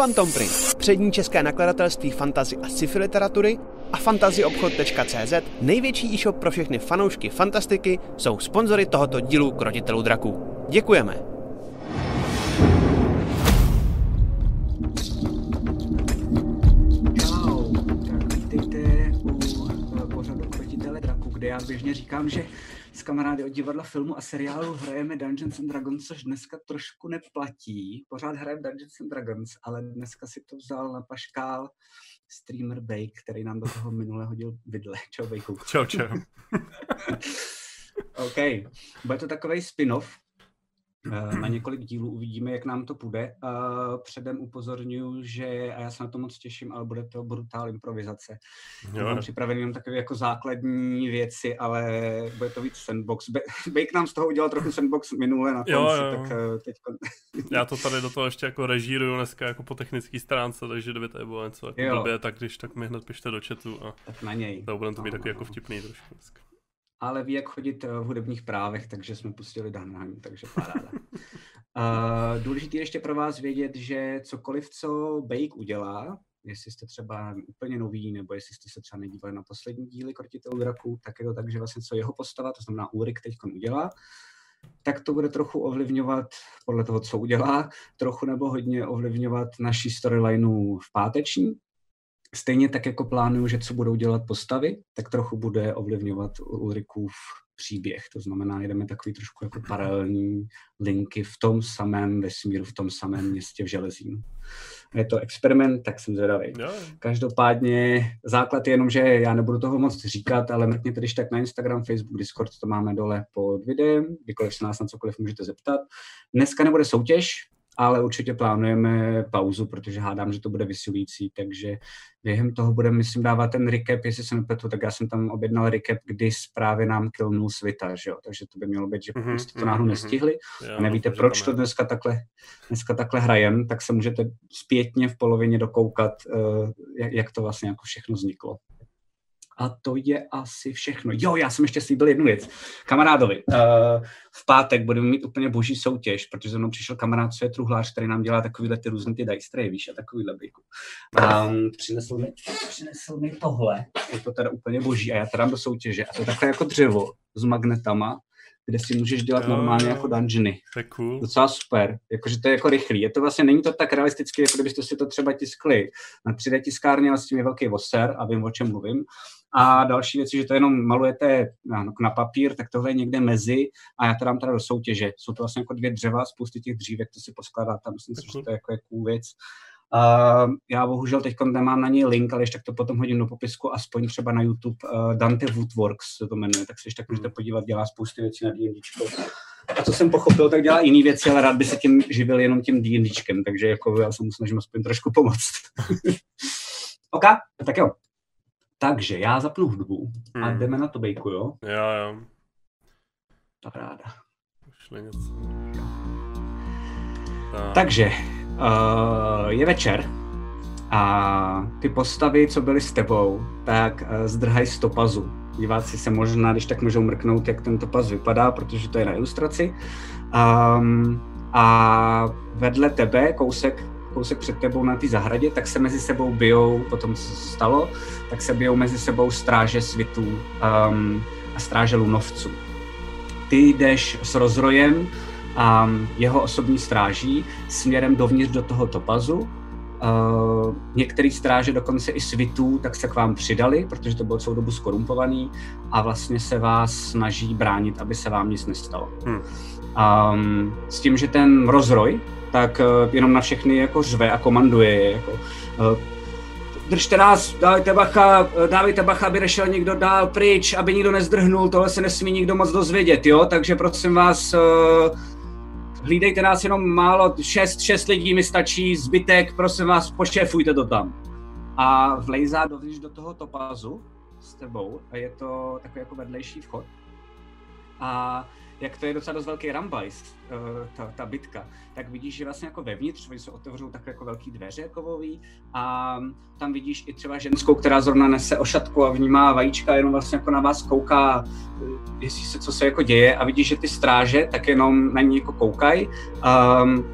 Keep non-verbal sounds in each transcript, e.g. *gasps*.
Phantom Print, přední české nakladatelství fantazy a sci-fi literatury a fantazyobchod.cz, největší e-shop pro všechny fanoušky fantastiky, jsou sponzory tohoto dílu Krotitelů draků. Děkujeme! Čau, tak vítejte u pořadu Krotitele draku, kde já běžně říkám, že s kamarády od divadla, filmu a seriálu hrajeme Dungeons and Dragons, což dneska trošku neplatí. Pořád hrajeme Dungeons and Dragons, ale dneska si to vzal na paškál streamer Bake, který nám do toho minule hodil vidle. *laughs* Čau Bakeu. Čau, čau. *laughs* OK, bude to takový spin-off, na několik dílů uvidíme, jak nám to půjde. Eh, Předem upozorňuji, že, a já se na to moc těším, ale bude to brutál improvizace. Jo. Mám připravený jenom takové jako základní věci, ale bude to víc sandbox. Bake nám z toho udělal trochu sandbox minule na Jo, konci, jo. tak eh, teď... *laughs* Já to tady do toho ještě jako režíruju dneska jako po technické stránce, takže kdyby tady bylo něco jako Jo. blbě, tak když tak mi hned pište do chatu a tak na něj. to budeme to mít No, taky no, jako vtipný trošku dneska. Ale ví, jak chodit eh, v hudebních právech, takže jsme pustili Danheim, takže paráda. Uh, *laughs* důležité ještě pro vás vědět, že cokoliv, co Bake udělá, jestli jste třeba úplně nový, nebo jestli jste se třeba nedívali na poslední díly Krotitelů draků, tak je to tak, že vlastně co jeho postava, to znamená Ulrik teď udělá, tak to bude trochu ovlivňovat, podle toho, co udělá, trochu nebo hodně ovlivňovat naší storylineu v páteční, Stejně tak jako plánuju, že co budou dělat postavy, tak trochu bude ovlivňovat Ulrikův příběh. To znamená, jedeme takový trošku jako paralelní linky v tom samém vesmíru, v tom samém městě v Železínu. Je to experiment, tak jsem zvědavý. Jo, Každopádně základ je jenom, že já nebudu toho moc říkat, ale mrkněte když tak na Instagram, Facebook, Discord, to máme dole pod videem, kdykoliv se nás na cokoliv můžete zeptat. Dneska nebude soutěž, ale určitě plánujeme pauzu, protože hádám, že to bude vysilující, takže během toho budeme, myslím, dávat ten recap, jestli se nepletu, tak já jsem tam objednal recap, kdy právě nám killnul Svita, že jo? takže to by mělo být, že Mhm, jste to náhodou mhm, nestihli jo, a nevíte, proč to dneska takhle, dneska takhle hrajem, tak se můžete zpětně v polovině dokoukat, jak, jak to vlastně jako všechno vzniklo. A to je asi všechno. Jo, já jsem ještě slíbil jednu věc. Kamarádovi, uh, v pátek budeme mít úplně boží soutěž, protože za mnou přišel kamarád, co je truhlář, který nám dělá takovýhle ty různé ty dice tray, víš, a takovýhle bejku. Um, přinesl, mi, přinesl mi tohle, je to teda úplně boží a já teda do soutěže. A to je takhle jako dřevo s magnetama, kde si můžeš dělat Jo, normálně jo. jako dungeony To je cool. docela super, jakože to je jako rychlý. Je to vlastně, není to tak realisticky, jako kdybyste si to třeba tiskli na 3D tiskárně, ale s tím je velký voser a vím, o čem mluvím. A další věc je, že to jenom malujete na, na papír, tak tohle je někde mezi a já to dám teda do soutěže. Jsou to vlastně jako dvě dřeva, spousty těch dřívek, to si poskládáte, myslím si, že to je jako je cool věc. Uh, já bohužel teď nemám na něj link, ale ještě tak to potom hodím do popisku, aspoň třeba na YouTube uh, Dante Woodworks se to jmenuje, tak se ještě tak můžete podívat, dělá spousty věcí na D&Dčko. A co jsem pochopil, tak dělá jiný věci, ale rád by se tím živil jenom tím D&Dčkem, takže jako já se mu snažím aspoň trošku pomoct. *laughs* OK, tak jo. Takže já zapnu hudbu a Hmm. jdeme na to bejku, jo? Jo, jo. Paráda. Něco. Tak. Takže uh, je večer a ty postavy, co byly s tebou, tak uh, zdrhají z topazu. Diváci se možná, když tak můžou mrknout, jak ten topaz vypadá, protože to je na ilustraci. Um, a vedle tebe, kousek, kousek před tebou na té zahradě, tak se mezi sebou bijou, po tom, co se stalo, tak se bijou mezi sebou stráže svitů um, a stráže lunovců. Ty jdeš s rozrojem a jeho osobní stráží směrem dovnitř do toho topazu. Uh, některý stráže dokonce i svitů tak se k vám přidali, protože to bylo celou dobu skorumpovaný a vlastně se vás snaží bránit, aby se vám nic nestalo. Hm. Um, s tím, že ten rozroj tak uh, jenom na všechny jako řve a komanduje je jako uh, držte nás, dávejte bacha, eh, dávejte bacha, aby nešel někdo dál pryč, aby nikdo nezdrhnul, tohle se nesmí nikdo moc dozvědět, jo, takže prosím vás, uh, hlídejte nás jenom málo, šest, šest lidí mi stačí, zbytek, prosím vás, pošéfujte to tam. A vlejzá dovnitř do toho topazu s tebou a je to takový jako vedlejší vchod. A jak to je docela dost velký rambajs, uh, ta, ta bitka, tak vidíš, že vlastně jako vevnitř, oni se otevřou takové jako velký dveře kovový a tam vidíš i třeba ženskou, která zrovna nese ošatku a vnímá vajíčka, jenom vlastně jako na vás kouká, eh, jestli se, co se jako děje a vidíš, že ty stráže tak jenom na ní jako koukají um,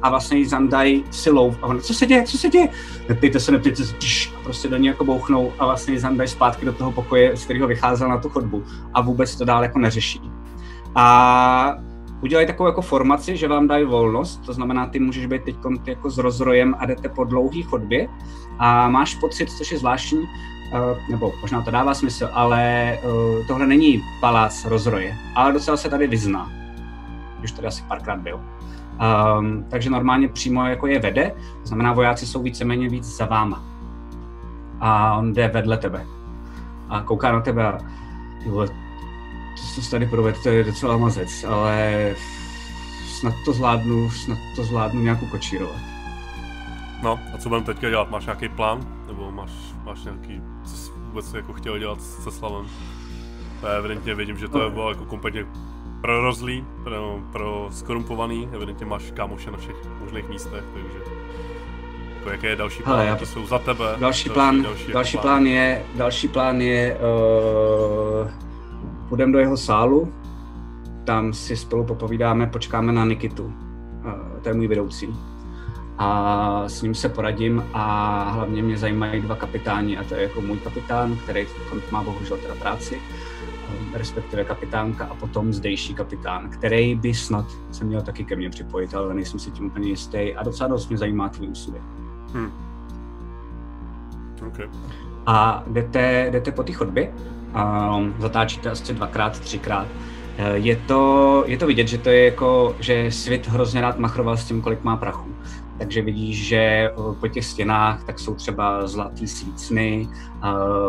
a vlastně jí zandají silou a ona, co se děje, co se děje? Neptejte se, neptejte se, a prostě do ní jako bouchnou a vlastně ji zandají zpátky do toho pokoje, z kterého vycházel na tu chodbu a vůbec to dál jako neřeší. A udělají takovou jako formaci, že vám dají volnost, to znamená, ty můžeš být teď jako s rozrojem a jdete po dlouhý chodbě a máš pocit, což je zvláštní, uh, nebo možná to dává smysl, ale uh, tohle není palác rozroje, ale docela se tady vyzná, už tady asi párkrát byl. Um, takže normálně přímo jako je vede, to znamená, vojáci jsou víceméně víc za váma. A on jde vedle tebe. A kouká na tebe a to, co tady provedl, to je docela mazec, ale snad to zvládnu, snad to zvládnu nějak ukočírovat. No, a co budeme teďka dělat? Máš nějaký plán? Nebo máš, máš nějaký, co jsi vůbec jako chtěl dělat se Slavem? To evidentně vidím, že to je bylo jako kompletně prorozlý, pro, pro skorumpovaný, evidentně máš kámoše na všech možných místech, takže jako jaké je další plán, Hele, já... jsou za tebe. Další, další plán, další, další plán. plán je, další plán je uh Půjdeme do jeho sálu, tam si spolu popovídáme, počkáme na Nikitu, to je můj vedoucí. A s ním se poradím a hlavně mě zajímají dva kapitáni a to je jako můj kapitán, který má bohužel teda práci, respektive kapitánka a potom zdejší kapitán, který by snad se měl taky ke mně připojit, ale nejsem si tím úplně jistý a docela dost mě zajímá tvůj úsudek. Hmm. Okay. A jdete, jdete po té chodbě um, zatáčíte asi dvakrát, třikrát. Eh, je to, je to vidět, že to je jako, že svět hrozně rád machroval s tím, kolik má prachu. Takže vidíš, že eh, po těch stěnách tak jsou třeba zlatý sícny,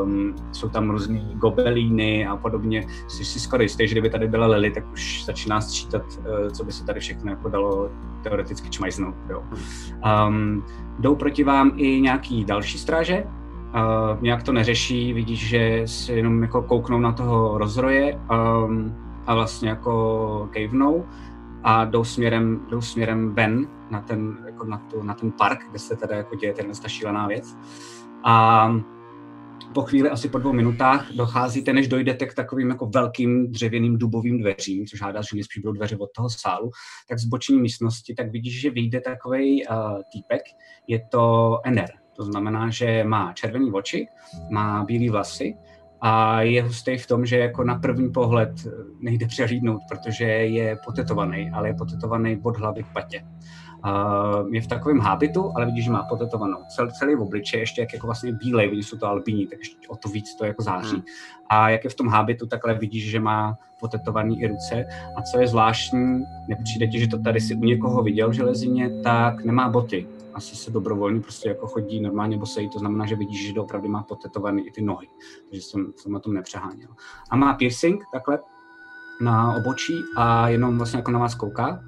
um, jsou tam různý gobelíny a podobně. Jsi si skoro jistý, že kdyby tady byla Lily, tak už začíná sčítat, uh, co by se tady všechno jako dalo teoreticky čmajznout. Jo. Um, jdou proti vám i nějaký další stráže, uh, nějak to neřeší, vidíš, že si jenom jako kouknou na toho rozroje um, a vlastně jako kejvnou a jdou směrem, jdou směrem ven na ten, jako na, tu, na ten park, kde se teda jako děje ta šílená věc. A po chvíli, asi po dvou minutách, docházíte, než dojdete k takovým jako velkým dřevěným dubovým dveřím, což hádá, že nejspíš budou dveře od toho sálu, tak z boční místnosti, tak vidíš, že vyjde takový uh, týpek, je to Ener. To znamená, že má červený oči, má bílé vlasy a je hustý v tom, že jako na první pohled nejde přehlídnout, protože je potetovaný, ale je potetovaný od hlavy k patě. Uh, je v takovém hábitu, ale vidíš, že má potetovanou cel, celý v obličeji, ještě jak jako vlastně bílej, vidíš, jsou to albíní, tak ještě o to víc to jako září. Hmm. A jak je v tom hábitu, takhle vidíš, že má potetovaný i ruce. A co je zvláštní, nepřijde ti, že to tady si u někoho viděl v železině, tak nemá boty asi se dobrovolně prostě jako chodí normálně bosej, to znamená, že vidíš, že opravdu má potetovaný i ty nohy, takže jsem, jsem na tom nepřeháněl. A má piercing takhle na obočí a jenom vlastně jako na vás kouká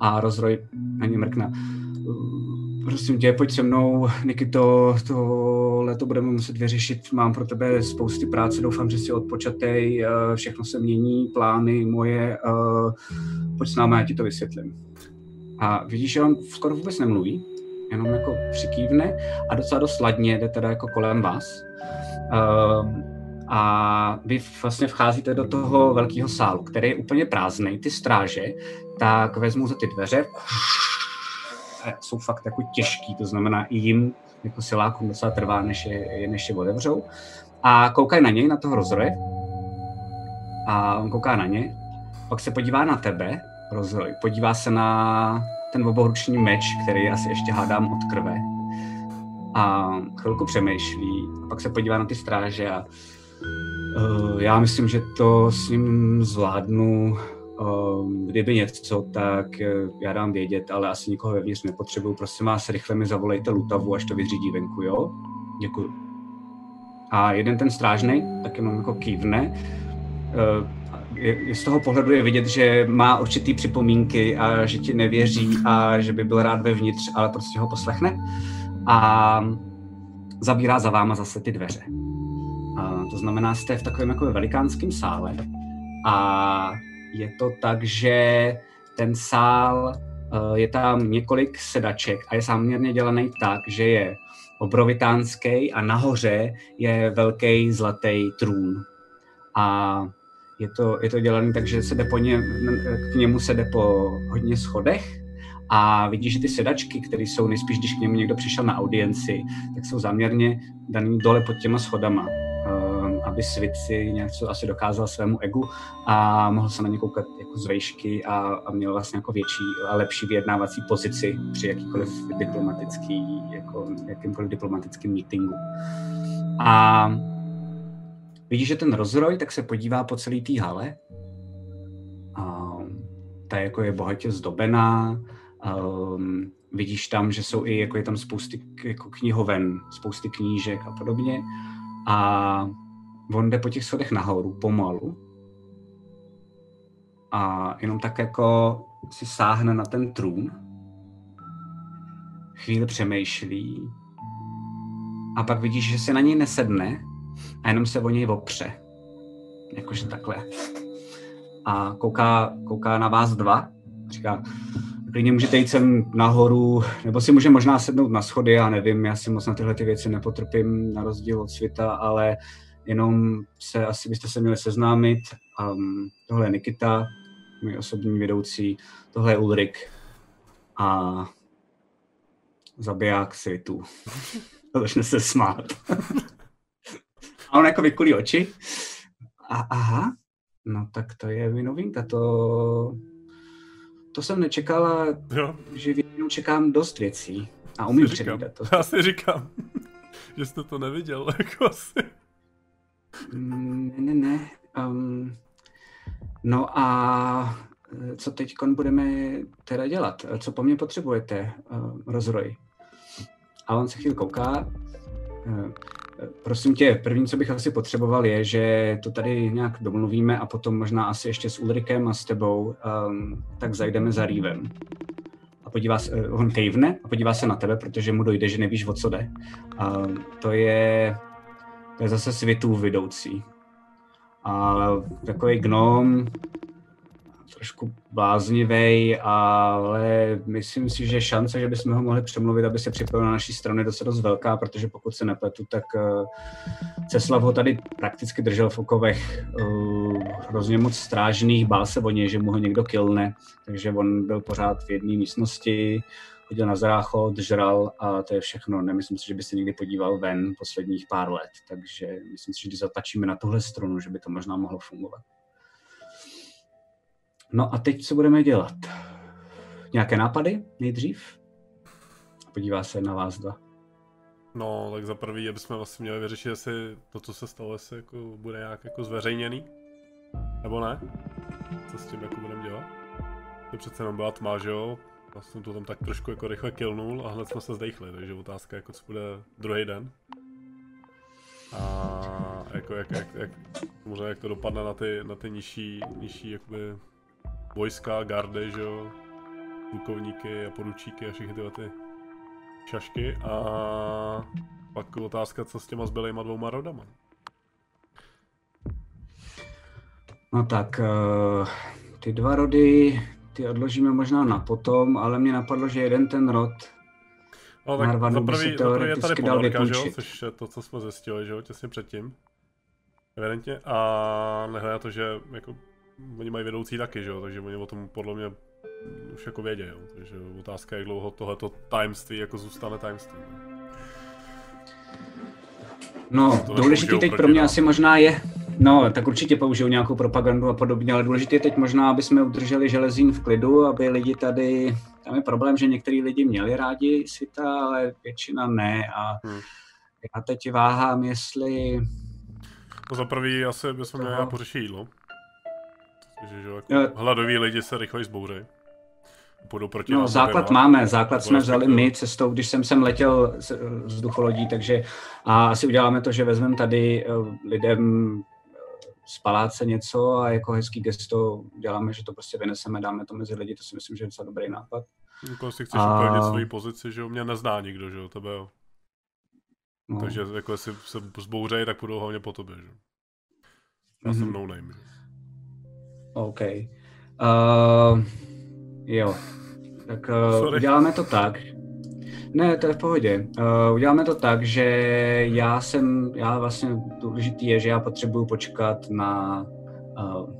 a rozroj na ně mrkne. Prosím tě, pojď se mnou, Nikito, to budeme muset vyřešit, mám pro tebe spousty práce, doufám, že jsi odpočatej, eh, všechno se mění, plány moje, eh, pojď s námi, já ti to vysvětlím. A vidíš, že on skoro vůbec nemluví, jenom jako přikývne a docela dost ladně jde teda jako kolem vás. Uh, a vy vlastně vcházíte do toho velkého sálu, který je úplně prázdný. Ty stráže tak vezmou za ty dveře, jsou fakt jako těžký, to znamená i jim jako silákům docela trvá, než je, než je otevřou. A koukají na něj, na toho rozroje. A on kouká na ně, pak se podívá na tebe, rozroj, podívá se na ten obohruční meč, který asi ještě hádám od krve. A chvilku přemýšlí, a pak se podívá na ty stráže a uh, já myslím, že to s ním zvládnu. Uh, kdyby něco, tak uh, já dám vědět, ale asi nikoho vevnitř nepotřebuju. Prosím vás, rychle mi zavolejte lutavu, až to vyřídí venku, jo? Děkuju. A jeden ten strážný tak jenom jako kývne, uh, z toho pohledu je vidět, že má určitý připomínky a že ti nevěří a že by byl rád vevnitř, ale prostě ho poslechne a zabírá za váma zase ty dveře. A to znamená, jste v takovém jako velikánském sále a je to tak, že ten sál, eh, je tam několik sedaček a je záměrně dělaný tak, že je obrovitánský a nahoře je velký zlatý trůn. A je to, je to dělané tak, že se jde po ně, k němu se jde po hodně schodech a vidíš, že ty sedačky, které jsou nejspíš, když k němu někdo přišel na audienci, tak jsou záměrně daný dole pod těma schodama, uh, aby Svit si něco asi dokázal svému egu a mohl se na ně koukat jako z vejšky a, a měl vlastně jako větší a lepší vyjednávací pozici při jakýkoliv diplomatický, jako jakýmkoliv diplomatickým meetingu. A vidíš, že ten rozroj tak se podívá po celé té hale. A ta jako je bohatě zdobená, Um, vidíš tam, že jsou i, jako je tam spousty jako knihoven, spousty knížek a podobně. A on jde po těch schodech nahoru, pomalu. A jenom tak jako si sáhne na ten trůn. Chvíli přemýšlí. A pak vidíš, že se na něj nesedne a jenom se o něj opře. Jakože takhle. A kouká, kouká na vás dva. Říká, klidně můžete jít sem nahoru, nebo si může možná sednout na schody, já nevím, já si moc na tyhle ty věci nepotrpím, na rozdíl od světa, ale jenom se, asi byste se měli seznámit. Um, tohle je Nikita, můj osobní vedoucí, tohle je Ulrik a zabiják světu. *laughs* Začne se smát. A on jako vykulí oči. A, aha, no tak to je novinka, to to jsem nečekal a jo. že většinou čekám dost věcí. A umím předvídat to. *laughs* Já si říkám, *laughs* že jste to neviděl, *laughs* jako asi. Mm, ne, ne, ne. Um, no a eh, co teď budeme teda dělat? Co po mně potřebujete, uh, rozroj? A on se chvíli kouká. Prosím tě, první, co bych asi potřeboval, je, že to tady nějak domluvíme a potom možná asi ještě s Ulrikem a s tebou, um, tak zajdeme za Rívem. A podívá se, eh, on kejvne a podívá se na tebe, protože mu dojde, že nevíš, o co jde. Um, to je, to je zase světů vidoucí. A takový gnom, trošku bláznivý, ale myslím si, že šance, že bychom ho mohli přemluvit, aby se připojil na naší stranu, je dost, dost velká, protože pokud se nepletu, tak uh, Ceslav ho tady prakticky držel v okovech uh, hrozně moc strážných, bál se o něj, že mu ho někdo kilne, takže on byl pořád v jedné místnosti, chodil na záchod, žral a to je všechno. Nemyslím si, že by se někdy podíval ven posledních pár let, takže myslím si, že když zatačíme na tuhle strunu, že by to možná mohlo fungovat. No a teď co budeme dělat? Nějaké nápady nejdřív? Podívá se na vás dva. No, tak za prvý, abychom vlastně měli vyřešit, jestli to, co se stalo, jestli jako bude nějak jako zveřejněný. Nebo ne? Co s tím jako budeme dělat? To přece jenom byla tma, že jo? Vlastně to tam tak trošku jako rychle kilnul a hned jsme se zdechli, takže otázka jako co bude druhý den. A jako jak, jak, jak, možná jak to dopadne na ty, na ty nižší, nižší jakoby vojska, gardy, že jo, plukovníky a poručíky a všechny tyhle ty šašky a pak otázka, co s těma zbylejma dvouma rodama. No tak, uh, ty dva rody, ty odložíme možná na potom, ale mě napadlo, že jeden ten rod No tak prvý je tady ponorka, že jo, což je to, co jsme zjistili, že jo, těsně předtím. Evidentně. A nehledá to, že jako oni mají vedoucí taky, že jo, takže oni o tom podle mě už jako vědí, jo. Takže otázka je, jak dlouho tohleto tajemství jako zůstane tajemstvím. No, to důležitý teď pro mě asi možná je, no, tak určitě použijou nějakou propagandu a podobně, ale důležité je teď možná, aby jsme udrželi železín v klidu, aby lidi tady, tam je problém, že některý lidi měli rádi světa, ale většina ne a hmm. já teď váhám, jestli... No za prvý asi bychom měli pořešit jídlo. Takže že jako hladoví lidi se rychleji zbouří. Půjdou proti no, základ máme, základ jsme vzali my cestou, když jsem sem letěl z vzducholodí, takže a asi uděláme to, že vezmeme tady eh, lidem eh, z paláce něco a jako hezký gesto děláme, že to prostě vyneseme, dáme to mezi lidi, to si myslím, že je docela dobrý nápad. Jako si chceš a... upevnit svoji pozici, že jo, mě nezná nikdo, že jo, tebe jo. No. Takže jako jestli se zbouřejí, tak půjdou hlavně po tobě, že jo. Já mm-hmm. jsem no name. OK. Uh, jo, tak uh, uděláme to tak. Ne, to je v pohodě. Uh, uděláme to tak, že já jsem, já vlastně důležitý je, že já potřebuju počkat na, uh,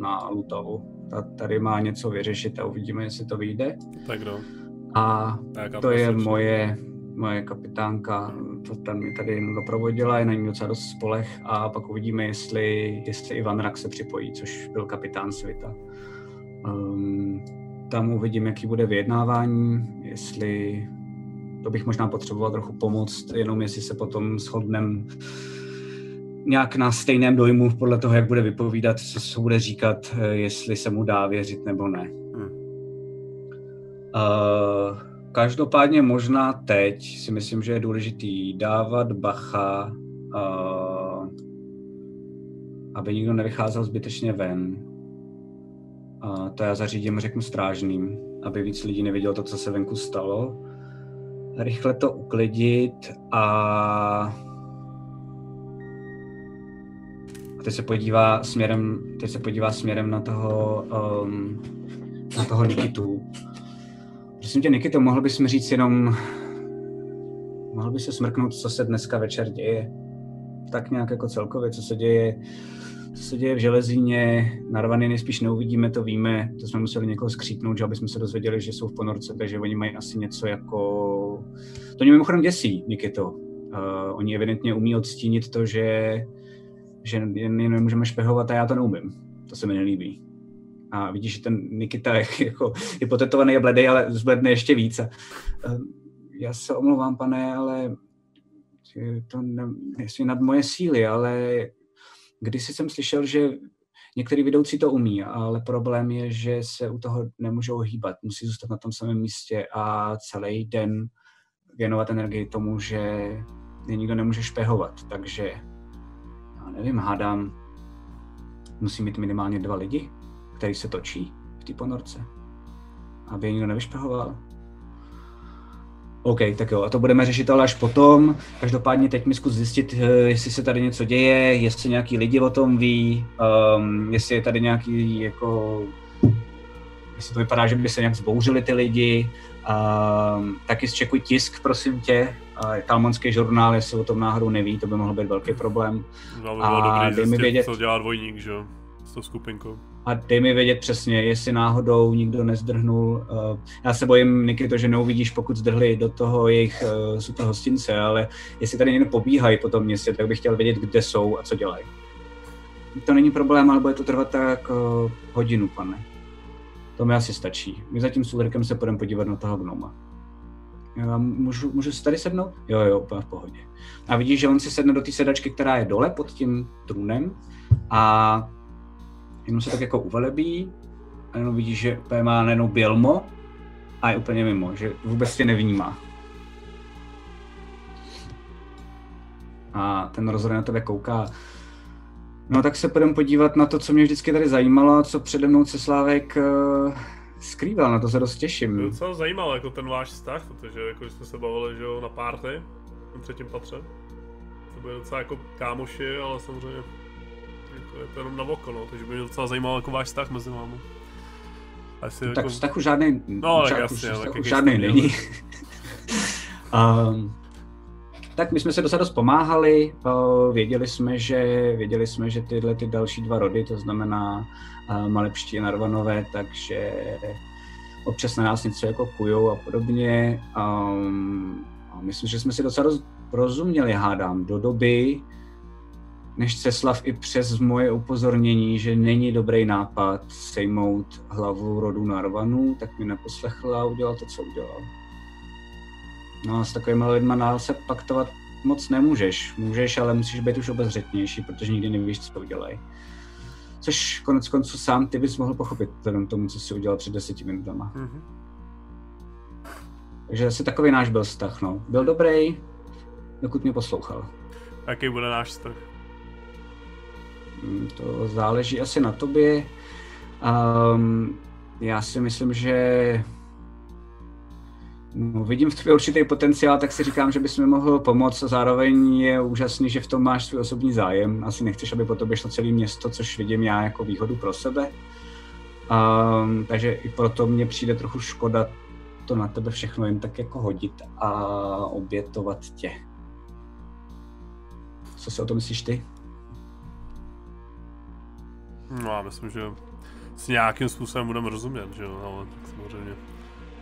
na Lutovu. Ta tady má něco vyřešit a uvidíme, jestli to vyjde. Tak no. A tak to je moje, moje kapitánka, to tam mě tady jenom doprovodila, je na ní docela dost spolech a pak uvidíme, jestli, jestli Ivan Rak se připojí, což byl kapitán světa. Um, tam uvidím, jaký bude vyjednávání, jestli to bych možná potřeboval trochu pomoct, jenom jestli se potom shodneme nějak na stejném dojmu podle toho, jak bude vypovídat, co se bude říkat, jestli se mu dá věřit nebo ne. Hmm. Uh, každopádně možná teď si myslím, že je důležitý dávat bacha, uh, aby nikdo nevycházel zbytečně ven. Uh, to já zařídím, řeknu strážným, aby víc lidí nevidělo to, co se venku stalo rychle to uklidit a teď se podívá směrem, teď se podívá směrem na toho, um, na toho Nikitu. Prosím tě, Nikito, mohl bys mi říct jenom, mohl bys se smrknout, co se dneska večer děje? Tak nějak jako celkově, co se děje co se děje v železíně, narvany nejspíš neuvidíme, to víme, to jsme museli někoho skřípnout, že aby jsme se dozvěděli, že jsou v ponorce, takže oni mají asi něco jako... To mě mimochodem děsí, Nikito. Uh, oni evidentně umí odstínit to, že, že jen nemůžeme špehovat a já to neumím. To se mi nelíbí. A vidíš, že ten Nikita je, *laughs* jako, je potetovaný a bledej, ale zbledne ještě víc. A, uh, já se omlouvám, pane, ale to ne, jestli nad moje síly, ale když jsem slyšel, že některý vedoucí to umí, ale problém je, že se u toho nemůžou hýbat, musí zůstat na tom samém místě a celý den věnovat energii tomu, že je nikdo nemůže špehovat. Takže já nevím, hádám, musí mít minimálně dva lidi, který se točí v té ponorce, aby je nikdo nevyšpehoval. OK, tak jo, a to budeme řešit ale až potom. Každopádně teď mi zkus zjistit, eh, jestli se tady něco děje, jestli nějaký lidi o tom ví, um, jestli je tady nějaký jako jestli to vypadá, že by se nějak zbouřili ty lidi. Um, taky zčekuj tisk, prosím tě, uh, talmonský žurnál, jestli o tom náhodou neví, to by mohlo být velký problém. No, by bylo a dobrý dej mi vědět, co dělá dvojník, že jo, s tou skupinkou a dej mi vědět přesně, jestli náhodou nikdo nezdrhnul. Uh, já se bojím, Niky, to, že neuvidíš, pokud zdrhli do toho jejich super hostince, ale jestli tady někdo pobíhají po tom městě, tak bych chtěl vědět, kde jsou a co dělají. To není problém, ale bude to trvat tak uh, hodinu, pane. To mi asi stačí. My zatím s Ulrikem se půjdeme podívat na toho gnoma. Já můžu, můžu si tady sednout? Jo, jo, úplně v pohodě. A vidíš, že on si sedne do té sedačky, která je dole pod tím trůnem a jenom se tak jako uvelebí a jenom vidíš, že úplně má najednou bělmo a je úplně mimo, že vůbec tě nevnímá. A ten rozhodně na tebe kouká. No tak se půjdeme podívat na to, co mě vždycky tady zajímalo, co přede mnou Ceslávek uh, skrýval, na to se dost těším. To docela zajímalo, jako ten váš vztah, protože jako jsme se bavili, že jo, na párty, v třetím patře. To bude docela jako kámoši, ale samozřejmě jako je to jenom na oko, no, takže by mě docela zajímalo jako váš vztah mezi vámi. Asi no, tak jako... vztah už žádný, no, tak jasně, vztah už žádný není. um, *laughs* tak my jsme se docela dost pomáhali, věděli jsme, že, věděli jsme, že tyhle ty další dva rody, to znamená uh, Malepští a Narvanové, takže občas na nás něco jako kujou a podobně. Um, a myslím, že jsme si docela rozuměli, hádám, do doby, než Ceslav i přes moje upozornění, že není dobrý nápad sejmout hlavu rodu Narvanů, tak mi neposlechl a udělal to, co udělal. No a s takovými lidmi dál se paktovat moc nemůžeš. Můžeš, ale musíš být už obezřetnější, protože nikdy nevíš, co udělají. Což konec konců sám ty bys mohl pochopit vzhledem tomu, co si udělal před deseti minutama. Mm-hmm. Takže asi takový náš byl vztah, no. Byl dobrý, dokud mě poslouchal. Jaký bude náš vztah? Mm, to záleží asi na tobě. Um, já si myslím, že no, vidím v tobě určitý potenciál, tak si říkám, že bys mi mohl pomoct a zároveň je úžasný, že v tom máš svůj osobní zájem. Asi nechceš, aby po tobě šlo celé město, což vidím já jako výhodu pro sebe. Um, takže i proto mně přijde trochu škoda to na tebe všechno jen tak jako hodit a obětovat tě. Co si o to myslíš ty? No já myslím, že s nějakým způsobem budeme rozumět, že jo, ale tak samozřejmě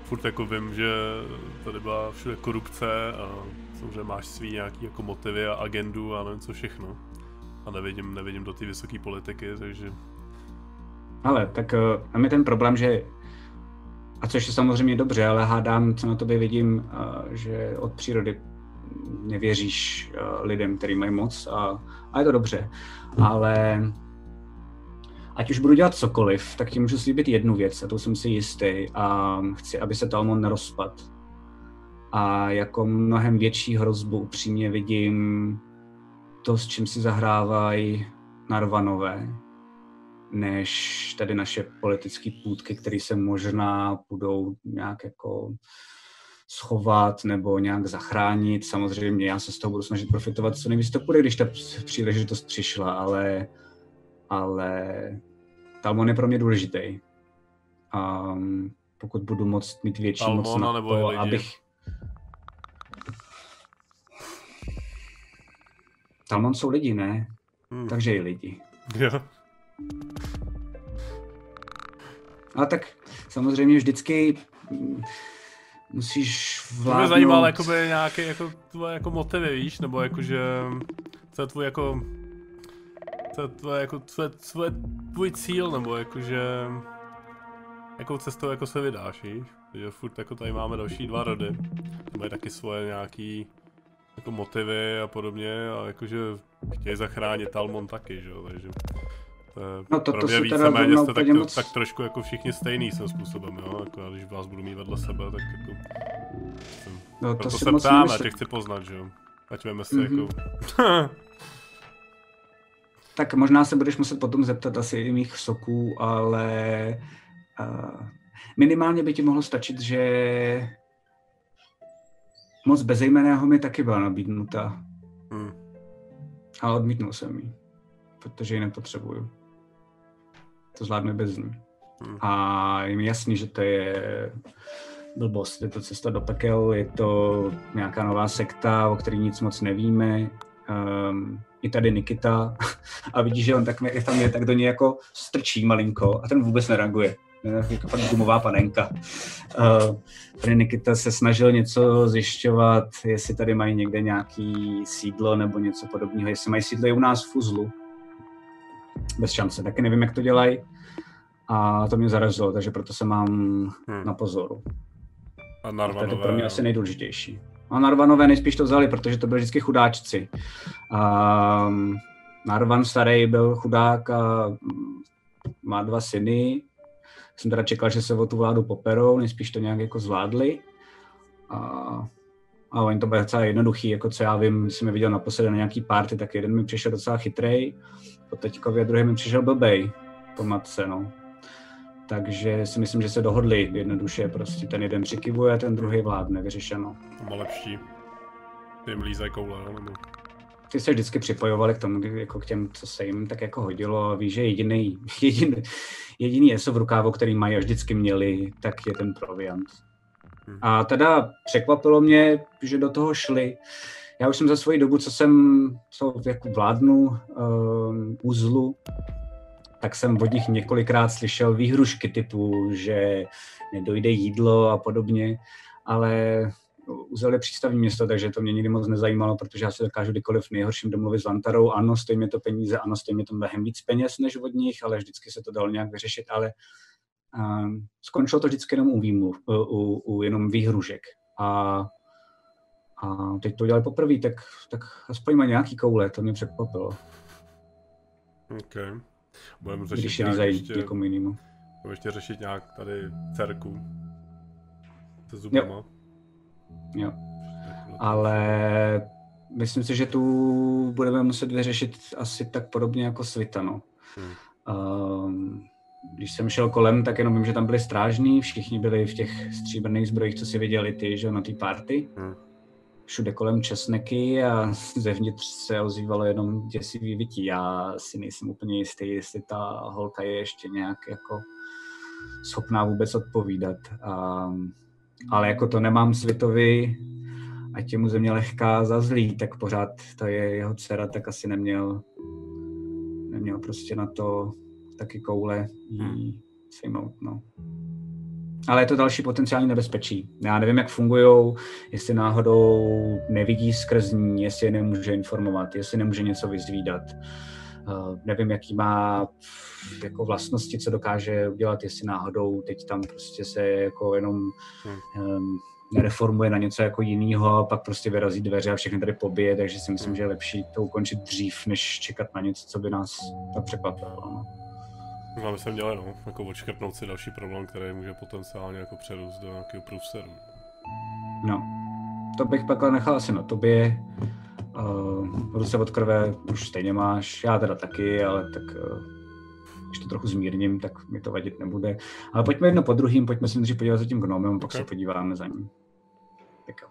furt jako vím, že tady byla všude korupce a samozřejmě máš svý nějaký jako motivy a agendu a nevím co všechno. A nevidím, nevidím do té vysoké politiky, takže... Ale tak uh, a mi ten problém, že a což je samozřejmě dobře, ale hádám, co na tobě vidím, uh, že od přírody nevěříš uh, lidem, který mají moc a, a je to dobře. Ale ať už budu dělat cokoliv, tak ti můžu slíbit jednu věc a to jsem si jistý a chci, aby se Talmon nerozpad. A jako mnohem větší hrozbu upřímně vidím to, s čím si zahrávají Narvanové, než tady naše politické půdky, které se možná budou nějak jako schovat nebo nějak zachránit. Samozřejmě já se z toho budu snažit profitovat co nejvíc to půjde, když ta příležitost přišla, ale, ale Talmon je pro mě důležitý. A pokud budu moct mít větší Talmona moc na nebo to, lidi. abych... Talmon jsou lidi, ne? Hmm. Takže i lidi. Jo. Ale tak samozřejmě vždycky musíš vládnout... Mě zajímalo jakoby nějaké jako tvoje jako motivy, víš, nebo jakože co je tvůj jako to je tvoje, jako, tvoje, tvoje, tvůj cíl, nebo jakože jakou cestou jako se vydáš, víš? Že furt jako tady máme další dva rody, mají taky svoje nějaký jako motivy a podobně a jakože chtějí zachránit Talmon taky, že jo, takže to je no to, pro mě víceméně jste tak, moc... tak trošku jako všichni stejný svým způsobem, jo, jako když vás budu mít vedle sebe, tak jako jsem, no, to proto se ptám, já tě chci poznat, že jo, ať víme se mm-hmm. jako *laughs* tak možná se budeš muset potom zeptat asi i mých soků, ale uh, minimálně by ti mohlo stačit, že moc bezejmeného mi taky byla nabídnuta. Hmm. A odmítnul jsem ji, protože ji nepotřebuju. To zvládne bez ní. Hmm. A je mi jasný, že to je blbost, je to cesta do pekel, je to nějaká nová sekta, o který nic moc nevíme. Um, i tady Nikita *laughs* a vidí, že on tak jak tam je, tak do něj jako strčí malinko a ten vůbec nereaguje. Jako fakt gumová panenka. Uh, tady Nikita se snažil něco zjišťovat, jestli tady mají někde nějaký sídlo nebo něco podobného, jestli mají sídlo i u nás v Fuzlu. Bez šance, taky nevím, jak to dělají. A to mě zarazilo, takže proto se mám hmm. na pozoru. A Narvanové, to je to pro mě asi nejdůležitější. A Narvanové nejspíš to vzali, protože to byli vždycky chudáčci. A Narvan starý byl chudák a má dva syny. Jsem teda čekal, že se o tu vládu poperou, nejspíš to nějak jako zvládli. A, a oni to bude docela jednoduchý, jako co já vím, jsem je viděl naposledy na nějaký party, tak jeden mi přišel docela chytrej, po teďkově druhý mi přišel blbej po matce, no. Takže si myslím, že se dohodli jednoduše, prostě ten jeden přikivuje, ten druhý vládne, vyřešeno. To má lepší. Ty jim lízají koule, nebo... Ty se vždycky připojovali k tomu, jako k těm, co se jim tak jako hodilo a víš, že jediný, *laughs* jediný, jediný ESO v rukávu, který mají a vždycky měli, tak je ten proviant. Hmm. A teda překvapilo mě, že do toho šli. Já už jsem za svoji dobu, co jsem, co jako vládnu um, uzlu, tak jsem od nich několikrát slyšel výhrušky typu, že nedojde jídlo a podobně, ale Uzel je přístavní město, takže to mě nikdy moc nezajímalo, protože já se dokážu kdykoliv nejhorším domluvit s Lantarou. Ano, stojí mi to peníze, ano, stojí mi to mnohem víc peněz než od nich, ale vždycky se to dalo nějak vyřešit, ale uh, skončilo to vždycky jenom u výmluv, u, u, u jenom výhružek. A, a teď to udělali poprvé, tak, tak aspoň má nějaký koule, to mě překvapilo. Okay. Budeme řešit Když nějak ještě, někomu jinému. Budeme ještě řešit nějak tady dcerku se zubama. Jo. jo. Ale myslím si, že tu budeme muset vyřešit asi tak podobně jako Svitano. Hmm. Um, když jsem šel kolem, tak jenom vím, že tam byli strážní, všichni byli v těch stříbrných zbrojích, co si viděli ty, že na té party. Hmm všude kolem česneky a *laughs* zevnitř se ozývalo jenom děsivý vytí. Já si nejsem úplně jistý, jestli ta holka je ještě nějak jako schopná vůbec odpovídat. A, ale jako to nemám Svitovi, ať je mu země lehká za zlý, tak pořád ta je jeho dcera, tak asi neměl, neměl prostě na to taky koule jí sejmout, no. Ale je to další potenciální nebezpečí. Já nevím, jak fungují, jestli náhodou nevidí skrz ní, jestli je nemůže informovat, jestli nemůže něco vyzvídat. Uh, nevím, jaký má jako vlastnosti, co dokáže udělat, jestli náhodou teď tam prostě se jako jenom um, nereformuje na něco jako jiného, pak prostě vyrazí dveře a všechny tady pobije, takže si myslím, že je lepší to ukončit dřív, než čekat na něco, co by nás překvapilo. No. No, my jsme měli, no, jako odškrtnout si další problém, který může potenciálně jako přerůst do nějakého průseru. No, to bych pak nechal asi na tobě. Uh, ruce od krve už stejně máš, já teda taky, ale tak uh, když to trochu zmírním, tak mi to vadit nebude. Ale pojďme jedno po druhým, pojďme se nejdřív podívat za tím gnomem, pak okay. se podíváme za ním. Tak jo.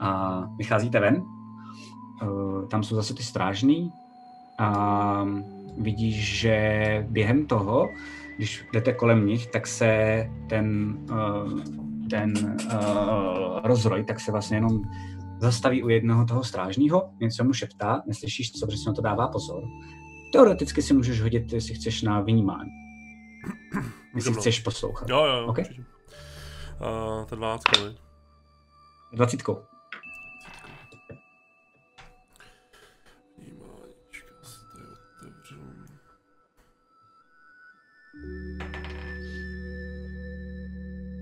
A vycházíte ven, uh, tam jsou zase ty strážný a vidíš, že během toho, když jdete kolem nich, tak se ten, uh, ten uh, rozroj, tak se vlastně jenom zastaví u jednoho toho strážního, něco mu šeptá, neslyšíš co, protože si na to dává pozor. Teoreticky si můžeš hodit, jestli chceš na vnímání. Jestli chceš poslouchat. Jo, jo, okay? Uh, ta dvanáctka, ne? Dvacítkou.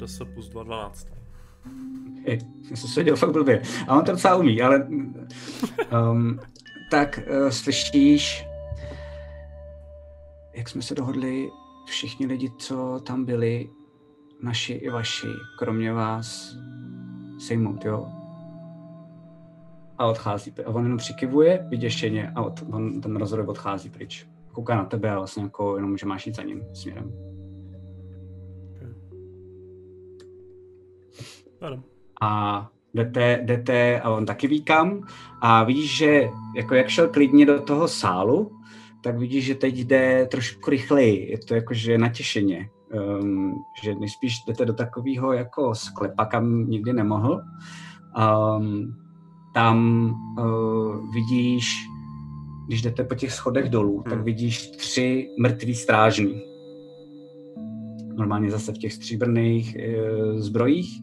Se plus 2, 12. Hey, já jsem se dělal fakt blbě. A on to docela umí, ale... Um, tak uh, slyšíš, jak jsme se dohodli, všichni lidi, co tam byli, naši i vaši, kromě vás, sejmout, jo? A odchází. A on jenom přikivuje vyděšeně a od, on, ten rozhoduje odchází pryč. Kouká na tebe a vlastně jako jenom, že máš jít za ním směrem. Ano. A jdete, jdete a on taky ví kam a vidíš, že jako jak šel klidně do toho sálu, tak vidíš, že teď jde trošku rychleji, je to jakože natěšeně, um, že nejspíš jdete do takového jako sklepa, kam nikdy nemohl. Um, tam uh, vidíš, když jdete po těch schodech dolů, hmm. tak vidíš tři mrtví strážní. Normálně zase v těch stříbrných uh, zbrojích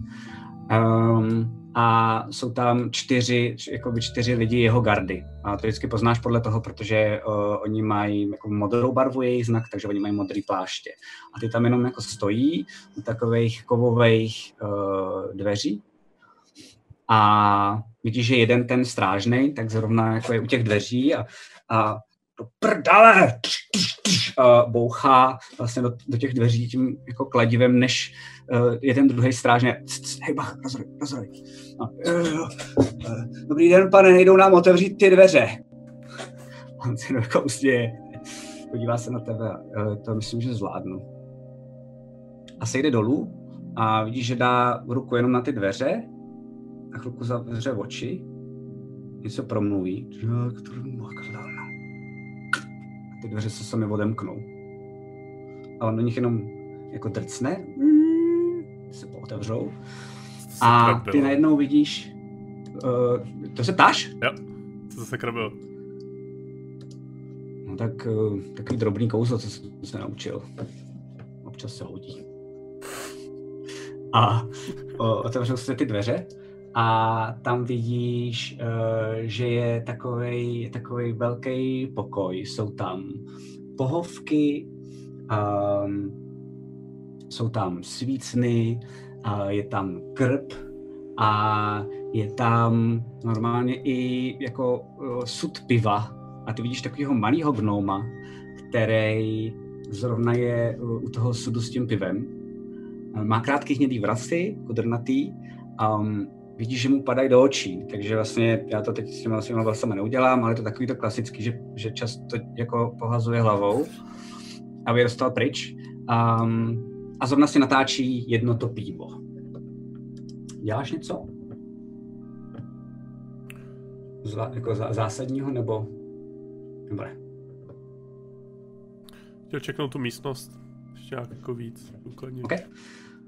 Um, a jsou tam čtyři, jakoby čtyři lidi jeho gardy. A to vždycky poznáš podle toho, protože uh, oni mají jako modrou barvu jejich znak, takže oni mají modrý pláště. A ty tam jenom jako stojí u takových kovových uh, dveří. A vidíš, že jeden ten strážný, tak zrovna jako je u těch dveří a, a do prdale, uh, bouchá vlastně do, do těch dveří tím jako kladivem, než uh, je ten druhý strážně, hej bach, rozroj, rozroj. No, uh, dobrý den, pane, nejdou nám otevřít ty dveře. On si jako usměje, podívá se na tebe, uh, to myslím, že zvládnu. A sejde dolů a vidíš, že dá ruku jenom na ty dveře a chvilku zavře oči, něco promluví. Jak to ty dveře se sami odemknou. A on do nich jenom jako drcne, se pootevřou. A ty najednou vidíš, uh, to se ptáš? Jo, co se krabilo? No tak uh, takový drobný kouzlo, co jsem se naučil. Občas se hodí. A uh, otevřou se ty dveře a tam vidíš, uh, že je takový takový velký pokoj. Jsou tam pohovky, um, jsou tam svícny, je tam krb a je tam normálně i jako uh, sud piva. A ty vidíš takového malého gnoma, který zrovna je u toho sudu s tím pivem. Má krátký hnědý vrasy, kudrnatý, um, vidíš, že mu padají do očí, takže vlastně já to teď s těma svýma vlasama neudělám, ale je to takový to klasický, že, že často jako pohazuje hlavou, aby je dostal pryč. Um, a zrovna si natáčí jedno to pivo. Děláš něco? Zla, jako zá, zásadního nebo, nebo ne? Chtěl čeknout tu místnost, Ještě jako víc, uklidně. Okay.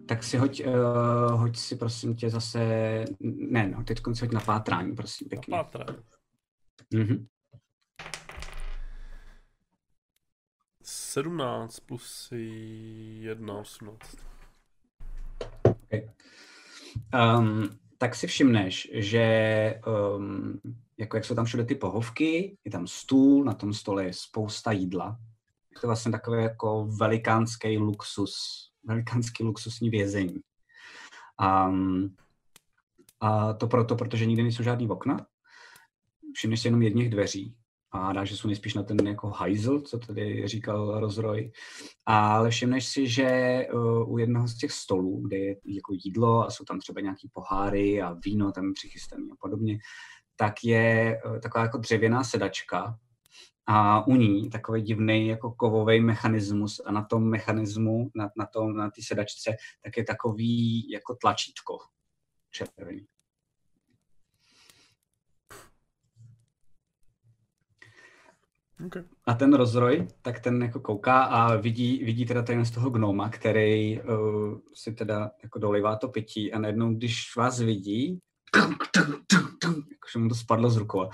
Tak si hoď, uh, hoď si prosím tě zase, ne, no, teď si hoď na pátrání, prosím, pěkně. Na pátrání. Mhm. 17 plus 1, 18. Okay. Um, tak si všimneš, že um, jako jak jsou tam všude ty pohovky, je tam stůl, na tom stole je spousta jídla. Je to vlastně takový jako velikánský luxus, velikánský luxusní vězení. Um, a to proto, protože nikdy nejsou žádný okna. Všimneš si jenom jedních dveří a dá, že jsou nejspíš na ten jako hajzl, co tady říkal Rozroj. Ale všimneš si, že uh, u jednoho z těch stolů, kde je jako jídlo a jsou tam třeba nějaký poháry a víno tam přichystané a podobně, tak je uh, taková jako dřevěná sedačka a u ní takový divný jako kovový mechanismus a na tom mechanismu, na, na tom, na té sedačce, tak je takový jako tlačítko červený. Okay. A ten rozroj, tak ten jako kouká a vidí, vidí teda ten z toho gnoma, který uh, si teda jako dolivá to pití a najednou, když vás vidí, jakože mu to spadlo z rukou.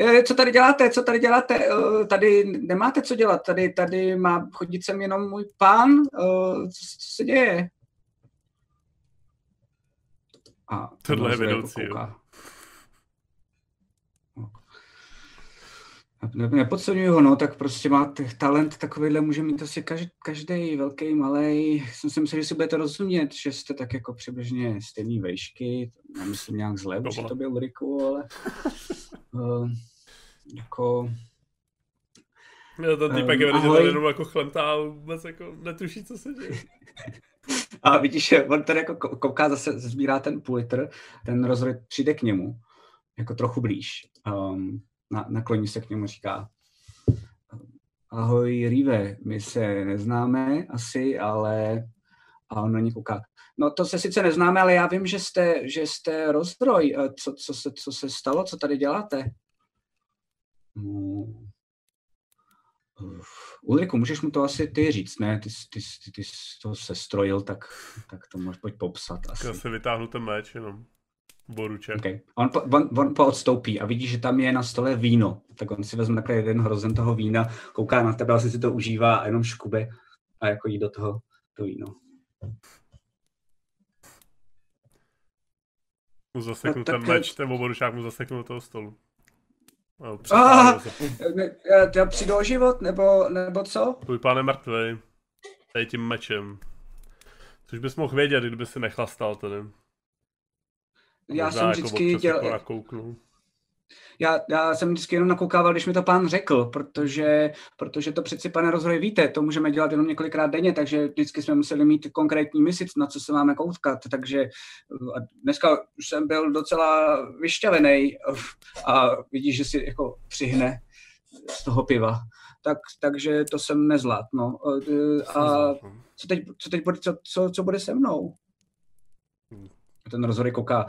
E, co tady děláte, co tady děláte, uh, tady nemáte co dělat, tady, tady má chodit sem jenom můj pán, uh, co, co se děje? A Tohle je vedoucí. Ne, nepodceňuju ho, no, tak prostě má talent takovýhle, může mít asi každý, každý velký, malý. Jsem si myslel, že si budete rozumět, že jste tak jako přibližně stejný vejšky, nemyslím nějak zle, že to byl Riku, ale uh, *laughs* jako... Já ten týpek je uh, jenom jako chlemtá a vůbec jako netuší, co se děje. *laughs* A vidíš, že on tady jako kouká, zase sbírá ten půl litr, ten rozroj přijde k němu, jako trochu blíž. Um, na, nakloní se k němu říká Ahoj Rive, my se neznáme asi, ale a on na ní kouká. No to se sice neznáme, ale já vím, že jste, že jste rozdroj. Co, co, se, co se stalo? Co tady děláte? No. Ulriku, můžeš mu to asi ty říct, ne? Ty, ty, ty, ty jsi to sestrojil, tak, tak to můžeš pojď popsat. Asi. Já si vytáhnu ten meč jenom. Boruček. Okay. On, po, on, on poodstoupí a vidí, že tam je na stole víno. Tak on si vezme takhle jeden hrozen toho vína, kouká na tebe, asi si to užívá a jenom škube a jako jí do toho to víno. Mu zaseknu no, ten meč, ten boručák mu zaseknu do toho stolu. Ah, já přijdu o život, nebo, nebo co? Tvůj pán je mrtvý. Tady tím mečem. Což bys mohl vědět, kdyby si nechlastal tady já Možná jsem jako vždycky dělal... Jako já, já jsem vždycky jenom nakoukával, když mi to pán řekl, protože, protože to přeci, pane rozhroj, víte, to můžeme dělat jenom několikrát denně, takže vždycky jsme museli mít konkrétní měsíc, na co se máme koutkat, takže a dneska už jsem byl docela vyšťavený a vidíš, že si jako přihne z toho piva. Tak, takže to jsem nezvlád, no. A co teď, co teď bude, co, co, co bude se mnou? Ten rozhodek kouká.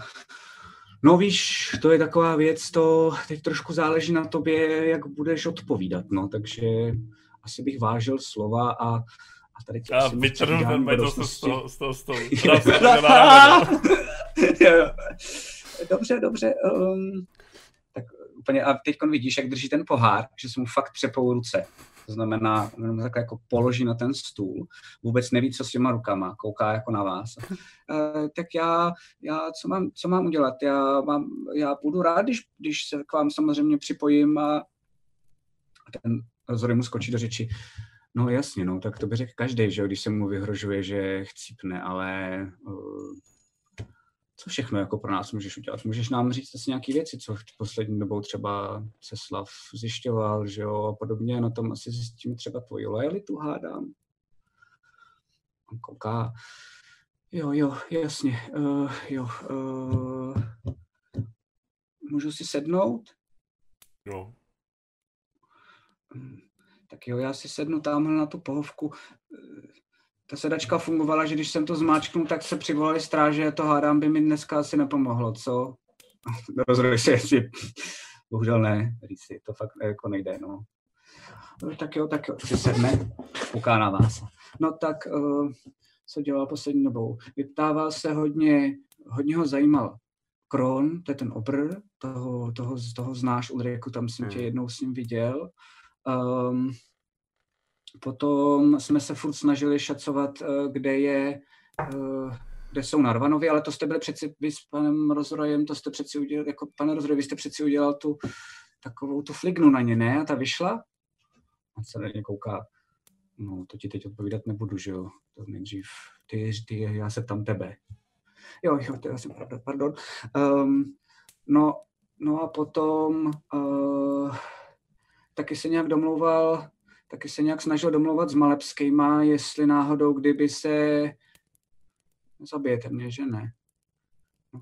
No víš, to je taková věc, to teď trošku záleží na tobě, jak budeš odpovídat, no, takže asi bych vážil slova a, a tady tě a vytrhnu ten meč z toho, z toho stolu. *laughs* *laughs* dobře, dobře. Um, tak úplně, a teď vidíš, jak drží ten pohár, že se mu fakt přepou ruce. To znamená, jenom takhle jako položí na ten stůl, vůbec neví, co s těma rukama, kouká jako na vás. *laughs* E, tak já, já co, mám, co mám udělat? Já, mám, já budu rád, když, když se k vám samozřejmě připojím a, a ten rozhodně mu skočí do řeči. No jasně, no, tak to by řekl každý, že když se mu vyhrožuje, že chcípne, ale uh, co všechno jako pro nás můžeš udělat? Můžeš nám říct asi nějaké věci, co v poslední dobou třeba Ceslav zjišťoval, že jo, a podobně, na tom asi zjistíme třeba tvoji lojalitu, hádám. On kouká, jo, jo, jasně, uh, jo, uh, můžu si sednout? Jo. Hm, tak jo, já si sednu tamhle na tu pohovku ta sedačka fungovala, že když jsem to zmáčknul, tak se přivolali stráže, to hádám by mi dneska asi nepomohlo, co? *laughs* Rozhodli se, jestli bohužel ne, si to fakt jako nejde, no. No, tak jo, tak jo, si sedne, kouká na vás. No tak, uh, co dělal poslední dobou? Vyptával se hodně, hodně ho zajímal Kron, to je ten obr, toho, toho, toho znáš, Ulriku, tam jsem tě hmm. jednou s ním viděl. Um, potom jsme se furt snažili šacovat, uh, kde je, uh, kde jsou Narvanovi, ale to jste byli přeci, vy s panem Rozrojem, to jste přeci udělal, jako pane Rozroj, vy jste přeci udělal tu takovou tu flignu na ně, ne? A ta vyšla? A se na ně kouká. No, to ti teď odpovídat nebudu, že jo? To nejdřív, ty, ty, já se tam tebe. Jo, jo, to je asi pravda, pardon. Um, no, no a potom uh, taky se nějak domlouval, taky se nějak snažil domlouvat s Malepskýma, jestli náhodou, kdyby se zabijete mě, že ne. No,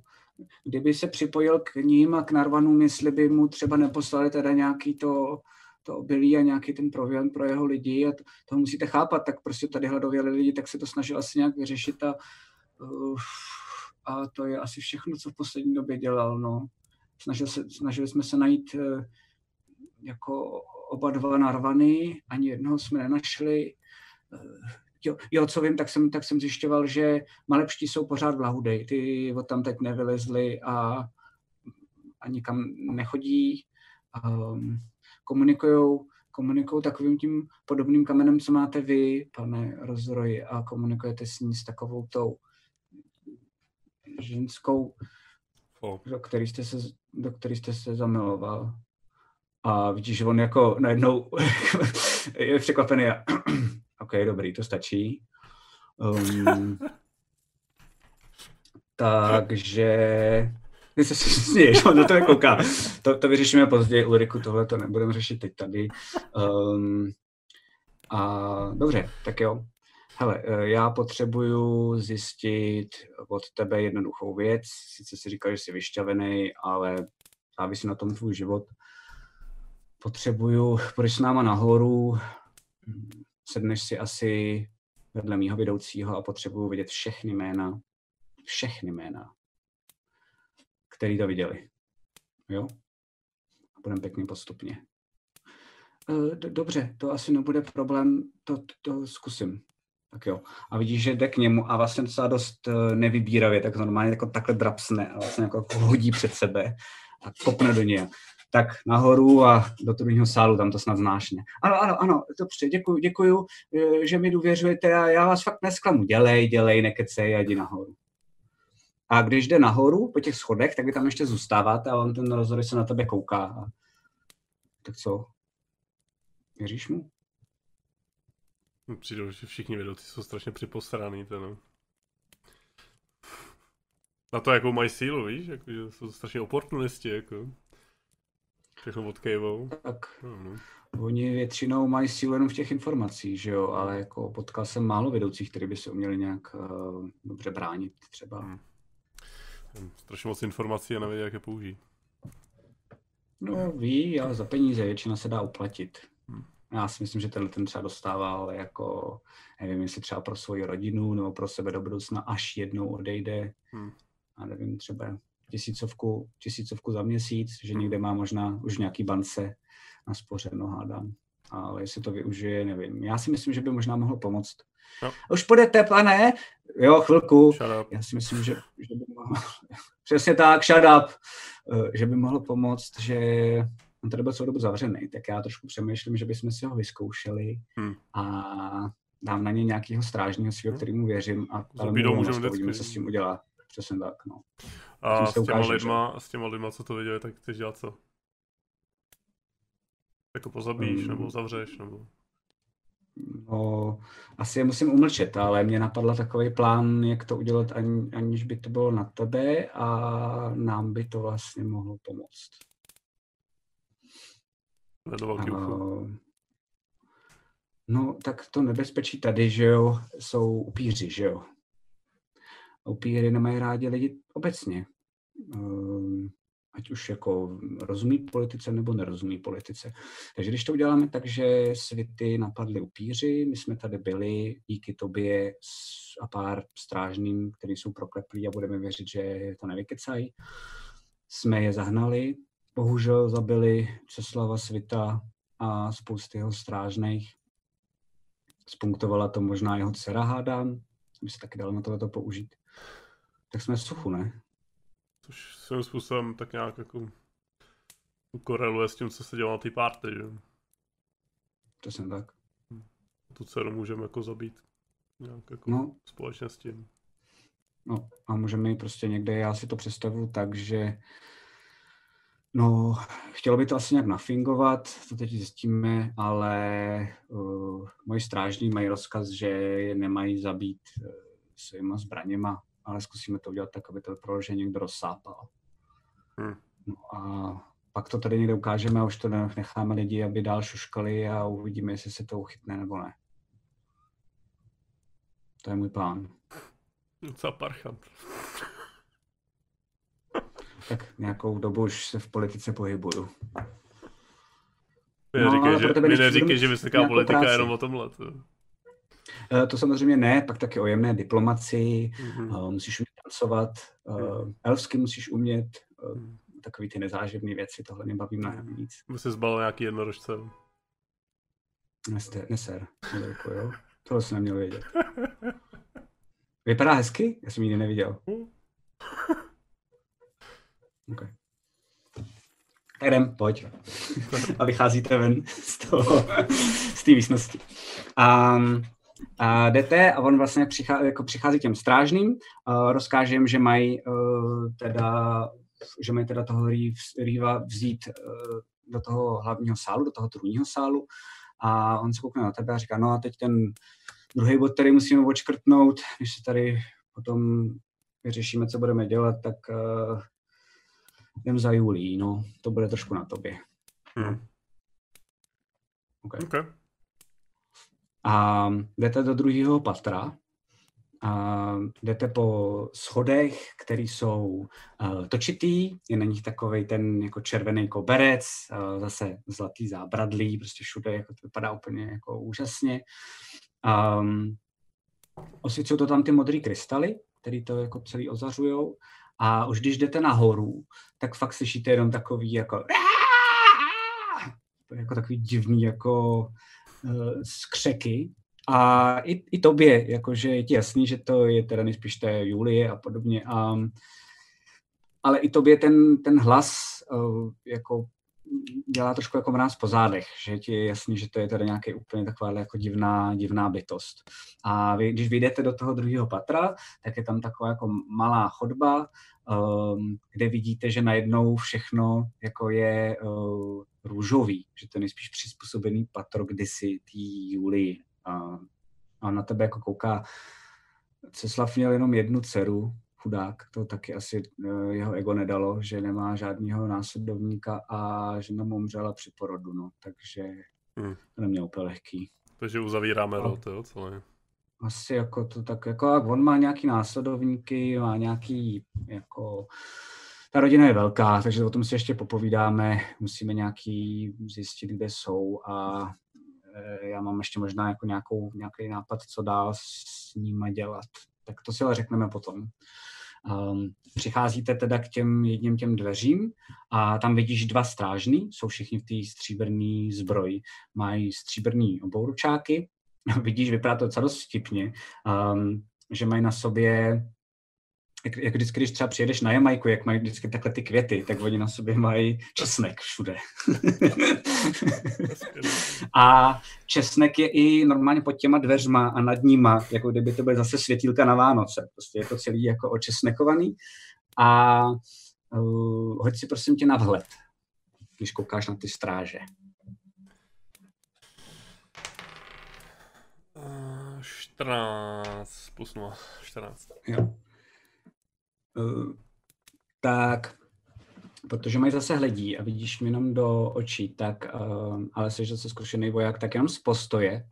kdyby se připojil k ním a k Narvanům, jestli by mu třeba neposlali teda nějaký to, to obilí a nějaký ten proviant pro jeho lidi a to, to musíte chápat, tak prostě tady hladověli lidi, tak se to snažil asi nějak vyřešit a uh, a to je asi všechno, co v poslední době dělal. No. Snažil se, snažili jsme se najít eh, jako oba dva narvany, ani jednoho jsme nenašli. Eh, jo, jo, co vím, tak jsem, tak jsem zjišťoval, že malepští jsou pořád v Lahudej. Ty od tam teď nevylezli a, a nikam nechodí. Um, komunikujou komunikují takovým tím podobným kamenem, co máte vy, pane Rozroj, a komunikujete s ní s takovou tou ženskou, oh. do, který jste se, do který jste se zamiloval. A vidíš, že on jako najednou *laughs* je překvapený a *clears throat* OK, dobrý, to stačí. Um, *laughs* takže *laughs* ty se směješ, on na to kouká. To, to vyřešíme později, Ulriku, tohle to nebudeme řešit teď tady. Um, a dobře, tak jo. Hele, eh, já potřebuju zjistit od tebe jednoduchou věc. Sice si říkal, že jsi vyšťavený, ale závisí na tom tvůj život. Potřebuju, půjdeš s náma nahoru, sedneš si asi vedle mýho vedoucího a potřebuju vidět všechny jména, všechny jména, který to viděli. Jo? A budeme pěkně postupně. Eh, dobře, to asi nebude problém, to, to zkusím. Tak jo. A vidíš, že jde k němu a vlastně docela dost eh, nevybíravě, tak normálně jako takhle drapsne a vlastně jako hodí před sebe a kopne do něj. Tak nahoru a do druhého sálu, tam to snad znáš, ne? Ano, ano, ano, dobře, děkuji, děkuji, eh, že mi důvěřujete a já vás fakt nesklamu. Dělej, dělej, nekecej a jdi nahoru. A když jde nahoru po těch schodech, tak vy tam ještě zůstáváte a on ten rozhod se na tebe kouká. Tak co? Věříš mu? Přijde, že všichni vedoucí jsou strašně připosraný, to no. Na to, jakou mají sílu, víš, jako, že jsou strašně oportunisti, jako. Všechno odkejvou. Tak. No. Oni většinou mají sílu jenom v těch informacích, že jo, ale jako potkal jsem málo vedoucích, kteří by se uměli nějak uh, dobře bránit třeba. Hmm. Strašně moc informací a neví, jak je použít. No ví, ale za peníze většina se dá uplatit. Hmm. Já si myslím, že tenhle ten třeba dostával jako, nevím, jestli třeba pro svoji rodinu nebo pro sebe do budoucna, až jednou odejde. Hmm. A nevím, třeba tisícovku, tisícovku za měsíc, že hmm. někde má možná už nějaký bance naspořeno, hádám. Ale jestli to využije, nevím. Já si myslím, že by možná mohlo pomoct. No. Už půjdete, pane? Jo, chvilku. Já si myslím, že, že by mohlo... *laughs* Přesně tak, shut up. Eh, že by mohlo pomoct, že on tady byl celou dobu zavřený, tak já trošku přemýšlím, že bychom si ho vyzkoušeli hmm. a dám na ně nějakého strážního svého, hmm. kterýmu věřím a ale můžeme co s tím udělá. Přesně tak, no. A s těma, ukáže, lidma, že? s těma lidma, co to viděli, tak chceš dělat co? Jako pozabíš, um, nebo zavřeš, nebo... No, asi je musím umlčet, ale mě napadl takový plán, jak to udělat, ani, aniž by to bylo na tebe a nám by to vlastně mohlo pomoct. Uh, no, tak to nebezpečí tady, že jo, jsou upíři, že jo. Upíry nemají rádi lidi obecně. Uh, ať už jako rozumí politice nebo nerozumí politice. Takže když to uděláme tak, že světy napadly upíři, my jsme tady byli díky tobě a pár strážným, kteří jsou prokleplí a budeme věřit, že to nevykecají, jsme je zahnali, bohužel zabili Česlava Svita a spousty jeho strážných. Spunktovala to možná jeho dcera, hádám, by se taky dalo na tohleto použít. Tak jsme v suchu, ne? Což svým způsobem tak nějak jako koreluje s tím, co se dělá na té party, že? To jsem tak. Tu dceru můžeme jako zabít. Nějak jako No. společně s tím. No a můžeme ji prostě někde, já si to představuju tak, že no, chtělo by to asi nějak nafingovat, to teď zjistíme, ale uh, moji strážní mají rozkaz, že je nemají zabít uh, svýma zbraněma, ale zkusíme to udělat tak, aby to vypadalo, že někdo rozsápal. Hm. No a pak to tady někde ukážeme a už to ne- necháme lidi, aby dál šuškali a uvidíme, jestli se to uchytne nebo ne. To je můj plán. Docela parchant. Tak nějakou dobu už se v politice pohybuju. No, neříkej, ale že, pro tebe, mi neříkej, že vysoká nějakou politika práci. jenom o tomhle. To. Eh, To samozřejmě ne, pak taky o jemné diplomaci, Mhm. eh, musíš umět tancovat, eh, elfsky musíš umět, Mhm. takový ty nezáživné věci, tohle mě baví mnohem víc. By si zbalil nějaký jednorožce. Neste, neser, Mirko, jo? Tohle jsem neměl vědět. Vypadá hezky? Já jsem ji nikdy neviděl. Okay. Tak jdem, pojď. *laughs* A vycházíte ven z toho, z té místnosti. A, a jdete a on vlastně přichází, jako přichází k těm strážným, uh, rozkáže jim, že mají uh, teda, že mají teda toho Reeva vzít uh, do toho hlavního sálu, do toho trůního sálu a on se koukne na tebe a říká, no a teď ten druhý bod, který musíme odškrtnout, když se tady potom vyřešíme, co budeme dělat, tak uh, jdem za Julí, no, to bude trošku na tobě. Hm. Okay. Okay. A jdete do druhého patra, a jdete po schodech, které jsou uh, točitý, je na nich takový ten jako červený koberec, uh, zase zlatý zábradlí, prostě všude jako to vypadá úplně jako úžasně. Um, osvěcují to tam ty modré krystaly, které to jako celý ozařujou. A už když jdete nahoru, tak fakt slyšíte jenom takový jako *laughs* jako takový divný jako skřeky. A i, i tobě, jakože je ti jasný, že to je teda nejspíš té Julie a podobně. A, ale i tobě ten, ten hlas uh, jako dělá trošku jako mráz po zádech, že ti je jasný, že to je teda nějaký úplně taková jako divná, divná bytost. A vy, když vyjdete do toho druhého patra, tak je tam taková jako malá chodba, um, kde vidíte, že najednou všechno jako je uh, růžový, že to je nejspíš přizpůsobený patro kdysi té Julii. A, a na tebe jako kouká, Ceslav měl jenom jednu dceru, chudák, to taky asi uh, jeho ego nedalo, že nemá žádného následovníka a žena mu umřela při porodu, no, takže Hmm. to neměl úplně lehký. Takže uzavíráme rot, jo, celé. Asi jako to tak, jako jak on má nějaký následovníky, má nějaký, jako, ta rodina je velká, takže o tom si ještě popovídáme, musíme nějaký zjistit, kde jsou a e, já mám ještě možná jako nějakou, nějaký nápad, co dál s nimi dělat. Tak to si ale řekneme potom. Um, přicházíte teda k těm jedním těm dveřím a tam vidíš dva strážný, jsou všichni v té stříbrné zbroji. Mají stříbrný obouručáky, *laughs* vidíš, vypadá to docela dost vtipně, um, že mají na sobě, jak, jak vždycky, když třeba přijedeš na Jamajku, jak mají vždycky takhle ty květy, tak oni na sobě mají česnek všude. *laughs* a česnek je i normálně pod těma dveřma a nad nima, jako kdyby to byly zase světílka na Vánoce. Prostě je to celý jako očesnekovaný. A uh, hoď si prosím tě na vhled, když koukáš na ty stráže. Uh, 14 plus 0, 14. Jo. Uh, tak, protože mají zase hledí a vidíš jenom do očí, tak, uh, ale jsi zase zkušený voják, tak jenom z postoje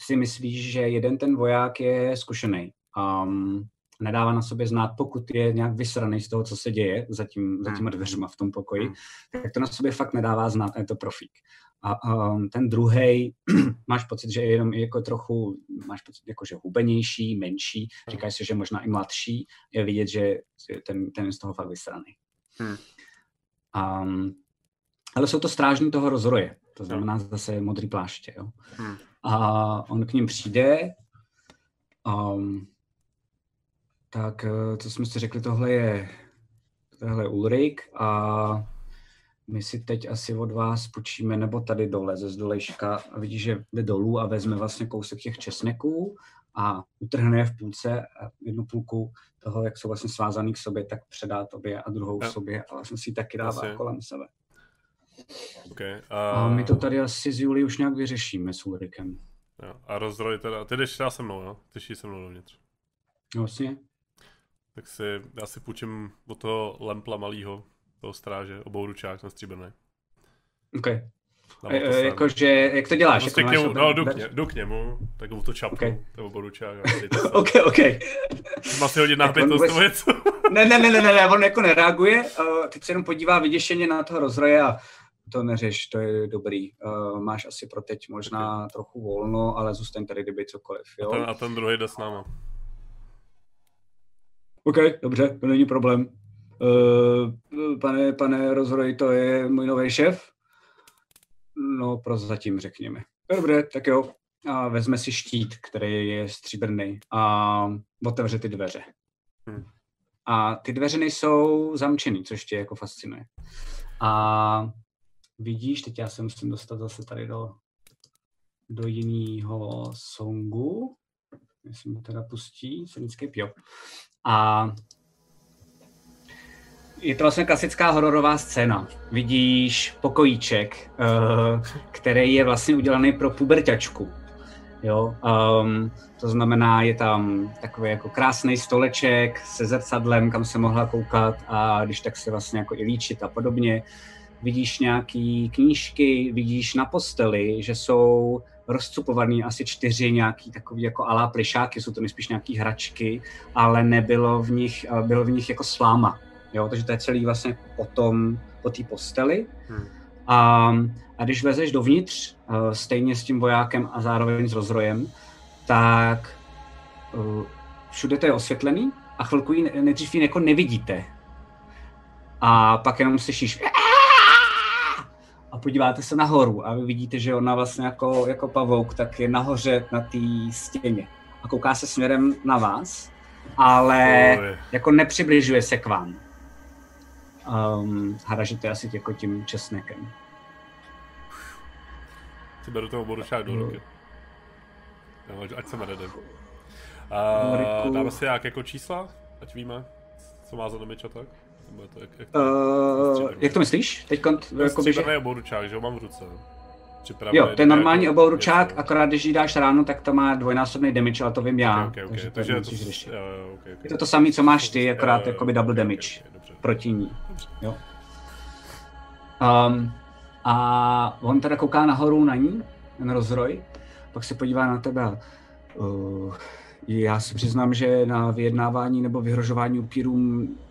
si myslíš, že jeden ten voják je zkušený. Um, nedává na sobě znát, pokud je nějak vysraný z toho, co se děje za, tím, za těma dveřma v tom pokoji, Hmm. tak to na sobě fakt nedává znát, je to profík. A um, ten druhý, *clears throat* máš pocit, že je jenom jako trochu, máš pocit, jako, že hubenější, menší, říkáš si, že možná i mladší, je vidět, že ten, ten je z toho fakt vysraný. Hmm. Um, Ale jsou to strážní toho rozroje. To znamená zase modrý pláště. Jo? Hmm. A on k ním přijde. Um, tak, eh, co jsme si řekli, tohle je, tohle je Ulrik a my si teď asi od vás počíme, nebo tady dole ze zdolejška a vidí, že jde dolů a vezme vlastně kousek těch česneků a utrhne je v půlce a jednu půlku toho, jak jsou vlastně svázaný k sobě, tak předá tobě a druhou Jo. sobě a vlastně si ji taky dává Jasně. kolem sebe. Okay. A my to tady asi s Julí už nějak vyřešíme s Ulrikem. Jo. A rozroj teda, ty jdeš teda se mnou, jo? Ty šli se mnou dovnitř. Vlastně? Tak si, já si půjčím od toho lempla malýho, toho stráže, obou ručák na stříbrný. OK. E, e, jakože, jak to děláš? Prostě jako k němu, no jdu k, ně, jdu k němu, tak mu to čapnu, Okay. okay. to obou ručák a. *laughs* OK, OK. Má si hodit nápětost nebo něco? Ne, ne, ne, ne, ne, on jako nereaguje, uh, teď se jenom podívá vyděšeně na toho rozroje a to neřeš, to je dobrý. Uh, máš asi pro teď možná trochu volno, ale zůstaň tady, kdyby cokoliv, jo? Ten, a ten druhý jde s náma. OK, dobře, to není problém. Uh, pane, pane rozroj, to je můj nový šéf? No, prozatím řekněme. Dobře, tak jo. A vezme si štít, který je stříbrný a otevře ty dveře. Hmm. A ty dveře nejsou zamčený, což tě jako fascinuje. A vidíš, teď já se musím dostat zase tady do, do jiného songu. Jestli mi teda pustí, Sonický jo. A je to vlastně klasická hororová scéna. Vidíš pokojíček, uh, který je vlastně udělaný pro puberťačku. Jo, um, to znamená, je tam takový jako krásný stoleček se zrcadlem, kam se mohla koukat a když tak se vlastně jako i líčit a podobně. Vidíš nějaký knížky, vidíš na posteli, že jsou rozcupovaný asi čtyři nějaký takový jako alá plišáky, jsou to nejspíš nějaký hračky, ale nebylo v nich, eh, bylo v nich jako sláma. Jo, takže to je celý vlastně potom po té posteli. Hmm. A, a když vezeš dovnitř, uh, stejně s tím vojákem a zároveň s rozrojem, tak uh, všude to je osvětlený a chvilku ji ne- nejdřív ji jako nevidíte. A pak jenom slyšíš a podíváte se nahoru a vy vidíte, že ona vlastně jako, jako pavouk, tak je nahoře na té stěně a kouká se směrem na vás, ale Oj. jako nepřibližuje se k vám. Um, hražíte asi jako tím česnekem. Si beru toho boručák do ruky. Jo, ať redem. Mariku. A dáme si jak jako čísla, ať víme, co má za a tak? Nebo to jak, jak, Uh, jak to myslíš? Teď kont, jako že... Stříbrný obouručák, že ho mám v ruce. Připravený. Jo, to je normální jako- obouručák, akorát když jí dáš ráno, tak to má dvojnásobný damage, ale to vím já. Takže to je to. Je to to samé, co máš ty, akorát jo, jakoby double damage ok, dobře. proti ní. Dobře. Jo. Um, a on teda kouká nahoru na ní, ten rozroj, pak se podívá na tebe uh, já se přiznám, že na vyjednávání nebo vyhrožování upírům eh,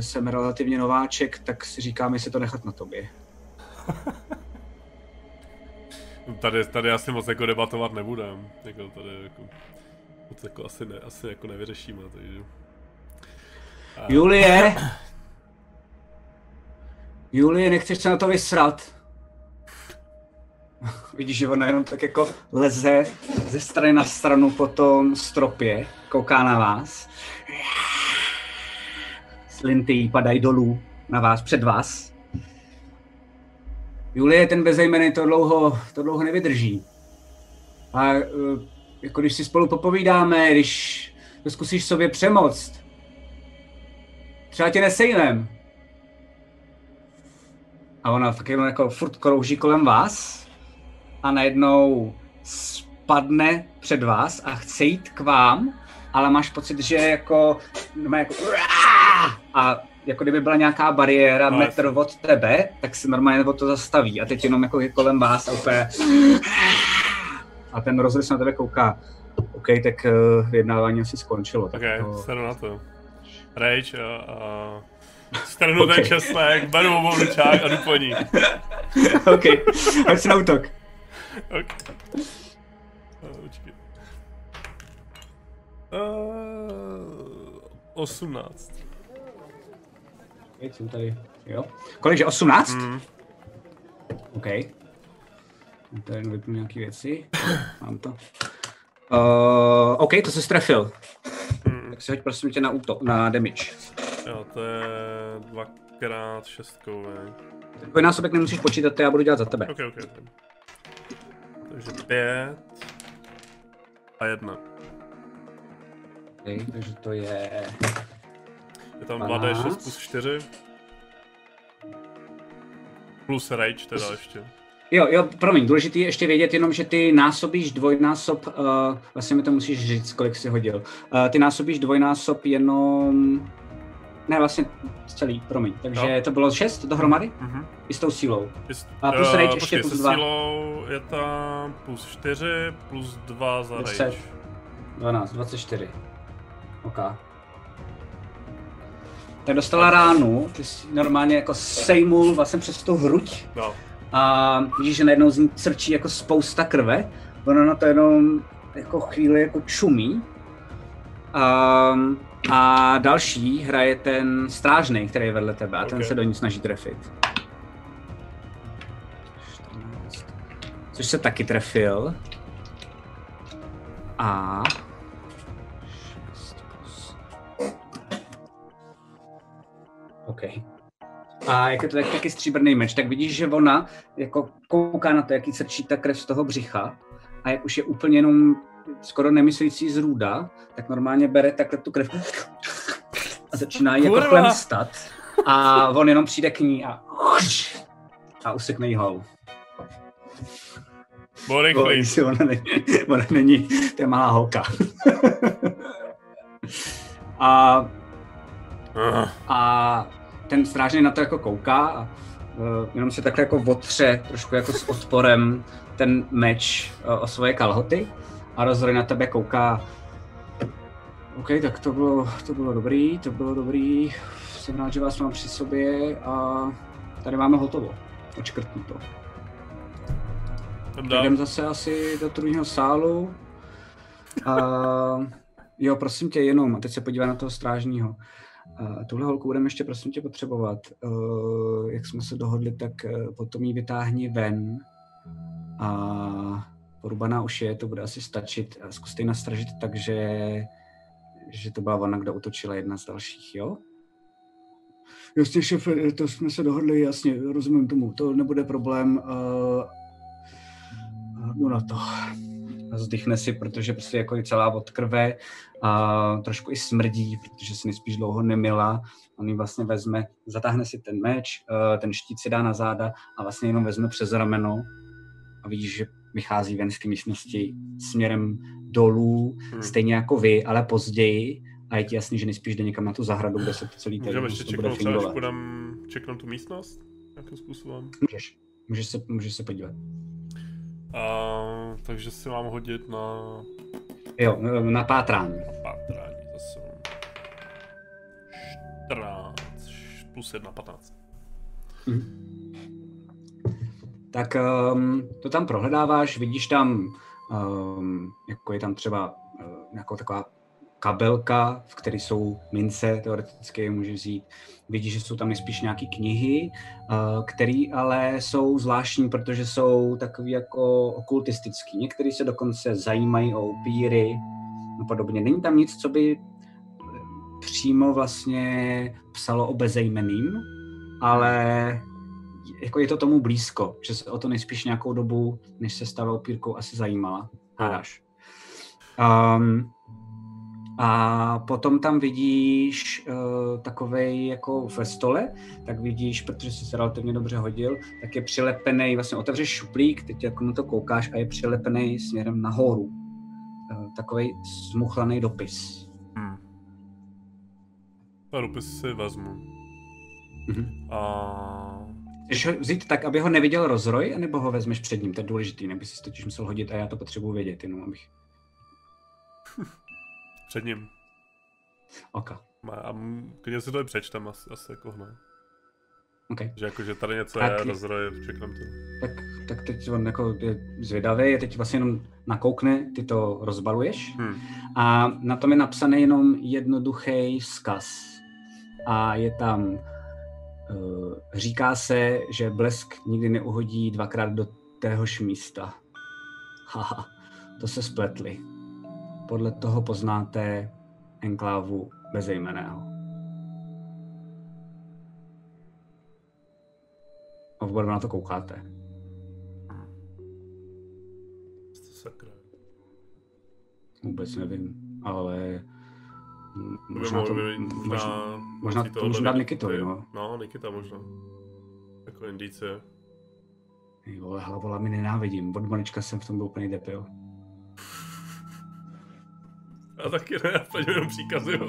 jsem relativně nováček, tak si říkám, jestli to nechat na tobě. *laughs* Tady, tady asi moc jako debatovat nebudem. Jako tady jako, moc jako asi, ne, asi jako nevyřešíme, takže... A, Julie! Julie, nechceš se na to vysrat? *laughs* Vidíš, že ona jenom tak jako leze ze strany na stranu po tom stropě, kouká na vás. Slinty jí padají dolů na vás, před vás. Julie, ten bezejmený to dlouho, to dlouho nevydrží. A eh, jako když si spolu popovídáme, když to zkusíš sobě přemoct, třeba tě nesejmem. A ona tak jenom jako furt krouží kolem vás a najednou spadne před vás a chce jít k vám, ale máš pocit, že jako, má a jako kdyby byla nějaká bariéra No, metr jasně. od tebe, tak se normálně o to zastaví a teď jenom jako je kolem vás a úplně a ten rozhled se na tebe kouká. OK, tak uh, vyjednávání asi skončilo. tak okay, to... na to. Rage a... a... Strhnu Ok. ten česnek, beru obouručák a jdu po ní. OK, si na útok. Ok. A, počkej. Uh, 18. Teď jsem tady, jo. Kolikže, 18? Mm. OK. To jen vypnu nějaké věci. *laughs* Mám to. Uh, OK, to se strefil. Hmm. Tak si hoď prosím tě na útok, na damage. Jo, to je dvakrát šestkový. Dvojnásobek nemusíš počítat, to já budu dělat za tebe. Ok, ok, ok. Takže pět a jedna. Okay, takže to je... Je tam Dvanáct. 2D6 plus 4. Plus rage teda ještě. Jo, jo, promiň, důležitý je ještě vědět jenom, že ty násobíš dvojnásob, uh, vlastně mi to musíš říct, kolik jsi hodil. Uh, ty násobíš dvojnásob jenom... Ne, vlastně celý, promiň. Takže Jo. to bylo 6 dohromady? Mhm. I s tou sílou. Jest- A plus eh, rage ještě počkej, plus se dva. sílou je tam plus 4, plus 2 za Deset. rage. 12, 24. OK. Tak dostala ránu, ty jsi normálně jako sejmul vlastně přes tu hruď No. a vidíš, že najednou z ní crčí jako spousta krve. Ona na to jenom jako chvíli jako čumí. Um, a další hraje ten strážný, který je vedle tebe a ten Ok. se do ní snaží trefit. 14. Což se taky trefil. A... OK. A jak je to tak, taky stříbrný meč, tak vidíš, že ona jako kouká na to, jaký srčí ta krev z toho břicha a jak už je úplně jenom skoro nemyslící zrůda, tak normálně bere takhle tu krev a začíná jí jako chlemstat. A on jenom přijde k ní a a usekne jí hlavu. Byl rychlý. Bo- Ona, není, ona není, to je malá holka. *laughs* a a ten strážný na to jako kouká a uh, jenom si takhle jako otře trošku jako s odporem ten meč uh, o svoje kalhoty a rozhodně na tebe kouká. OK, tak to bylo, to bylo dobrý, to bylo dobrý. Jsem rád, že vás mám při sobě a tady máme hotovo. Očkrtnuto. Dám. Jdem zase asi do druhého sálu. A jo, prosím tě, jenom, a teď se podívám na toho strážního. A tuhle holku budeme ještě prosím tě potřebovat. Uh, jak jsme se dohodli, tak uh, potom ji vytáhni ven. A porubaná už je, to bude asi stačit. A zkuste ji nastražit tak, že, že to byla ona, kdo utočila jedna z dalších, jo? Jasně, šefe, to jsme se dohodli, jasně, rozumím tomu, to nebude problém. Uh, jdu na to. Zdychne si, protože prostě jako je celá od krve a trošku i smrdí, protože si nejspíš dlouho nemila. On ji vlastně vezme, zatáhne si ten meč, eh, ten štít si dá na záda a vlastně jenom vezme přes rameno a vidíš, že vychází ven z té místnosti směrem dolů, Hmm. stejně jako vy, ale později a je ti jasný, že nejspíš jde někam na tu zahradu, kde se to celý tady Můžeme ještě čeknout, třeba, až čeknout tu místnost? Jakým způsobem? Můžeš, můžeš se, můžeš se podívat. A, takže si mám hodit na Jo, na pátrání. pátrání zase. 14 plus 1, 15. tak um, to tam prohledáváš, vidíš tam, um, jako je tam třeba uh, nějaká taková kabelka, v které jsou mince, teoreticky je můžeš vzít. Vidíš, že jsou tam nejspíš nějaké knihy, uh, které ale jsou zvláštní, protože jsou takový jako okultistický. Některé se dokonce zajímají o upíry a podobně. Není tam nic, co by přímo vlastně psalo o bezejmeným, ale jako je to tomu blízko, že se o to nejspíš nějakou dobu, než se stala opírkou, asi zajímala. Hádáš. Um, a potom tam vidíš uh, takovej jako ve stole, tak vidíš, protože jsi se relativně dobře hodil, tak je přilepený, vlastně otevřeš šuplík, teď jako na to koukáš a je přilepený směrem nahoru. Uh, takovej zmuchlaný dopis. Hmm. A dopis si vezmu. Mhm. A Chceš ho vzít tak, aby ho neviděl rozroj, nebo ho vezmeš před ním? To je důležitý, neby si totiž musel hodit a já to potřebuji vědět, jenom abych... *laughs* před ním. Ok, A, klidně si to i přečtem, asi, asi jako ne. ok. Že jako, že tady něco Tak je, je- rozroje, čekám to. Tak, tak teď on jako je zvědavý, teď vlastně jenom nakoukne, ty to rozbaluješ Hmm. a na tom je napsaný jenom jednoduchý vzkaz. A je tam Uh, říká se, že blesk nikdy neuhodí dvakrát do téhož místa. Haha, to se spletli. Podle toho poznáte enklávu bezejmeného. A v na to koukáte. Sakra. Vůbec nevím, ale Možná to, možná, možná to můžu dát Nikitovi, no. No, Nikita možná. Jako indice. Ej, vole, hlavola mi nenávidím. Od malička jsem v tom byl úplný depil. *laughs* Já taky ne, já plně jenom příkazy, jo. *laughs*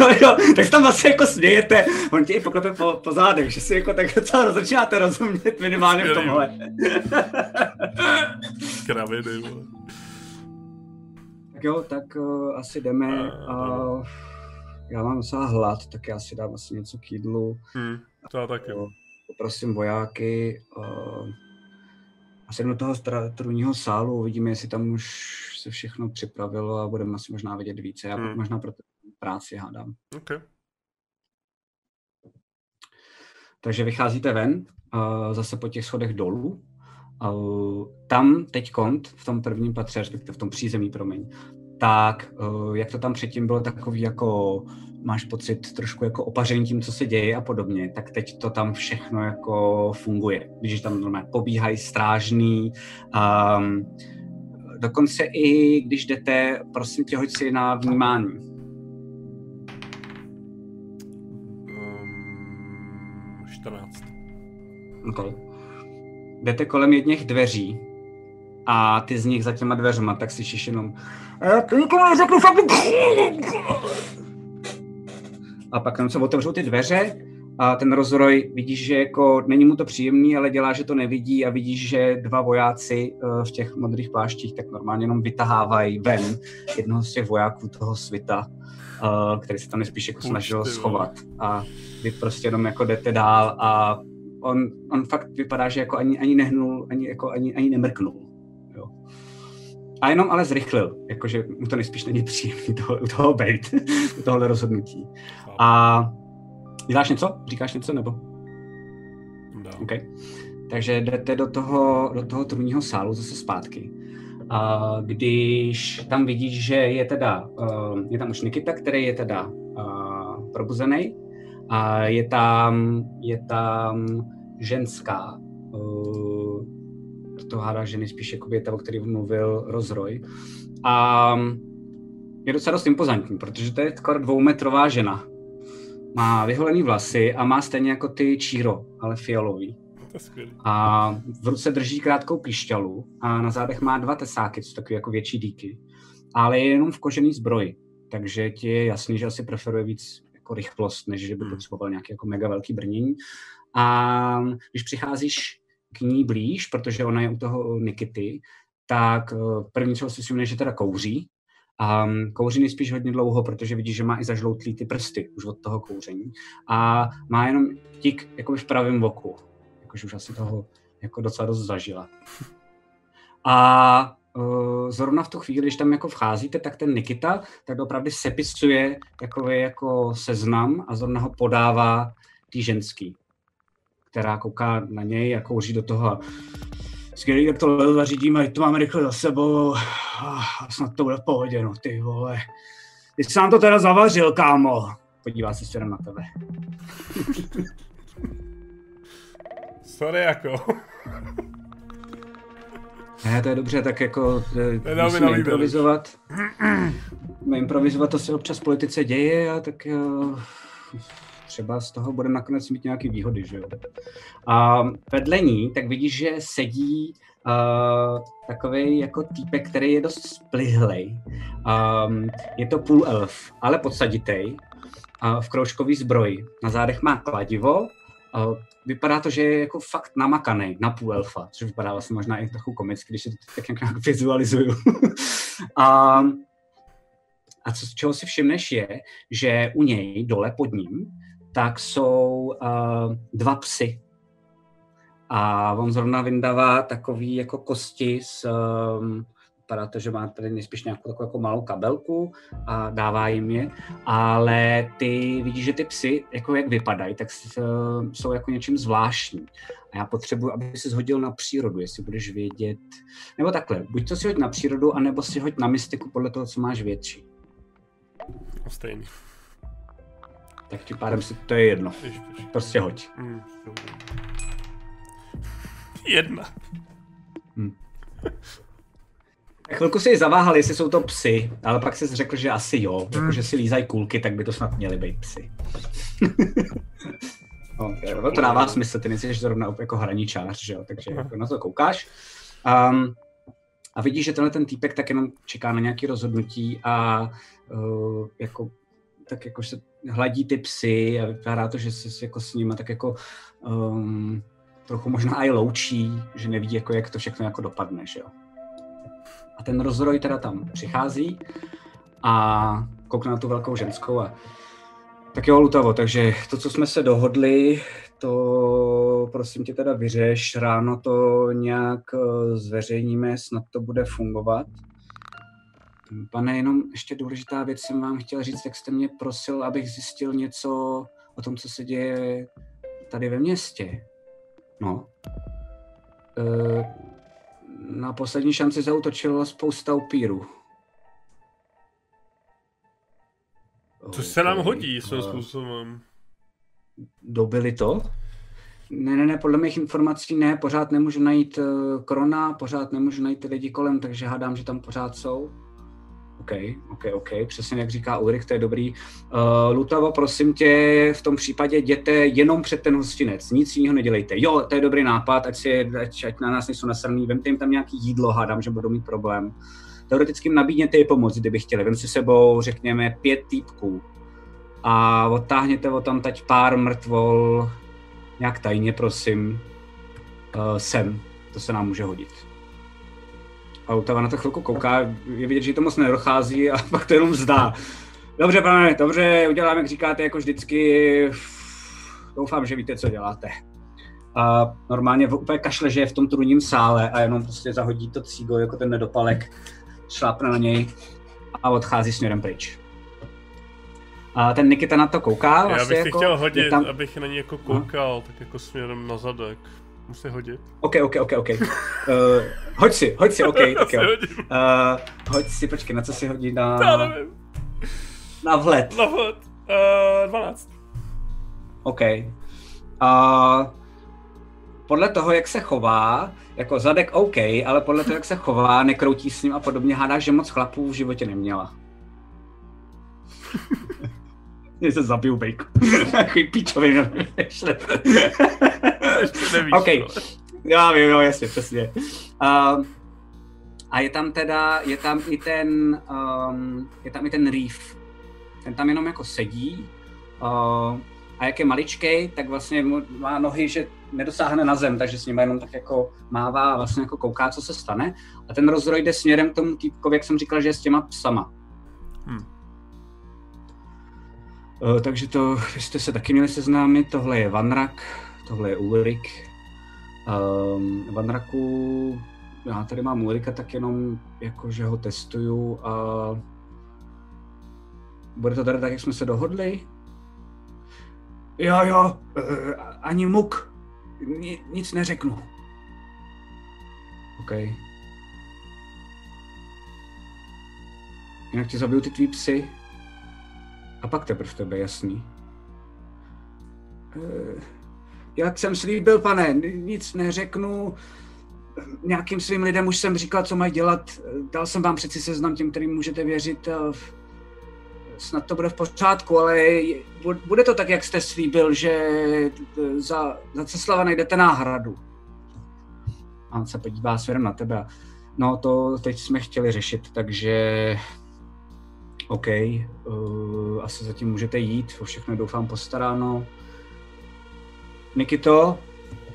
jo, jo, tak tam vlastně jako smějete. On tě i poklepe po, po zádech, že si jako tak docela začínáte rozumět minimálně v tomhle. *laughs* Kraviny, vole. Tak jo, tak uh, asi jdeme. Uh, já mám docela hlad, tak já si dám asi něco k jídlu. Hmm, to já taky. Uh, poprosím vojáky uh, a sednu do toho trůního sálu, uvidíme, jestli tam už se všechno připravilo a budeme asi možná vidět více. Já hmm. možná pro práci hádám. Okay. Takže vycházíte ven, zase po těch schodech dolů. Tam teď kont, v tom prvním patře, respektive v tom přízemí, promiň, tak uh, jak to tam předtím bylo takový jako máš pocit trošku jako opaření tím, co se děje a podobně, tak teď to tam všechno jako funguje. Když tam normálně pobíhají strážný, um, dokonce i když jdete, prosím tě, hoď si na vnímání. Um, 14. Okay. Jdete kolem jedných dveří a ty z nich za těma dveřma, tak si jenom to nikomu neřeknu fakt a pak tam se otevřou ty dveře a ten rozroj vidíš, že jako není mu to příjemný, ale dělá, že to nevidí a vidíš, že dva vojáci uh, v těch modrých pláštích tak normálně jenom vytahávají ven jednoho z těch vojáků toho svita, uh, který se tam nejspíš jako snažil schovat. A vy prostě jenom jako jdete dál a on, on fakt vypadá, že jako ani, ani nehnul, ani, jako ani, ani nemrknul. A jenom ale zrychlil, jakože mu to nejspíš není příjemný toho, u toho bejt, u tohohle rozhodnutí. A děláš něco? Říkáš něco nebo? No. Okay. Takže jdete do toho, do toho trůního sálu zase zpátky. A když tam vidíš, že je teda, uh, je tam už Nikita, který je teda uh, probuzený, a je tam, je tam ženská, uh, to hádá ženy spíš jako je ta, o který mluvil Rozroj. A je docela dost impozantní, protože to je skoro dvoumetrová žena má vyholený vlasy a má stejně jako ty číro, ale fialový. A v ruce drží krátkou pišťalu a na zádech má dva tesáky, co takové jako větší díky. Ale je jenom v kožený zbroji, takže ti je jasný, že asi preferuje víc jako rychlost, než že by hmm. potřeboval nějaký jako mega velký brnění. A když přicházíš k ní blíž, protože ona je u toho Nikity, tak eh, první, co si všimne, že teda kouří, a kouří nejspíš hodně dlouho, protože vidí, že má i zažloutlý ty prsty už od toho kouření. A má jenom tik jako v pravém oku. Jakože už asi toho jako docela dost zažila. A uh, zrovna v tu chvíli, když tam jako vcházíte, tak ten Nikita tak opravdu sepisuje takový jako seznam a zrovna ho podává tý ženský, která kouká na něj a kouří do toho skvělý, jak to zařídíme, ať to máme rychle za sebou a snad to bude v pohodě, no ty vole. Ty jsi nám to teda zavařil, kámo. Podívá se směrem na tebe. *laughs* Sorry, jako. Ne, to je dobře, tak jako eh, musíme improvizovat. *clears throat* Improvizovat, to se občas v politice děje a tak uh, třeba z toho bude nakonec mít nějaké výhody, že jo. A vedle ní, tak vidíš, že sedí uh, takový jako týpek, který je dost splihlej. Um, je to půl elf, ale podsaditej, uh, v kroužkový zbroji. Na zádech má kladivo, uh, vypadá to, že je jako fakt namakaný na půl elfa, což vypadá vlastně možná i trochu komicky, když se to tak nějak *laughs* vizualizuju. *laughs* a, a co, čeho si všimneš je, že u něj dole pod ním tak jsou uh, dva psy. A on zrovna vyndává takový jako kosti z um, vypadá to, že má tady nejspíš nějakou takovou jako malou kabelku a dává jim je, ale ty vidíš, že ty psy, jako jak vypadají, tak jsou jako něčím zvláštní. A já potřebuji, aby si hodil na přírodu, jestli budeš vědět, nebo takhle, buď to si hoď na přírodu, anebo si hoď na mystiku podle toho, co máš větší. Stejný. Tak tím pádem si to je jedno. Prostě hoď. Hmm, Jedna. Hmm. Chvilku si zaváhal, jestli jsou to psy, ale pak si řekl, že asi jo. Jako, hmm. Jako, že si lízají kulky, tak by to snad měly být psy. *laughs* okay, no, to dává smysl, ty nejsi zrovna jako hraničář, že jo? takže jako na to koukáš. Um, a vidíš, že tenhle ten týpek tak jenom čeká na nějaké rozhodnutí a uh, jako, tak jako se hladí ty psy a vypadá to, že se jako s nimi tak jako um, trochu možná i loučí, že neví, jako, jak to všechno jako dopadne, že jo. A ten rozdroj teda tam přichází a koukne na tu velkou ženskou a tak jo, Lutavo, takže to, co jsme se dohodli, to prosím tě teda vyřeš, ráno to nějak eh, zveřejníme, snad to bude fungovat. Pane, jenom ještě důležitá věc jsem vám chtěl říct, jak jste mě prosil, abych zjistil něco o tom, co se děje tady ve městě. No. E, na poslední šanci zautočila spousta upírů. To se nám hodí svým způsobem. Dobili to? Ne, ne, ne, podle mých informací ne, pořád nemůžu najít uh, Krona, pořád nemůžu najít ty lidi kolem, takže hádám, že tam pořád jsou. OK, OK, OK, přesně jak říká Ulrich, to je dobrý. Uh, Lutavo, prosím tě, v tom případě jděte jenom před ten hostinec, nic jiného nedělejte. Jo, to je dobrý nápad, ať, si, ať, ať na nás nejsou nasrný, vemte jim tam nějaký jídlo, hádám, že budou mít problém. Teoreticky jim nabídněte je pomoc, kdyby chtěli. Vem si sebou, řekněme, pět týpků a odtáhněte o tam teď pár mrtvol, nějak tajně, prosím, uh, sem. To se nám může hodit. A Utava na to chvilku kouká, je vidět, že to moc nedochází a *laughs* pak to jenom vzdá. Dobře, pane, dobře, uděláme, jak říkáte, jako vždycky. Doufám, že víte, co děláte. A normálně úplně kašle, že je v tom trůním sále a jenom prostě zahodí to cígo jako ten nedopalek, šlápne na něj a odchází směrem pryč. A ten Nikita na to kouká. Vlastně Já bych si jako, chtěl hodit, tam... abych na něj jako koukal, no. tak jako směrem na zadek. Musí hodit. OK, OK, OK, OK. Uh, hoď si, hoď si, OK, tak jo. Uh, hoď si, počkej, na co si hodí na... Já nevím. Na vhled. Na vhled. Uh, 12. OK. Uh, podle toho, jak se chová, jako zadek OK, ale podle toho, jak se chová, nekroutí s ním a podobně, hádá, že moc chlapů v životě neměla. *laughs* Mě se zabiju bejku. Takový píčový. OK. No. Já vím, jo, jasně, přesně. Uh, a je tam teda, je tam i ten, um, je tam i ten reef. Ten tam jenom jako sedí. Uh, a jak je maličkej, tak vlastně má nohy, že nedosáhne na zem, takže s ním jenom tak jako mává a vlastně jako kouká, co se stane. A ten rozroj jde směrem k tomu týpkovi, jak jsem říkal, že je s těma psama. Hmm. Uh, takže to jste se taky měli seznámit, tohle je Vanrak, tohle je Ulrik. Um, Vanraku, já tady mám Ulrika, tak jenom jako, že ho testuju a bude to tady tak, jak jsme se dohodli? Jo, jo, uh, ani muk, Ni, nic neřeknu. OK. Jinak ti zabiju ty tvý psy. A pak teprve tebe, jasný. Uh, jak jsem slíbil, pane, nic neřeknu. Nějakým svým lidem už jsem říkal, co mají dělat. Dal jsem vám přeci seznam těm, kterým můžete věřit. Snad to bude v pořádku, ale bude to tak, jak jste slíbil, že za, za Ceslava najdete náhradu. A on se podívá směrem na tebe. No to teď jsme chtěli řešit, takže OK, uh, asi zatím můžete jít, o všechno doufám postaráno. Nikito,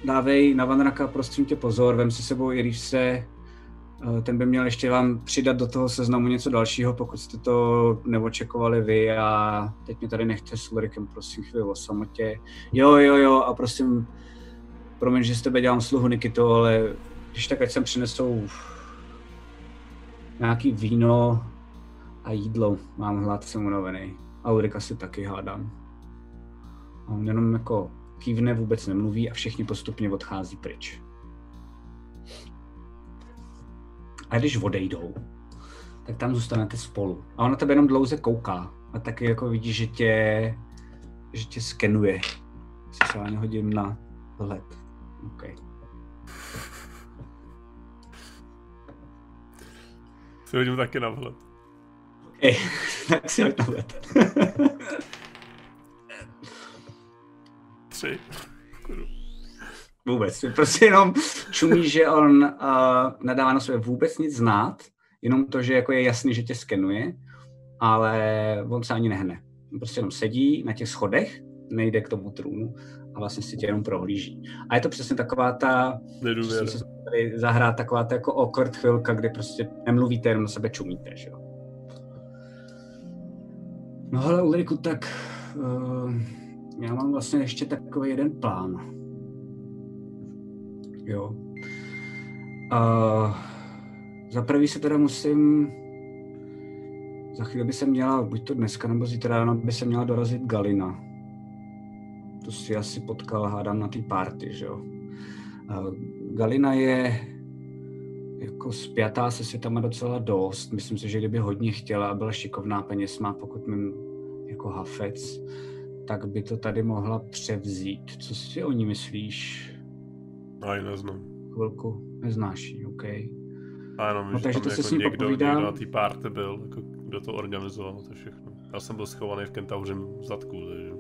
dávej na Vanraka prosím tě pozor, vem si sebou i se, eh, ten by měl ještě vám přidat do toho seznamu něco dalšího, pokud jste to neočekovali vy a teď mě tady nechte s Ulrikem, prosím chvíli o samotě. Jo, jo, jo a prosím, promiň, že z tebe dělám sluhu Nikito, ale když tak ať sem přinesou nějaký víno a jídlo. Mám hlad, jsem unavený. A Ulrika si taky hádám. A on jenom jako kývne, vůbec nemluví a všichni postupně odchází pryč. A když odejdou, tak tam zůstanete spolu. A on na tebe jenom dlouze kouká. A taky jako vidí, že tě, že tě skenuje. Se hodím na hled. Okay. Si hodím taky na vhled. Ej, *laughs* tak si hoď na vhled. Tři. Vůbec. Prostě jenom šumí, že on uh, nedává na sebe vůbec nic znát, jenom to, že jako je jasný, že tě skenuje, ale on se ani nehne. On prostě jenom sedí na těch schodech, nejde k tomu trůnu a vlastně si tě jenom prohlíží. A je to přesně taková ta, Nedůvěra. se tady zahrát taková ta jako awkward chvilka, kdy prostě nemluvíte, jenom na sebe čumíte, že jo. No hele Ulriku, tak uh, já mám vlastně ještě takový jeden plán. Jo. Uh, za prvý se teda musím za chvíli by se měla, buď to dneska nebo zítra ráno, by se měla dorazit Galina. To si asi potkal, hádám, na té party, že jo. Uh, Galina je jako spjatá se světama docela dost. Myslím si, že kdyby hodně chtěla a byla šikovná peněz má, pokud mým jako hafec, tak by to tady mohla převzít. Co si o ní myslíš? A ji neznám. Chvilku, neznáš ji, OK. A jenom, No, že takže to jako s ním někdo, popovídám. někdo na té party byl, jako kdo to organizoval, to všechno. Já jsem byl schovaný v kentauřím zadku, takže...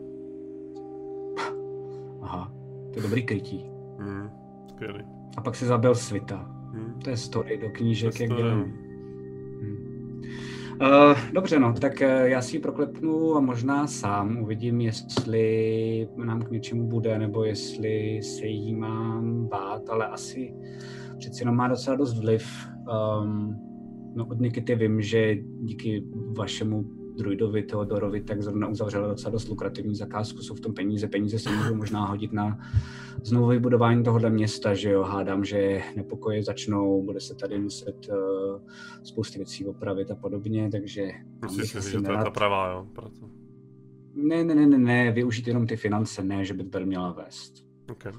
Aha, to je dobrý krytí. Hmm, skvělý. A pak se zabil Svita. Hmm. To je story do knížek, To jak story. dělám. Hmm. Uh, dobře, no, tak uh, já si ji proklepnu a možná sám uvidím, jestli nám k něčemu bude, nebo jestli se jí mám bát, ale asi přeci jenom má docela dost vliv. Um, no, od Nikity vím, že díky vašemu druidovi Teodorovi tak zrovna uzavřela docela dost lukrativní zakázku, jsou v tom peníze, peníze se můžou možná hodit na znovu vybudování tohohle města, že jo, hádám, že nepokoje začnou, bude se tady muset uh, spousty věcí opravit a podobně, takže bych si, že to je ta pravá, jo? Proto. ne, ne, ne, ne, ne, využít jenom ty finance, ne, že by to tady měla vést. Okay.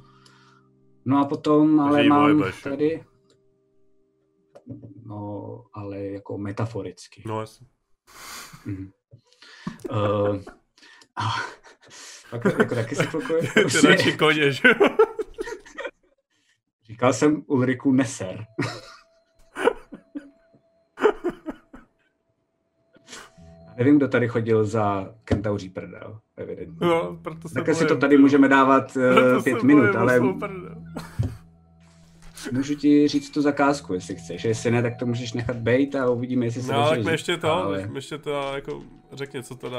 No a potom, ale jí mám tady, no, ale jako metaforicky. No jasně. Mhm. Uh, a, *laughs* jako taky *laughs* Ty radši koně, že? *laughs* Říkal jsem Ulriku Neser. Nevím, kdo tady chodil za kentauří prdel, evidentně. No, proto se Takhle si to tady můžeme dávat uh, se pět minut, ale. Můžu ti říct tu zakázku, jestli chceš. Jestli ne, tak to můžeš nechat bejt a uvidíme, jestli se No, tak rozjezdí. mi ještě to, Ale... mi ještě to, jako, řekni, co teda,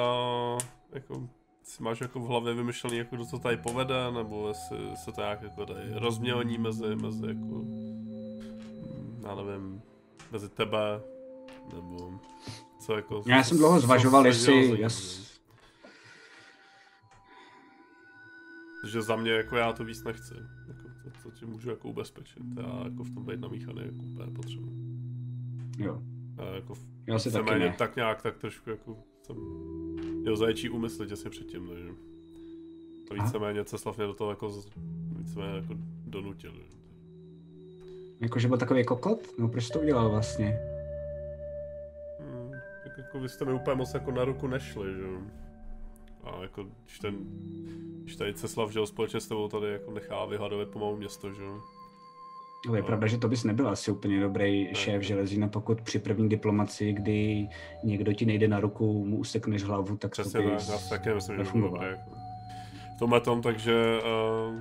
jako, si máš jako v hlavě vymyšlený, jako, kdo to tady povede, nebo jestli se to nějak jako tady rozmělní mezi, mezi, jako, mm, já nevím, mezi tebe, nebo co jako... Já co- jsem dlouho zvažoval, jestli... Jas... Že za mě jako já to víc nechci. Jako, to, to můžu jako ubezpečit. Já jako v tom být namíchaný jako úplně potřebuji. Jo, A jako v- já si taky ne. tak nějak tak trošku jako jsem měl zaječí úmysly těsně předtím, takže a Aha. víceméně Ceslav mě do toho jako víceméně jako donutil. že? Jakože byl takový kokot? No proč to udělal vlastně? Hmm, tak jako vy jste mi úplně moc jako na ruku nešli, že jo. A jako když ten, když tady Ceslav, že jo, společně s tebou tady jako nechá vyhledovat pomalu město, že jo. Ale je No. pravda, že to bys nebyl asi úplně dobrý šéf železína, pokud při první diplomaci, kdy někdo ti nejde na ruku, mu usekneš hlavu, tak Přesně to tak, bys si taky myslím, že dobré. Jako. V tomhle tom, takže uh,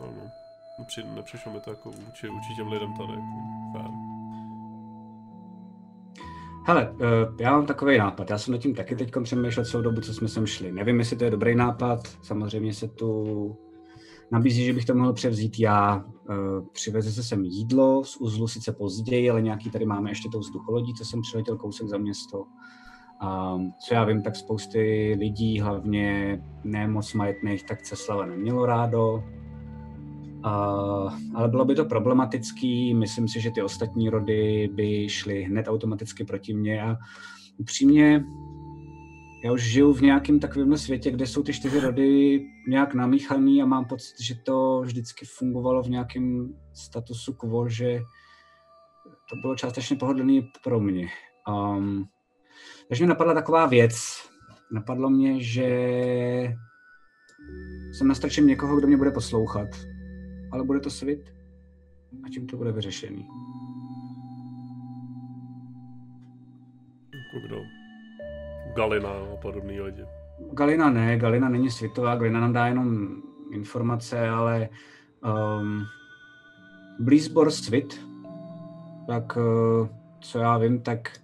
no, no, nepři, nepřišlo mi to jako vůči, vůči těm lidem tady jako. Hele, eh, já mám takový nápad. Já jsem nad tím taky teď přemýšlel celou dobu, co jsme sem šli. Nevím, jestli to je dobrý nápad. Samozřejmě se tu nabízí, že bych to mohl převzít já. Eh, Přiveze se sem jídlo z uzlu sice později, ale nějaký tady máme ještě tou vzducholodí, co jsem přiletěl kousek za město. A co já vím, tak spousty lidí, hlavně ne moc majetných, tak Ceslava nemělo rádo. Ale bylo by to problematický, myslím si, že ty ostatní rody by šly hned automaticky proti mně a upřímně já už žiju v nějakém takovém světě, kde jsou ty čtyři rody nějak namíchaný a mám pocit, že to vždycky fungovalo v nějakém statusu quo, že to bylo částečně pohodlný pro mě. Um, takže mi napadla taková věc. Napadlo mě, že jsem nastrčím někoho, kdo mě bude poslouchat. Ale bude to svit a tím to bude vyřešený. Jako kdo? Galina a podobný lidi. Galina ne, Galina není svitová, Galina nám dá jenom informace, ale um, Blízbor svit, tak uh, co já vím, tak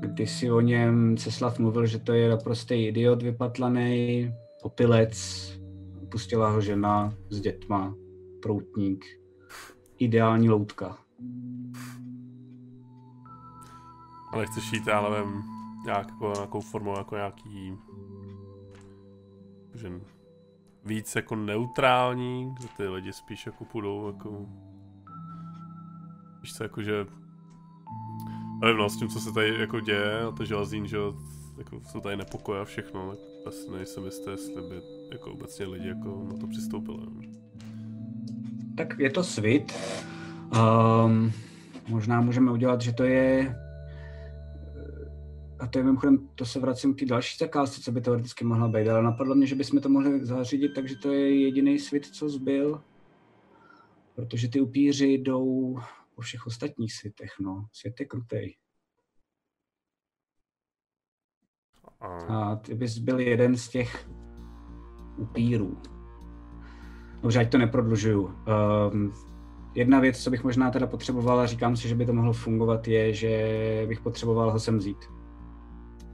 když si o něm Ceslav mluvil, že to je naprostý idiot vypatlaný, popilec, pustila ho žena s dětma, proutník, ideální loutka. Ale chceš jít, já nevím, nějak, jako, nějakou formou, jako nějaký, že víc jako neutrální, kde ty lidi spíš jako půjdou jako, víš co, jako že, nevím no, s tím, co se tady jako děje a to železín, že jako jsou tady nepokoje a všechno, tak asi nejsem jistý, jestli by jako obecně lidi jako na to přistoupili. Tak je to svit. Um, možná můžeme udělat, že to je a to je mimochodem, to se vracím k té další zakázce, co by teoreticky mohla být, ale napadlo mě, že bychom to mohli zařídit takže to je jediný svět, co zbyl, protože ty upíři jdou po všech ostatních světech, no. Svět je krutej. A ty bys byl jeden z těch upírů. Dobře, ať to neprodlužuju. Um, jedna věc, co bych možná teda potřeboval, a říkám si, že by to mohlo fungovat, je, že bych potřeboval ho sem vzít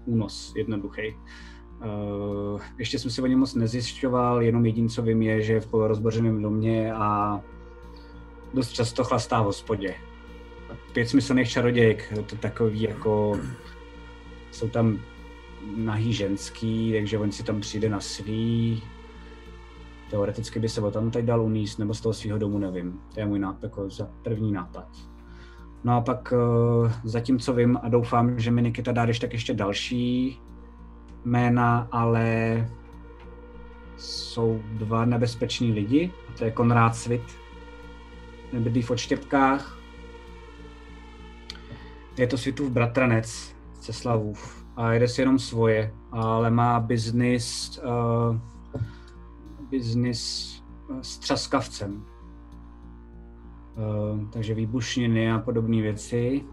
únos jednoduchý. Uh, ještě jsem si o něm moc nezjišťoval, jenom jediné, co vím, je, že je v polorozbořeném domě a dost často chlastá v hospodě. Pět smyslných čarodějek, to takový jako, jsou tam nahý ženský, takže on si tam přijde na svý. Teoreticky by se o tam tady dal uníst, nebo z toho svého domu, nevím. To je můj nápad, jako první nápad. No a pak uh, zatím, co vím a doufám, že mi Nikita dá tak ještě další jména, ale jsou dva nebezpeční lidi, a to je Konrád Svit, nebydlí v odštěpkách. Je to Svitův bratranec, Ceslavův, a jede si jenom svoje, ale má biznis, uh, biznis s třaskavcem. Eh, takže výbušniny a podobné věci.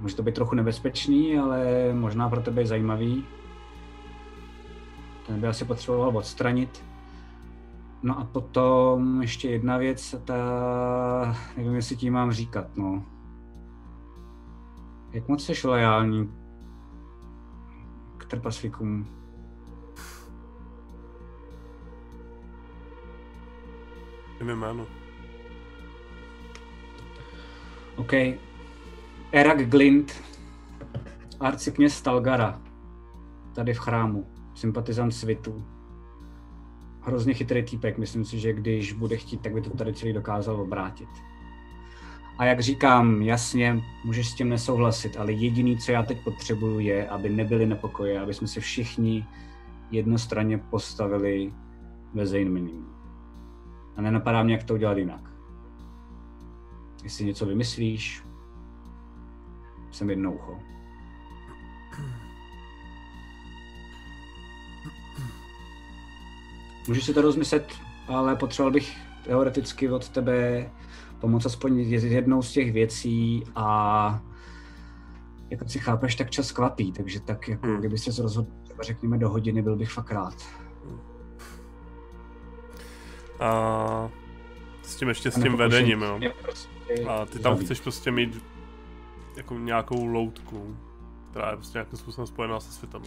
Může to být trochu nebezpečný, ale možná pro tebe je zajímavý. Ten by asi potřeboval odstranit. No a potom ještě jedna věc, ta, nevím, jestli tím mám říkat, no. Jak moc jsi lojální k trpaslíkům? Nevím jméno. OK. Erak Glint, arcikněz Talgara, tady v chrámu, sympatizant svitu. Hrozně chytrý týpek, myslím si, že když bude chtít, tak by to tady celý dokázal obrátit. A jak říkám, jasně, můžeš s tím nesouhlasit, ale jediný, co já teď potřebuju, je, aby nebyly nepokoje, aby jsme se všichni jednostranně postavili ve Zainminim. A nenapadá mě, jak to udělat jinak jestli něco vymyslíš, jsem jedno ucho. Můžeš si to rozmyslet, ale potřeboval bych teoreticky od tebe pomoct aspoň jednou z těch věcí a jako si chápeš, tak čas kvapí, takže tak jako hmm. kdyby se rozhodl, třeba řekněme do hodiny, byl bych fakt rád. A s tím ještě s tím vedením, jo. A ty tam chceš prostě mít jako nějakou loutku, která je prostě nějakým způsobem spojená se světem.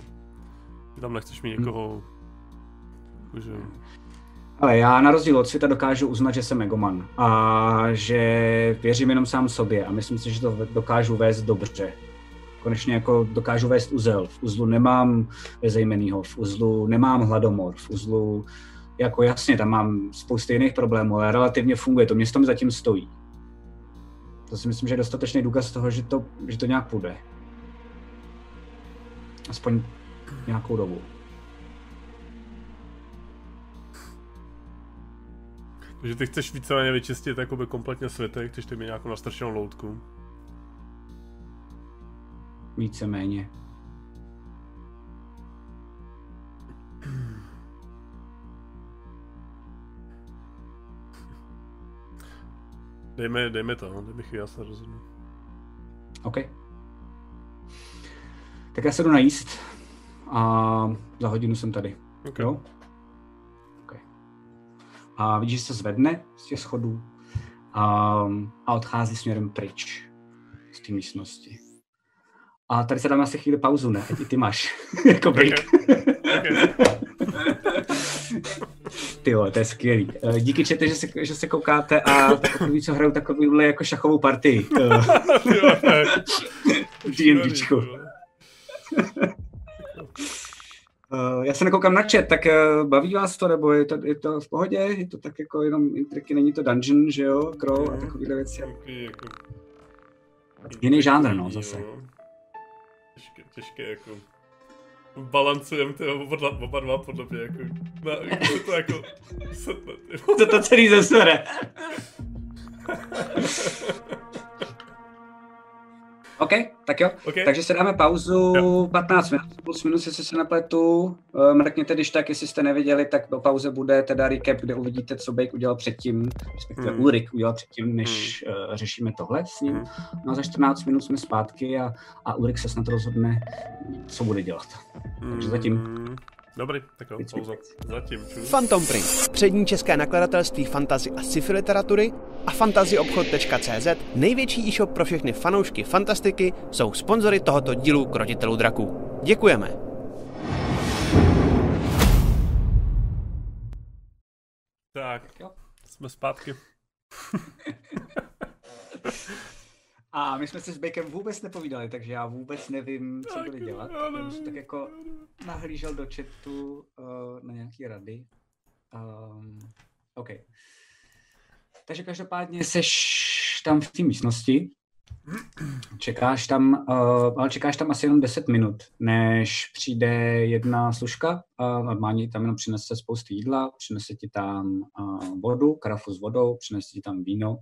Ty tam nechceš mít někoho, jakože... Ale já na rozdíl od světa dokážu uznat, že jsem megoman a že věřím jenom sám sobě a myslím si, že to dokážu vést dobře. Konečně jako dokážu vést uzel. V uzlu nemám bezejmenýho, v uzlu nemám hladomor, v uzlu jako jasně, tam mám spousty jiných problémů, ale relativně funguje, to město mi zatím stojí. To si myslím, že je dostatečný důkaz toho, že to, že to nějak půjde. Aspoň nějakou dobu. Takže ty chceš víceméně vyčistit jakoby kompletně světek, chceš ty mít nějakou nastrčenou loutku. Víceméně. Dejme, dejme to, no, dejme chvíli, já se rozhodnu. OK. Tak já se jdu najíst a za hodinu jsem tady. Ok. Jo? Okay. A vidíš, že se zvedne z těch schodů a, a odchází směrem pryč z té místnosti. A tady se dáme asi chvíli pauzu, ne? I ty máš *laughs* jako break. Ok. *laughs* Ty jo, to je skvělý. Eh, Díky čete, že se, že se koukáte a takový, co hrajou takovýhle jako šachovou partii. eh. *laughs* D&Dčku. Uh, já se nekoukám na chat, tak baví vás to, nebo je to, je to v pohodě? Je to tak jako jenom intriky, není to dungeon, že jo, crow a takovýhle věci. Takový jako... Jiný žánr, no, Jo. zase. Těžké, těžké jako... Balancujeme ty oba, oba dva podle mě jako... Na, jako se to jako... *laughs* Setne, ty. To to celý zesere. *laughs* OK, tak jo. OK. Takže se dáme pauzu Jo. 15 minut, plus minus, jestli se nepletu. Eh, Mrkněte, když tak, jestli jste neviděli, tak po pauze bude teda recap, kde uvidíte, co Bake udělal předtím, respektive Hmm. Ulrik udělal předtím, než uh, řešíme tohle s ním. Hmm. No a za 14 minut jsme zpátky a, a Ulrik se snad rozhodne, co bude dělat. Takže zatím. Dobrý, tak jo, pauza. věcí. Zatím, čus. Phantom Print, přední české nakladatelství fantazy a sci-fi literatury a fantazyobchod.cz, největší e-shop pro všechny fanoušky fantastiky, jsou sponzory tohoto dílu Krotitelů draků. Děkujeme. Tak, Jo. jsme zpátky. *laughs* A my jsme si s Bakem vůbec nepovídali, takže já vůbec nevím, co jo, dělat. já jsem tak jako nahlížel do chatu uh, na nějaké rady. Um, OK. Takže každopádně seš tam v té místnosti, čekáš tam, uh, ale čekáš tam asi jenom 10 minut, než přijde jedna služka, uh, normálně tam jenom přinese spoustu jídla, přinese ti tam uh, vodu, karafu s vodou, přinese ti tam víno,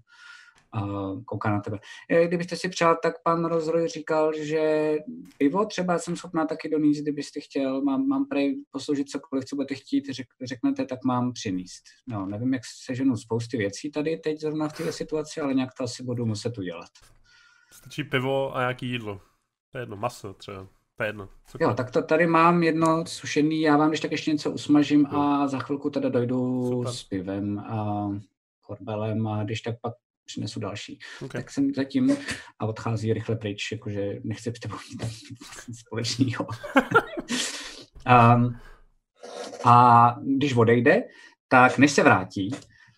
kouká na tebe. Eh, Kdybyste si přál, tak pan Rozroj říkal, že pivo třeba jsem schopná taky donést, kdybyste chtěl. Mám, mám prej posloužit cokoliv, co budete chtít, řek, řeknete, tak mám přinést. No, nevím, jak seženu spousty věcí tady teď zrovna v této situaci, ale nějak to asi budu muset udělat. Stačí pivo a nějaký jídlo. To je jedno, maso třeba. To je jedno. Jo, Cokoliv. tak to tady mám jedno sušený, já vám když tak ještě něco usmažím a za chvilku teda dojdu Super. s pivem a korbelem a když tak pak přinesu další. Ok. Tak jsem zatím a odchází rychle pryč, jakože nechce s tebou nic *laughs* společného. *laughs* um, a když odejde, tak než se vrátí,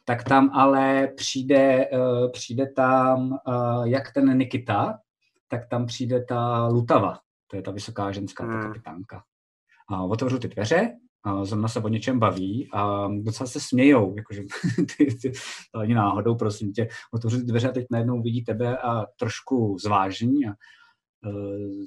tak tam ale přijde, uh, přijde tam uh, jak ten Nikita, tak tam přijde ta Lutava, to je ta vysoká ženská, ta Hmm. kapitánka. A otevřu ty dveře, a zrovna se o něčem baví a docela se smějou, jakože *laughs* ty, ty, to ani náhodou, prosím tě, otevřu dveře a teď najednou vidí tebe a trošku zvážní a uh,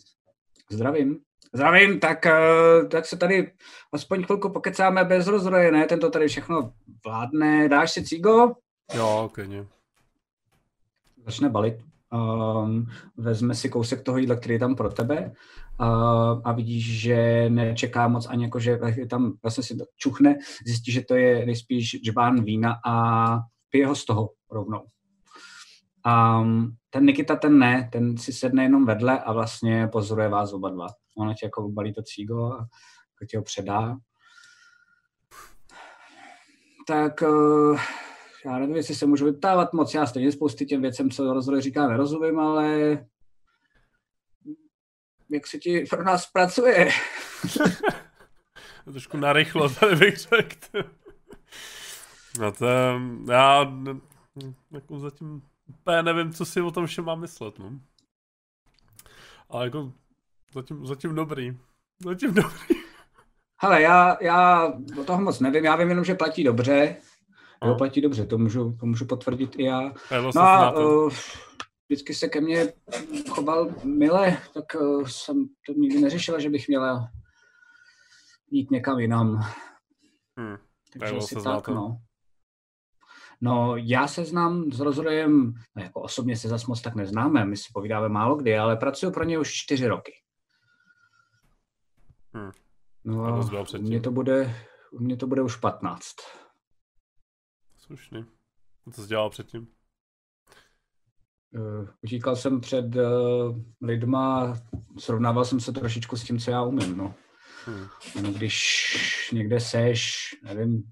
zdravím. Zdravím, tak, uh, tak se tady aspoň chvilku pokecáme bez rozroje, ne? Tento tady všechno vládne. Dáš si cígo? Jo, klidně. začne balit. Um, vezme si kousek toho jídla, který je tam pro tebe uh, a vidíš, že nečeká moc ani jako, že tam vlastně si čuchne, zjistí, že to je nejspíš džbán vína a pije ho z toho rovnou. Um, ten Nikita, ten ne, ten si sedne jenom vedle a vlastně pozoruje vás oba dva. Ono ti jako balí to cígo a jako ti ho předá. Tak uh, já nevím, jestli se můžu vyptávat moc, já stejně spousty těm věcem, co rozhoduje říká, nerozumím, ale jak se ti pro nás pracuje? *laughs* Trošku narychlo, tady bych řekl. No to já jako zatím úplně nevím, co si o tom všem mám myslet, no. Ale jako zatím, zatím dobrý. Zatím dobrý. Hele, já, já o toho moc nevím, já vím jenom, že platí dobře. Jo, platí dobře, to můžu, to můžu potvrdit i já. No a uh, vždycky se ke mně choval mile, tak uh, jsem to nikdy neřešila, že bych měla jít někam jinam. Hmm. Takže asi tak, no. No, já se znám s rozrojem, no jako osobně se zas moc tak neznáme, my si povídáme málo kdy, ale pracuji pro ně už čtyři roky. Hmm. No a mě to bude, u mě to bude už 15. Slušný. Co jsi dělal předtím? Uh, utíkal jsem před uh, lidma, srovnával jsem se trošičku s tím, co já umím, no. Hmm. No, když někde seš, nevím,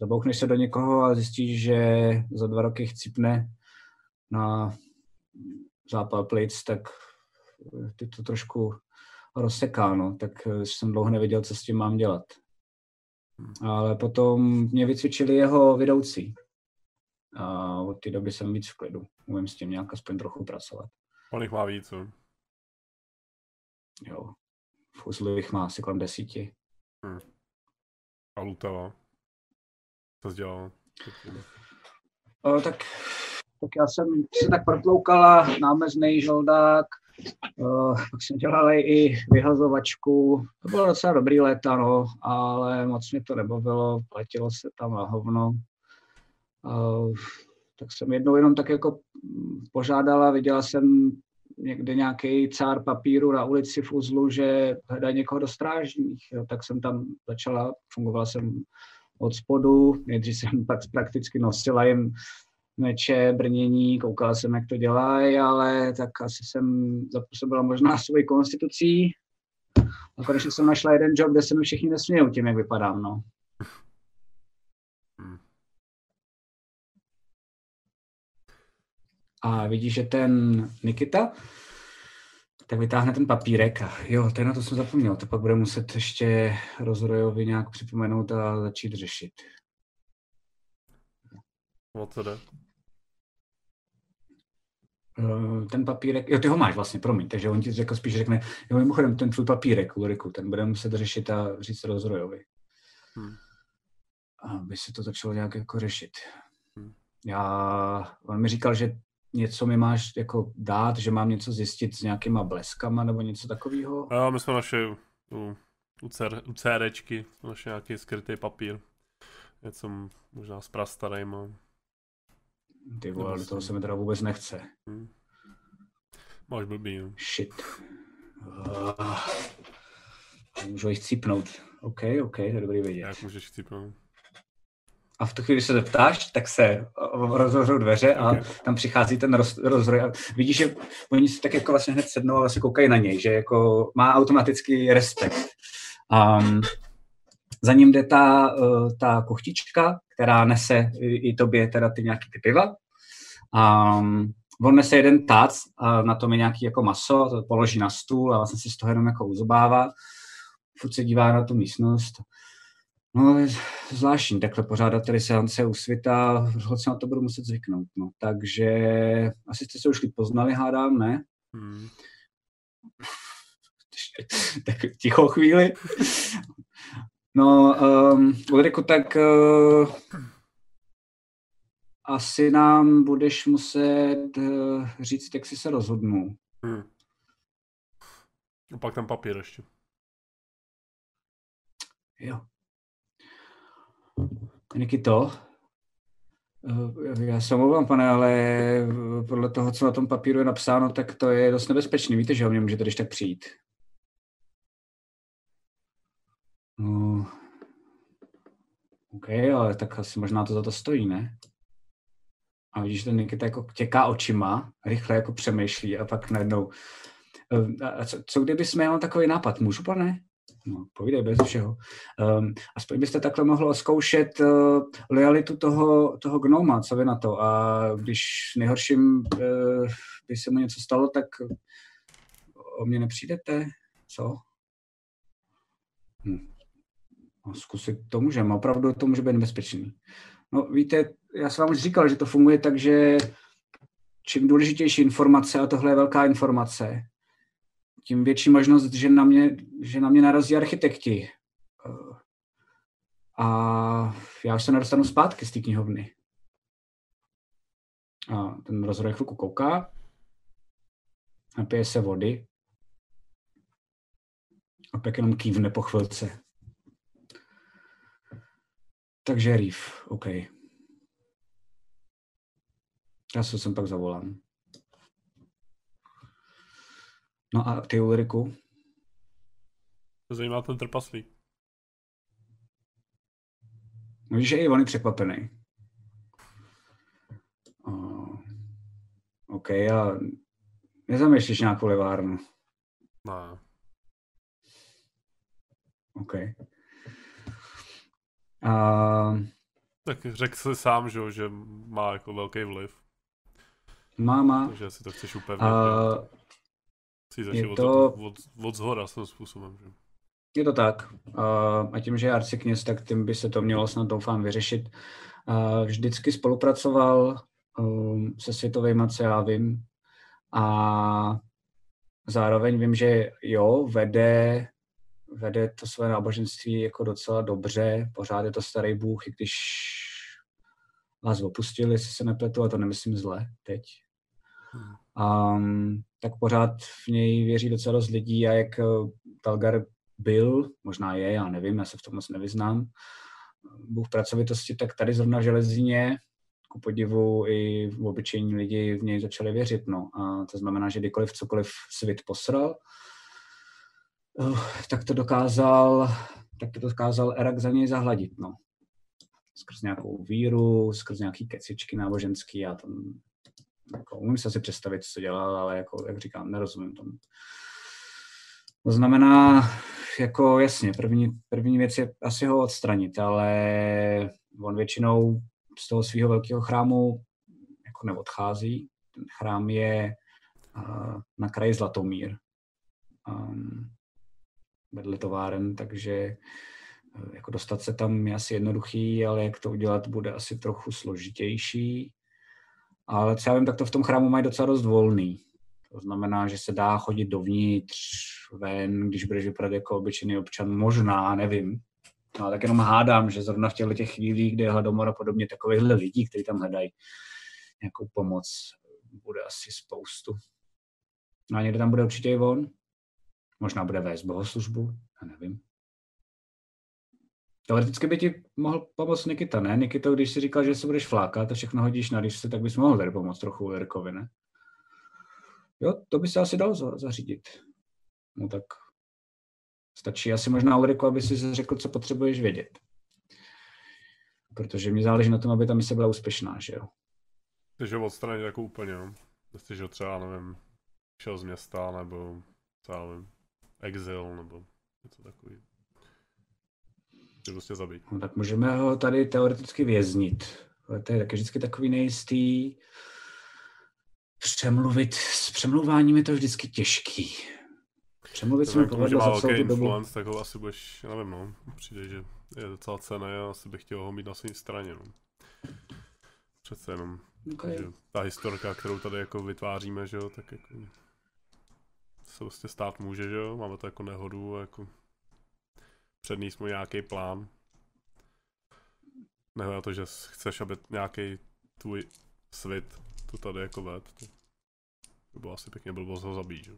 zabouchneš se do někoho a zjistíš, že za dva roky chcípne na zápal plic, tak ty to trošku rozseká, no. tak jsem dlouho nevěděl, co s tím mám dělat. Ale potom mě vycvičili jeho vedoucí. A od té doby jsem víc v klidu. Umím s tím nějak aspoň trochu pracovat. On jich má víc, jo? Jo. V uzlivých má asi kolem desíti. Hmm. A Lutava? Co jsi dělal? O, tak, tak já jsem se tak protloukala, námezný žoldák, o, pak jsem dělal i vyhazovačku. To bylo docela dobrý léta, no, ale moc mě to nebavilo, pletilo se tam na hovno. O, tak jsem jednou jenom tak jako požádala, viděla jsem někde nějaký cár papíru na ulici v uzlu, že hledají někoho do strážních, jo, tak jsem tam začala, fungovala jsem od spodu, nejdřív jsem pak prakticky nosila jim meče, brnění, koukala jsem, jak to dělají, ale tak asi jsem zapůsobila možná svoji konstitucí. A konečně jsem našla jeden job, kde se mi všichni nesmějou tím, jak vypadám, no. A vidíš, že ten Nikita, tak vytáhne ten papírek a jo, to na to jsem zapomněl, to pak bude muset ještě rozrojovi nějak připomenout a začít řešit. O co jde? Eh, ten papírek, jo, ty ho máš vlastně, promiň, takže on ti řekl spíš řekne, jo, mimochodem ten tvůj papírek, Ulriku, ten bude muset řešit a říct rozrojovi. Hmm. Aby se to začalo nějak jako řešit. Hmm. Já, on mi říkal, že něco mi máš jako dát, že mám něco zjistit s nějakýma bleskama nebo něco takového? Jo, my jsme našli u, u, cer, u našli nějaký skrytý papír. Něco možná s prastarejma. Ty vole, do toho se mi teda vůbec nechce. Hmm. Máš blbý, jo. Shit. Uh, můžu jich cípnout. OK, OK, to je dobrý vědět. Jak můžeš cípnout? a v tu chvíli se zeptáš, tak se rozhořou dveře a okay. tam přichází ten roz, rozroj a vidíš, že oni si tak jako vlastně hned sednou a vlastně koukají na něj, že jako má automatický respekt. Um, za ním jde ta, uh, ta kuchtička, která nese i, tobě teda ty nějaký ty piva. Um, on nese jeden tác a na tom je nějaký jako maso, to položí na stůl a vlastně si z toho jenom jako uzobává. Furt se dívá na tu místnost. No, zvláštní, takhle pořádat tady seance u světa, rozhodl se na to budu muset zvyknout, no. Takže asi jste se už poznali, hádám, ne? Hmm. tak ticho chvíli. No, um, Ulriku, tak uh, asi nám budeš muset uh, říct, jak jsi se rozhodnul. Hmm. A pak ten papír ještě. Jo. Nikito, eh, já se omlouvám, pane, ale podle toho, co na tom papíru je napsáno, tak to je dost nebezpečný. Víte, že ho mě můžete když tak přijít. No, OK, ale tak asi možná to za to stojí, ne? A vidíš, ten Nikita jako těká očima, rychle jako přemýšlí a pak najednou... Eh, a co, co kdyby jsme měli takový nápad? Můžu, pane? No, povídej bez všeho. Um, aspoň byste takhle mohlo zkoušet uh, loyalitu toho, toho gnoma, co vy na to. A když nejhorším uh, by se mu něco stalo, tak o mě nepřijdete? Co? Hm. Zkusit to můžeme, opravdu to může být nebezpečný. No víte, já jsem vám už říkal, že to funguje tak, že čím důležitější informace, a tohle je velká informace, tím větší možnost, že na mě, že na mě narazí architekti. A já už se nedostanu zpátky z té knihovny. A ten rozhoduje chvilku kouká, napije se vody a pak jenom kývne po chvilce. Takže Reef, OK. Já se sem pak zavolám. No a ty Ulriku? To zajímá ten trpaslík. No, že i on je překvapený. Uh, OK, a nezamýšlíš nějakou levárnu? Ne. OK. Uh, tak řekl jsi sám, že, že má jako velký vliv. Má, má. Takže si to chceš upevnit. Uh, Chci začít to... od, od, od zhora svým způsobem. Že? Je to tak. A tím, že je arcikněz, tak tím by se to mělo snad doufám vyřešit. Uh, vždycky spolupracoval um, se světovými já vím. A zároveň vím, že jo, vede, vede to své náboženství jako docela dobře. Pořád je to starý bůh, i když vás opustili, jestli se nepletu, a to nemyslím zle teď. Um, tak pořád v něj věří docela dost lidí a jak Talgar byl, možná je, já nevím, já se v tom moc nevyznám, Bůh pracovitosti, tak tady zrovna v železině, ku podivu i v obyčejní lidi v něj začali věřit. No. A to znamená, že kdykoliv cokoliv svět posral, tak to dokázal, tak to dokázal Erak za něj zahladit. No. Skrz nějakou víru, skrz nějaký kecičky náboženský a tam jako, umím se si představit, co dělal, ale jako, jak říkám, nerozumím tomu. To znamená, jako jasně, první, první věc je asi ho odstranit, ale on většinou z toho svého velkého chrámu jako neodchází. Ten chrám je uh, na kraji Zlatomír. Um, vedle továren, takže uh, jako dostat se tam je asi jednoduchý, ale jak to udělat bude asi trochu složitější. Ale co já vím, tak to v tom chrámu mají docela dost volný. To znamená, že se dá chodit dovnitř, ven, když budeš vypadat jako obyčejný občan, možná, nevím. No, tak jenom hádám, že zrovna v těchto těch chvílích, kde je hladomor a podobně takovýchhle lidí, kteří tam hledají nějakou pomoc, bude asi spoustu. No a někde tam bude určitě i on. Možná bude vést bohoslužbu, já nevím. Teoreticky by ti mohl pomoct Nikita, ne? Nikito, když si říkal, že se budeš flákat a všechno hodíš na se, tak bys mohl tady pomoct trochu Jirkovi, ne? Jo, to by se asi dalo zařídit. No tak stačí asi možná Ulriku, aby si řekl, co potřebuješ vědět. Protože mi záleží na tom, aby ta mise byla úspěšná, že jo. Takže odstranit jako úplně, jo. Jestliže třeba, nevím, šel z města, nebo co nevím, exil, nebo něco takový. Chci prostě zabít. No, tak můžeme ho tady teoreticky věznit. Ale to je taky vždycky takový nejistý. Přemluvit, s přemluváním je to vždycky těžký. Přemluvit se mi povedlo za celou tu dobu. tak ho asi budeš, nevím, no, přijde, že je docela cený a asi bych chtěl ho mít na své straně, no. Přece jenom, okay. že ta historka, kterou tady jako vytváříme, že jo, tak jako se prostě stát může, že jo, máme to jako nehodu jako předníst mu nějaký plán. Nehledá to, že chceš, aby nějaký tvůj svit to tady jako ved. To, bylo asi pěkně blbost ho zabít, že?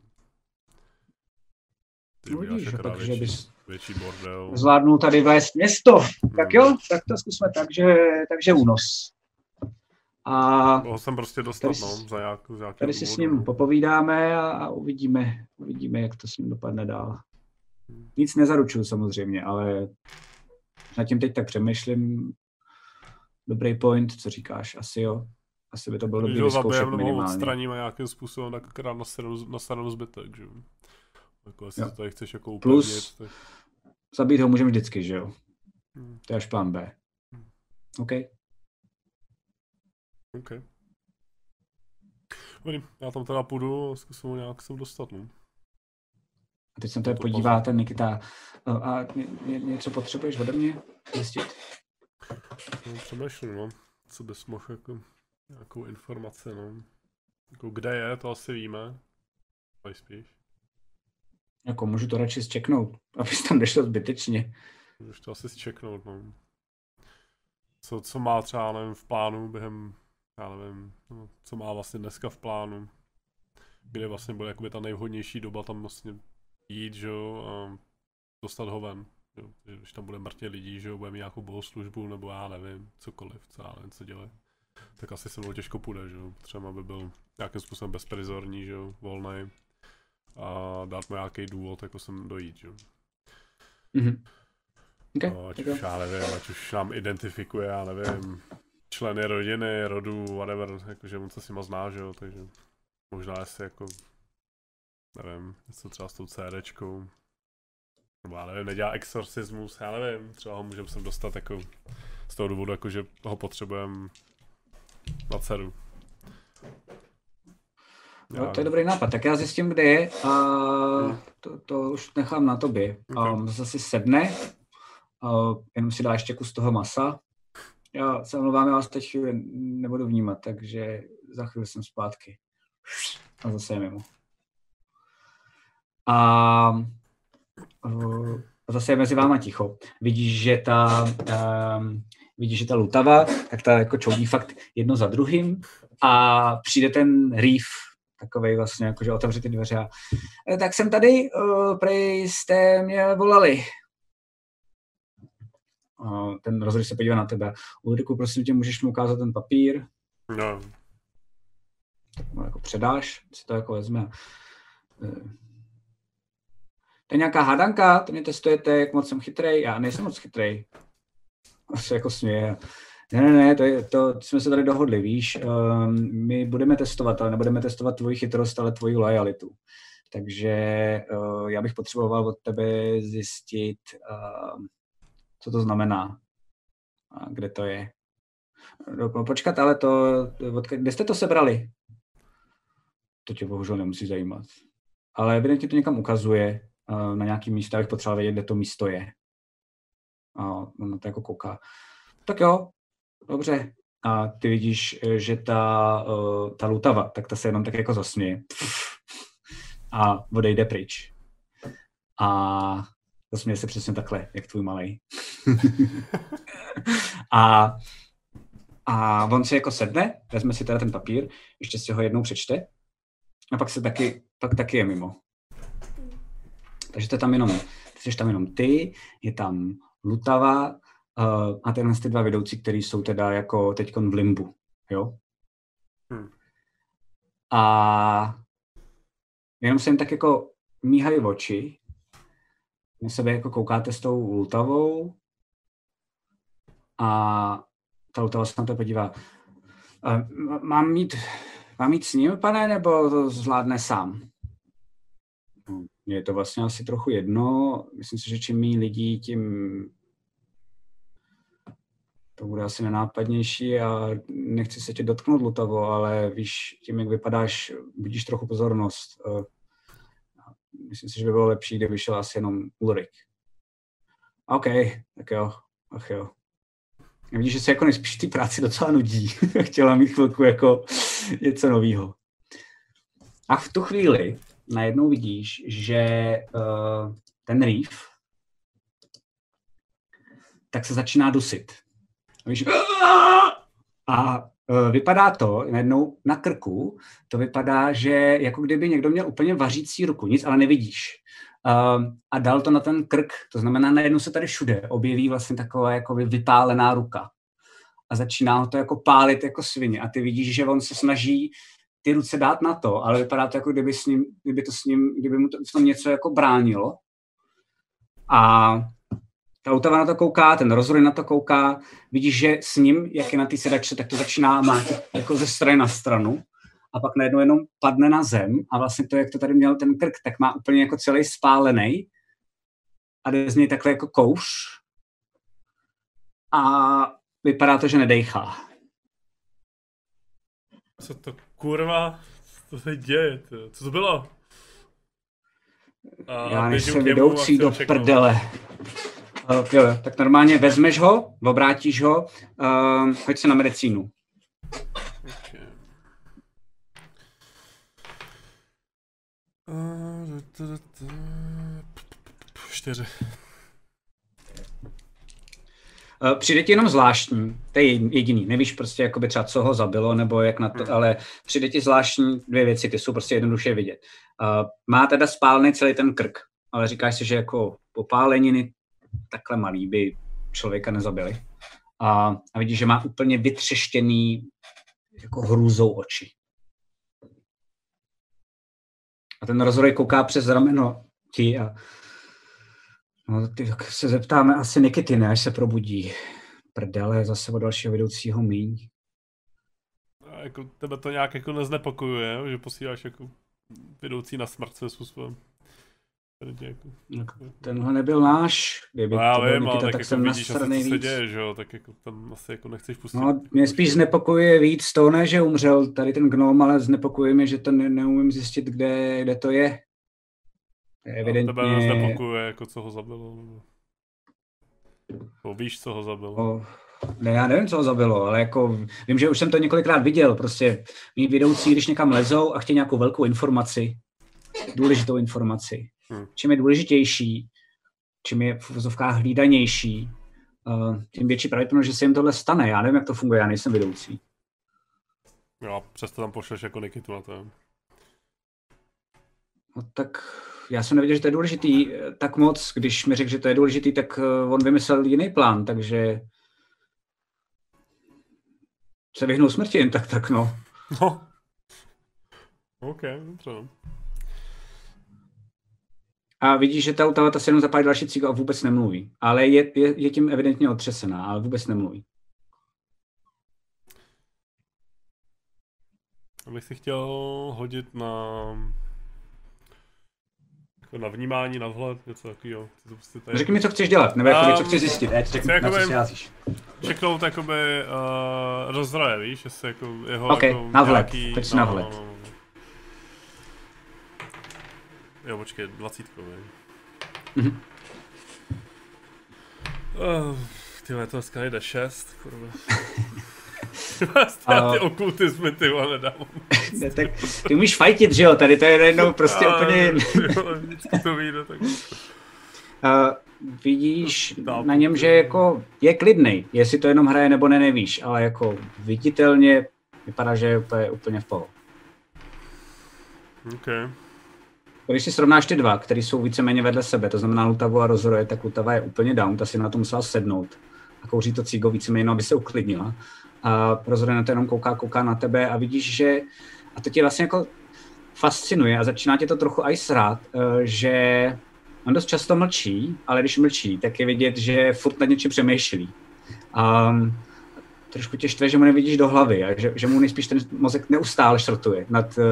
Ty no, vidíš, tak, větší, bys větší bordel. Zvládnul tady vést město. Hmm. Tak jo, tak to zkusme tak, že, takže únos. A Mohl jsem prostě dostat, tady, no, za, nějak, za Tady si s ním popovídáme a, a uvidíme, uvidíme, jak to s ním dopadne dál. Nic nezaručuju samozřejmě, ale nad tím teď tak přemýšlím. Dobrý point, co říkáš, asi jo. Asi by to bylo dobré vyzkoušet minimálně. odstraníme nějakým způsobem, tak akorát na stranu zbytek, že jako jestli to tady chceš jako upevnit, Plus, tak... zabít ho můžeme vždycky, že jo? Hmm. To je až plán B. Hmm. OK. OK. Dobrý, já tam teda půjdu a zkusím ho nějak sem dostat, no. A teď se to podívá ten Nikita. A ně, ně, něco potřebuješ ode mě zjistit? No, přemýšlím, no. Co bys mohl jako nějakou informaci, no. Jako kde je, to asi víme. spíš. Jako můžu to radši zčeknout, abys tam nešel zbytečně. Můžeš to asi zčeknout, no. co, co má třeba, nevím, v plánu během, já nevím, no, co má vlastně dneska v plánu, kde vlastně bude jakoby ta nejvhodnější doba tam vlastně jít, že jo, a dostat ho ven. Jo. Když tam bude mrtě lidí, že jo, bude mít nějakou bohoslužbu, nebo já nevím, cokoliv, co já nevím, co dělají. Tak asi se mnou těžko půjde, že jo. Třeba by byl nějakým způsobem bezprizorní, že jo, volný. A dát mu nějaký důvod, jako sem dojít, že jo. Mhm. Okay, no, ať už já nevím, ať už nám identifikuje, já nevím, členy rodiny, rodu, whatever, jakože on se s nima zná, že jo, takže možná asi jako, nevím, něco třeba s tou CDčkou, nebo já nevím, nedělá exorcismus, já nevím, třeba ho můžeme sem dostat jako z toho důvodu, jako že ho potřebujeme na dceru. No, to je dobrý nápad. Tak já zjistím, kde je a to, to už nechám na tobě. Okay. Um, zase sedne, uh, jenom si dá ještě kus toho masa. Já se omlouvám, já vás teď nebudu vnímat, takže za chvíli jsem zpátky. A zase je mimo. A uh, zase je mezi váma ticho. Vidíš, že ta, um, vidíš, že ta lutava, tak ta jako čoudí fakt jedno za druhým a přijde ten reef, takovej vlastně, jako že otevře ty dveře a e, tak jsem tady, uh, prej jste mě volali. Uh, ten rozhodně se podívá na tebe. Ulriku, prosím tě, můžeš mi ukázat ten papír? No. Tak mu jako předáš, si to jako vezme. Uh, to je nějaká hádanka, to mě testujete, jak moc jsem chytrej. Já nejsem moc chytrej. *laughs* Se jako směje. Ne, ne, ne, to, je, to jsme se tady dohodli, víš. Um, my budeme testovat, ale nebudeme testovat tvoji chytrost, ale tvoji lojalitu. Takže uh, já bych potřeboval od tebe zjistit, uh, co to znamená. A kde to je. No, počkat, ale to, od, kde jste to sebrali? To tě bohužel nemusí zajímat. Ale evidentně to někam ukazuje uh, na nějaký místo, abych potřeboval vědět, kde to místo je. A on to jako kouká. Tak jo, dobře. A ty vidíš, že ta, uh, ta lutava, tak ta se jenom tak jako zasměje. A odejde pryč. A zasměje se přesně takhle, jak tvůj malý. *laughs* a, a on si jako sedne, vezme si teda ten papír, ještě si ho jednou přečte a pak se taky, pak taky je mimo. Takže to je tam jenom, jsi tam jenom ty, je tam Lutava, uh, a tenhle ty dva vedoucí, kteří jsou teda jako teď v limbu, jo? Hmm. A jenom se jim tak jako míhají oči, na sebe jako koukáte s tou Lutavou a ta Lutava se na to podívá. Uh, mám mít, mám mít s ním, pane, nebo to zvládne sám? Mně je to vlastně asi trochu jedno. Myslím si, že čím méně lidí, tím to bude asi nenápadnější a nechci se tě dotknout, Lutavo, ale víš, tím, jak vypadáš, vidíš trochu pozornost. Myslím si, že by bylo lepší, kdyby šel asi jenom Ulrik. OK, tak jo, ach jo. Vidíš, že se jako nejspíš ty práci docela nudí. *laughs* Chtěla mít chvilku jako něco nového. A v tu chvíli najednou vidíš, že uh, ten reef tak se začíná dusit. A, víš, *gasps* a vypadá to najednou na krku, to vypadá, že jako kdyby někdo měl úplně vařící ruku, nic ale nevidíš. Uh, a dal to na ten krk, to znamená, najednou se tady všude objeví vlastně taková jako vypálená ruka. A začíná ho to jako pálit jako svině. A ty vidíš, že on se snaží ty ruce dát na to, ale vypadá to jako kdyby, s ním, kdyby, to s ním, kdyby mu to v tom něco jako bránilo. A ta Outava na to kouká, ten rozroj na to kouká, vidíš, že s ním, jak je na té sedačce, tak to začíná má jako ze strany na stranu a pak najednou jenom padne na zem a vlastně to, jak to tady měl ten krk, tak má úplně jako celý spálený a jde z něj takhle jako kouš a vypadá to, že nedejchá. Co to kurva, co se děje, to? co to bylo? A Já nejsem vedoucí do prdele. Uh, jo, tak normálně vezmeš ho, obrátíš ho, uh, hoď se na medicínu. Okay. čtyři. Uh, přijde ti jenom zvláštní, to je jediný, nevíš prostě jakoby třeba co ho zabilo, nebo jak na to, hmm. ale přijde ti zvláštní dvě věci, ty jsou prostě jednoduše vidět. Uh, má teda spálný celý ten krk, ale říkáš si, že jako popáleniny takhle malý by člověka nezabili. A, a vidíš, že má úplně vytřeštěný jako hrůzou oči. A ten rozhodoj kouká přes rameno ti a no, ty, tak se zeptáme asi Nikity, ne, až se probudí. Prdele, zase o dalšího vedoucího míň. A jako tebe to nějak jako neznepokojuje, že posíláš jako vedoucí na smrt svým způsobem. Jako, Tenhle nebyl náš, kdyby no, já to vím, Nikita, tak, tak jako jsem vidíš asi, co se děje, že jo, tak jako tam asi jako nechceš pustit. No, mě spíš znepokojuje víc to, ne, že umřel tady ten gnom, ale znepokojuje mě, že to ne, neumím zjistit, kde, kde to je. Evidentně... No, tebe znepokojuje, jako co ho zabilo. Nebo víš, co ho zabilo. O, ne, já nevím, co ho zabilo, ale jako vím, že už jsem to několikrát viděl, prostě mý vedoucí, když někam lezou a chtějí nějakou velkou informaci, důležitou informaci. Čím je důležitější, čím je v vozovkách hlídanější, uh, tím větší pravděpodobnost, že se jim tohle stane. Já nevím, jak to funguje, já nejsem vedoucí. Jo, přesto tam pošleš jako Nikitu na to. No tak já jsem nevěděl, že to je důležitý eh, tak moc. Když mi řekl, že to je důležitý, tak uh, on vymyslel jiný plán, takže se vyhnul smrti jen tak, tak no. No. OK, dobře. No. A vidíš, že ta auta se jenom zapálí další cigo a vůbec nemluví. Ale je, je, je tím evidentně otřesená, ale vůbec nemluví. Abych si chtěl hodit na jako na vnímání, na vhled, něco takového. Prostě tady... Řekni mi, co chceš dělat, nebo um, co chceš zjistit, Ed, řekni, na co si házíš. Čeknout jakoby uh, rozdroje, víš, jestli jako jeho okay, jako na vhled, nějaký... pojď si no, na vhled. No, no, no. Jo, počkej, dvacítko, Mm-hmm. Uh, tyhle, to dneska nejde šest, kurva. Já *laughs* ty okultizmy, ty vole, nedávám. ne, tak ty umíš fajtit, že jo, tady to je jednou prostě a, úplně... vždycky to vyjde, tak... Uh, vidíš no, na něm, že jako je klidný, jestli to jenom hraje nebo ne, nevíš, ale jako viditelně vypadá, že je úplně, úplně v pohodě. Okay. Když si srovnáš ty dva, které jsou víceméně vedle sebe, to znamená Lutavu a Rozoroje, tak Lutava je úplně down, ta si na to musela sednout a kouří to cígo víceméně, no, aby se uklidnila. A Rozoroje na to jenom kouká, kouká na tebe a vidíš, že, a to tě vlastně jako fascinuje a začíná tě to trochu i srát, eh, že on dost často mlčí, ale když mlčí, tak je vidět, že furt nad něčím přemýšlí. Um, trošku tě štve, že mu nevidíš do hlavy a že, že mu nejspíš ten mozek neustále šrotuje. Nad, uh,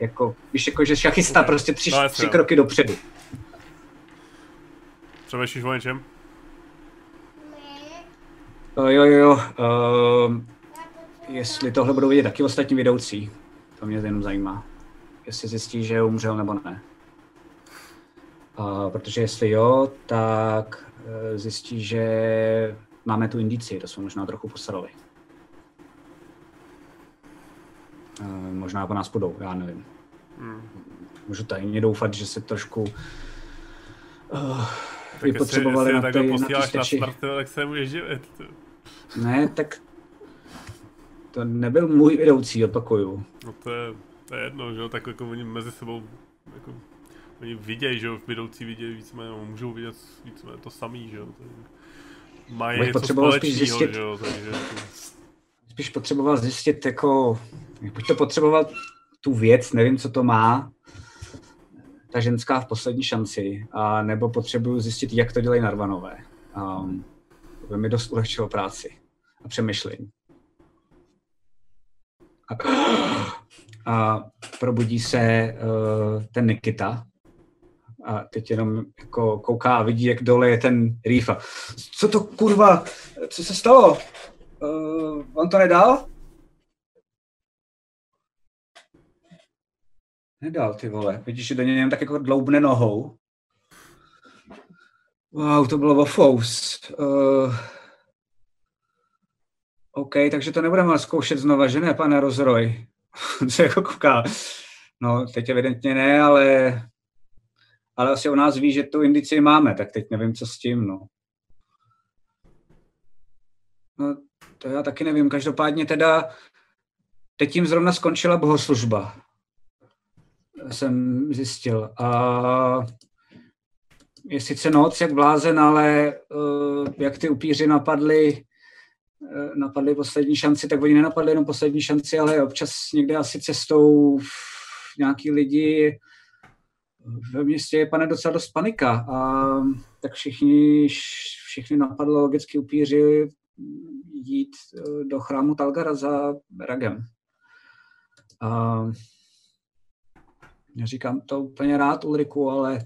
jako, víš, jako, že šachista prostě tři, no, tři kroky dopředu. Přemýšlíš o něčem? Uh, jo, jo, jo. Uh, jestli tohle budou vidět taky ostatní vedoucí. To mě jenom zajímá. Jestli zjistí, že umřel nebo ne. Uh, protože jestli jo, tak uh, zjistí, že máme tu indici, to jsme možná trochu posrali. E, možná po nás půjdou, já nevím. Hmm. Můžu tajně doufat, že se trošku uh, tak potřebovali na to posíláš na smrt, tak se můžeš živit. Ne, tak to nebyl můj vedoucí, opakuju. No to je, to je jedno, že jo, tak jako oni mezi sebou jako, oni vidějí, že jo, vedoucí vidějí víceméně, můžou vidět víceméně to samý, že jo. Je, mají něco potřeboval spíš zjistit, že jo, takže... Spíš potřeboval zjistit, jako, buď to potřeboval tu věc, nevím, co to má, ta ženská v poslední šanci, a nebo potřebuju zjistit, jak to dělají narvanové. Um, to by mi dost ulehčilo práci a přemýšlení. A, *gasps* a probudí se uh, ten Nikita, a teď jenom jako kouká a vidí, jak dole je ten Rýfa. Co to kurva, co se stalo? Uh, on to nedal? Nedal, ty vole. Vidíš, že do něj tak jako dloubne nohou. Wow, to bylo vofous. Uh, OK, takže to nebudeme zkoušet znova, že ne, pane Rozroj? *laughs* se jako kouká. No, teď evidentně ne, ale ale asi o nás ví, že tu indici máme, tak teď nevím, co s tím, no. No, to já taky nevím. Každopádně teda teď jim zrovna skončila bohoslužba. Jsem zjistil. A je sice noc, jak blázen, ale uh, jak ty upíři napadli, uh, napadli poslední šanci, tak oni nenapadli jenom poslední šanci, ale občas někde asi cestou nějaký lidi ve městě je pane docela dost panika a tak všichni, všichni napadlo logicky upíři jít eh, do chrámu Talgara za Ragem. A já říkám to úplně rád Ulriku, ale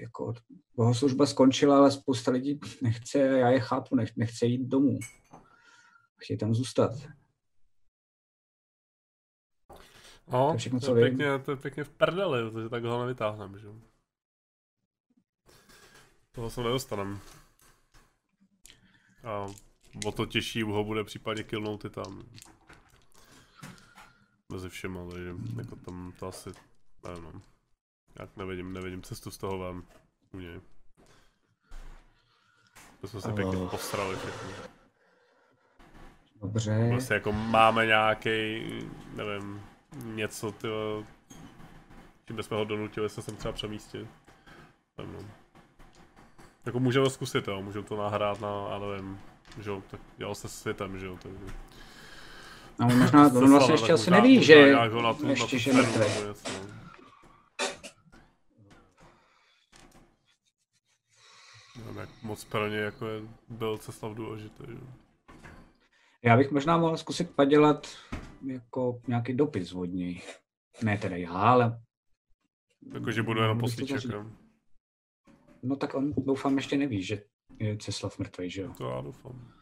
jako bohoslužba skončila, ale spousta lidí nechce, já je chápu, nech, nechce jít domů. Chtějí tam zůstat. No, to je, všechno, co to je pěkně, to je pěkně v prdeli, protože tak ho nevytáhneme, že Toho se nedostaneme. A o to těžší ho bude případně killnout i tam. Mezi všema, takže jako tam to asi, nevím. No. Jak nevidím, nevidím cestu z toho vám. U něj. To jsme se pěkně posrali všechny. Dobře. Prostě jako máme nějaký, nevím, něco, tyjo, čím bychom ho donutili se sem třeba přemístit. Nevím. Jako můžeme zkusit, jo, můžeme to nahrát na, já nevím, že jo, tak dělal se světem, že jo, takže... No možná, *laughs* on vlastně ještě asi neví, že, ještě, že mrtvý. Nevím, jak moc pro ně jako je, byl Ceslav důležitý. Že? Já bych možná mohl zkusit padělat jako nějaký dopis od něj. Ne teda já, ale... Jakože budu jenom poslíček, No tak on doufám ještě neví, že je Ceslav mrtvý, že jo? To já doufám.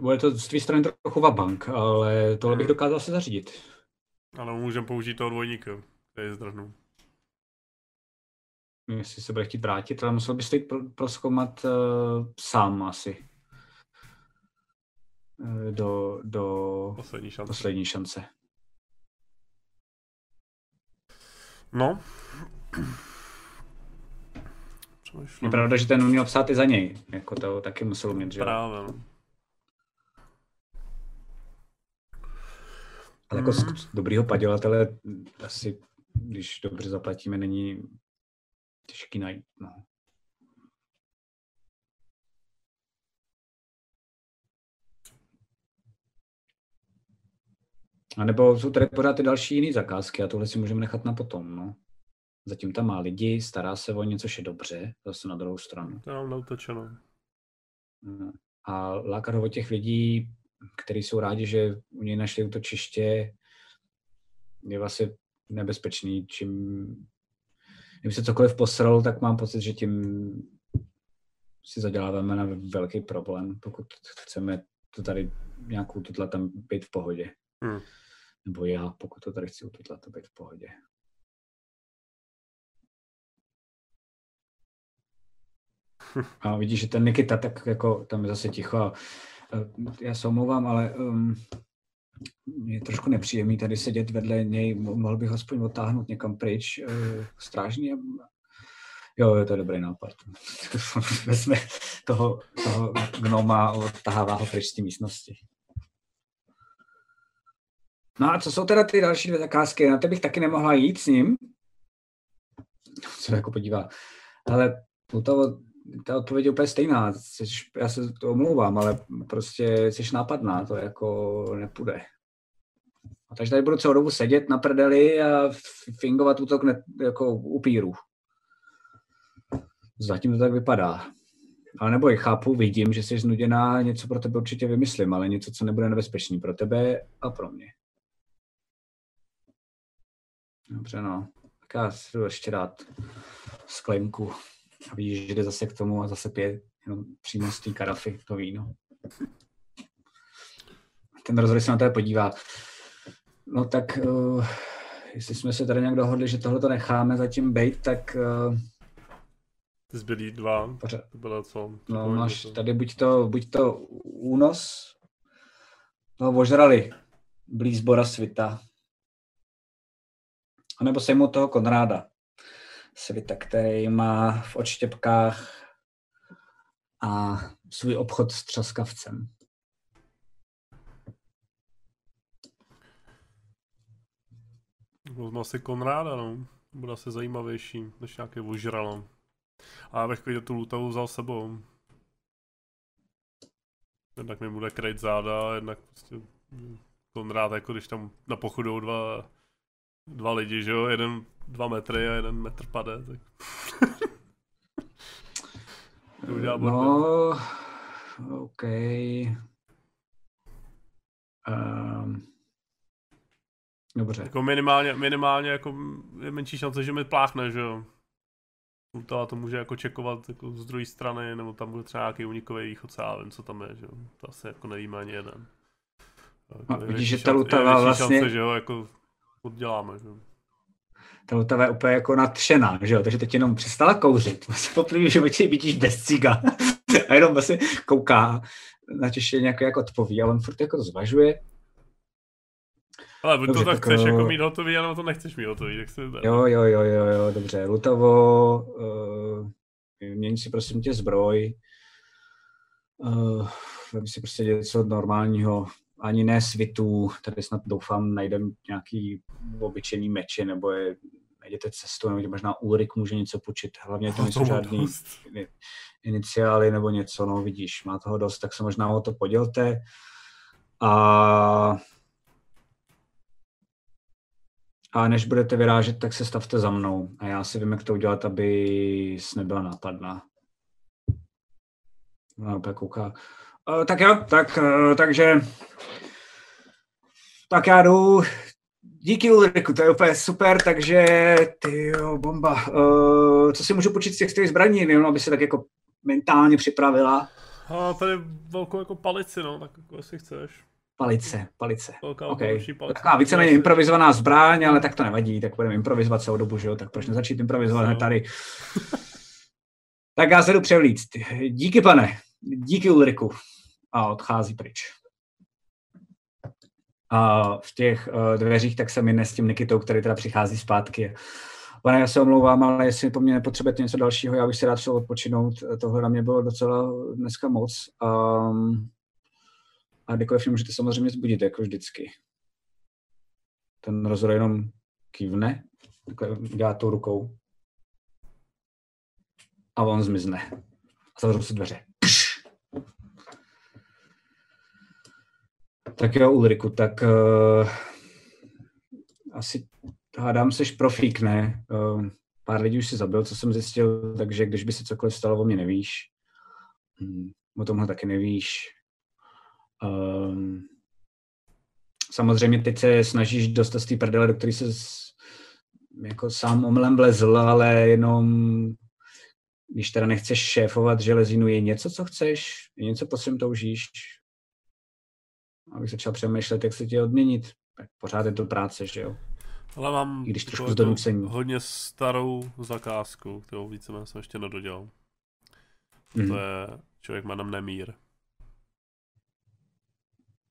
Bude to z tvý strany trochu bank, ale tohle bych dokázal se zařídit. Ano, můžeme použít toho dvojníka, který zdrhnu jestli se bude chtít vrátit, ale musel byste jít proskoumat uh, sám asi. Uh, do, do poslední šance. poslední šance. No. Je pravda, že ten uměl psát i za něj. Jako to taky musel umět, že Právě, no. Ale jako mm. dobrýho padělatele asi, když dobře zaplatíme, není těžký najít. No. A nebo jsou tady pořád ty další jiné zakázky a tohle si můžeme nechat na potom, no. Zatím tam má lidi, stará se o něco, což je dobře, zase na druhou stranu. To nám neutočeno. No. A lákat ho od těch lidí, kteří jsou rádi, že u něj našli útočiště, je vlastně nebezpečný. Čím kdyby se cokoliv posral, tak mám pocit, že tím si zaděláváme na velký problém, pokud chceme to tady nějakou tuto tam být v pohodě. Hmm. Nebo já, pokud to tady chci tuto to být v pohodě. *laughs* A vidíš, že ten Nikita, tak jako tam je zase ticho a e, já se omlouvám, ale um, je trošku nepříjemný tady sedět vedle něj, mohl bych ho aspoň otáhnout někam pryč, uh, strážný. Jo, je to dobrý nápad. *laughs* Vezme toho, toho gnoma a odtahává ho pryč z té místnosti. No a co jsou teda ty další dvě zakázky? Na to bych taky nemohla jít s ním. Se jako podívá. Ale ta, ta odpověď je úplně stejná. já se to omlouvám, ale prostě jsi nápadná, to jako nepůjde. A takže tady budu celou dobu sedět na prdeli a fingovat útok ne, jako upíru. Zatím to tak vypadá. Ale neboj, chápu, vidím, že jsi znuděná, něco pro tebe určitě vymyslím, ale něco, co nebude nebezpečný pro tebe a pro mě. Dobře, no. Tak já si jdu ještě dát sklenku. A vidíš, že jde zase k tomu a zase pije jenom přímo z té karafy to víno. Ten rozhodně se na tebe podívá. No tak, uh, jestli jsme se tady nějak dohodli, že tohle to necháme zatím být, tak... Uh, Ty zbylí dva, pořád. to bylo co? No máš tady buď to, buď to únos, toho ožrali blíz Bora Svita, anebo sejmu toho Konráda Svita, který má v odštěpkách a svůj obchod s třaskavcem. Vezmu asi Konráda, no. Bude asi zajímavější, než nějaké ožralo. A já bych tu lutavu vzal sebou. Jednak mi bude krejt záda, jednak prostě Konrád, jako když tam na pochodu dva, dva lidi, že jo, jeden dva metry a jeden metr pade, tak... *laughs* to udělá No, OK. Um, dobře. Jako minimálně, minimálně jako je menší šance, že mi pláchne, že jo. To, to může jako čekovat jako z druhé strany, nebo tam bude třeba nějaký unikový východ, já vím, co tam je, že jo. To asi jako nevíme ani jeden. No, vidíš, že ta lutava vlastně... Šance, že jo, jako odděláme, že. Ta lutava je úplně jako nadšená, že jo, takže teď jenom přestala kouřit. *laughs* Vlastně poprvé, že oči vidíš bez ciga *laughs* a jenom vlastně kouká na těšení nějak jako odpoví a on furt jako zvažuje, ale buď dobře, to tak chceš jako... jako mít hotový, ale to nechceš mít hotový, tak se... Jo, jo, jo, jo, jo, dobře. Lutavo, uh, měň si prosím tě zbroj. Uh, vem si prostě něco normálního, ani ne svitu, tady snad doufám najdem nějaký obyčejný meče, nebo je najděte cestu, nebo možná Ulrik může něco počít, hlavně to nejsou žádný iniciály nebo něco, no vidíš, má toho dost, tak se možná o to podělte. A a než budete vyrážet, tak se stavte za mnou. A já si vím, jak to udělat, aby jsi nebyla nápadná. No, opět kouká. Uh, tak jo, tak, uh, takže... Tak já jdu. Díky Ulriku, to je úplně super, takže ty jo, bomba. Uh, co si můžu počít z těch těch zbraní, jenom aby se tak jako mentálně připravila? A tady velkou jako palici, no, tak jako jestli chceš. Palice, palice. Velká okay. palice. Taková víceméně improvizovaná zbraň, ale tak to nevadí, tak budeme improvizovat celou dobu, že jo? Tak proč nezačít improvizovat hned tady? tak já se jdu převlíct. Díky, pane. Díky, Ulriku. A odchází pryč. A v těch uh, dveřích tak se minne s tím Nikitou, který teda přichází zpátky. Pane, já se omlouvám, ale jestli po mně nepotřebujete něco dalšího, já bych si rád šel odpočinout. Tohle na mě bylo docela dneska moc. Um, a kdykoliv můžete samozřejmě zbudit, jako vždycky. Ten rozhod jenom kývne, dělá tou rukou a on zmizne. A zavřou se dveře. Pš! Tak jo, Ulriku, tak uh, asi hádám, seš profík, ne? Uh, pár lidí už si zabil, co jsem zjistil, takže když by se cokoliv stalo, o mě nevíš. Hmm, o tomhle taky nevíš. Um, samozřejmě teď se snažíš dostat z té prdele, do které se jako sám omylem vlezl, ale jenom když teda nechceš šéfovat železinu, je něco, co chceš, je něco, po čem toužíš, abych začal přemýšlet, jak se tě odměnit. Tak pořád je to práce, že jo? Ale mám I když trošku z hodně starou zakázku, kterou víceméně jsem ještě nedodělal. Mm-hmm. To je člověk jménem Nemír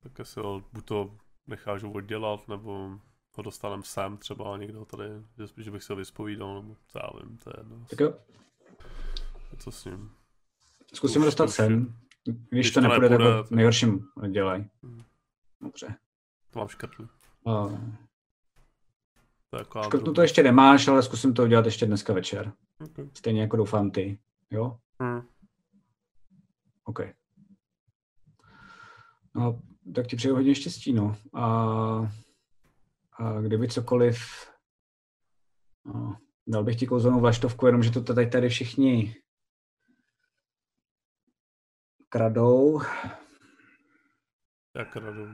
tak asi ho buď to necháš oddělat, nebo ho dostaneme sem třeba někdo tady, že, že bych se ho vyspovídal, nebo co já vím, to je jedno. Tak jo. Co s ním? Zkusím dostat sem. Když, Když to, to nepůjde, nepůjde, tak nejhorším dělej. Hmm. Dobře. To mám. A... To Škrtnu to ještě nemáš, ale zkusím to udělat ještě dneska večer. Okay. Stejně jako doufám ty. Jo? Hmm. OK. No, tak ti přeju hodně štěstí, no. A, a kdyby cokoliv, no, dal bych ti kouzelnou vlaštovku, jenomže to tady tady všichni kradou. Jak kradou?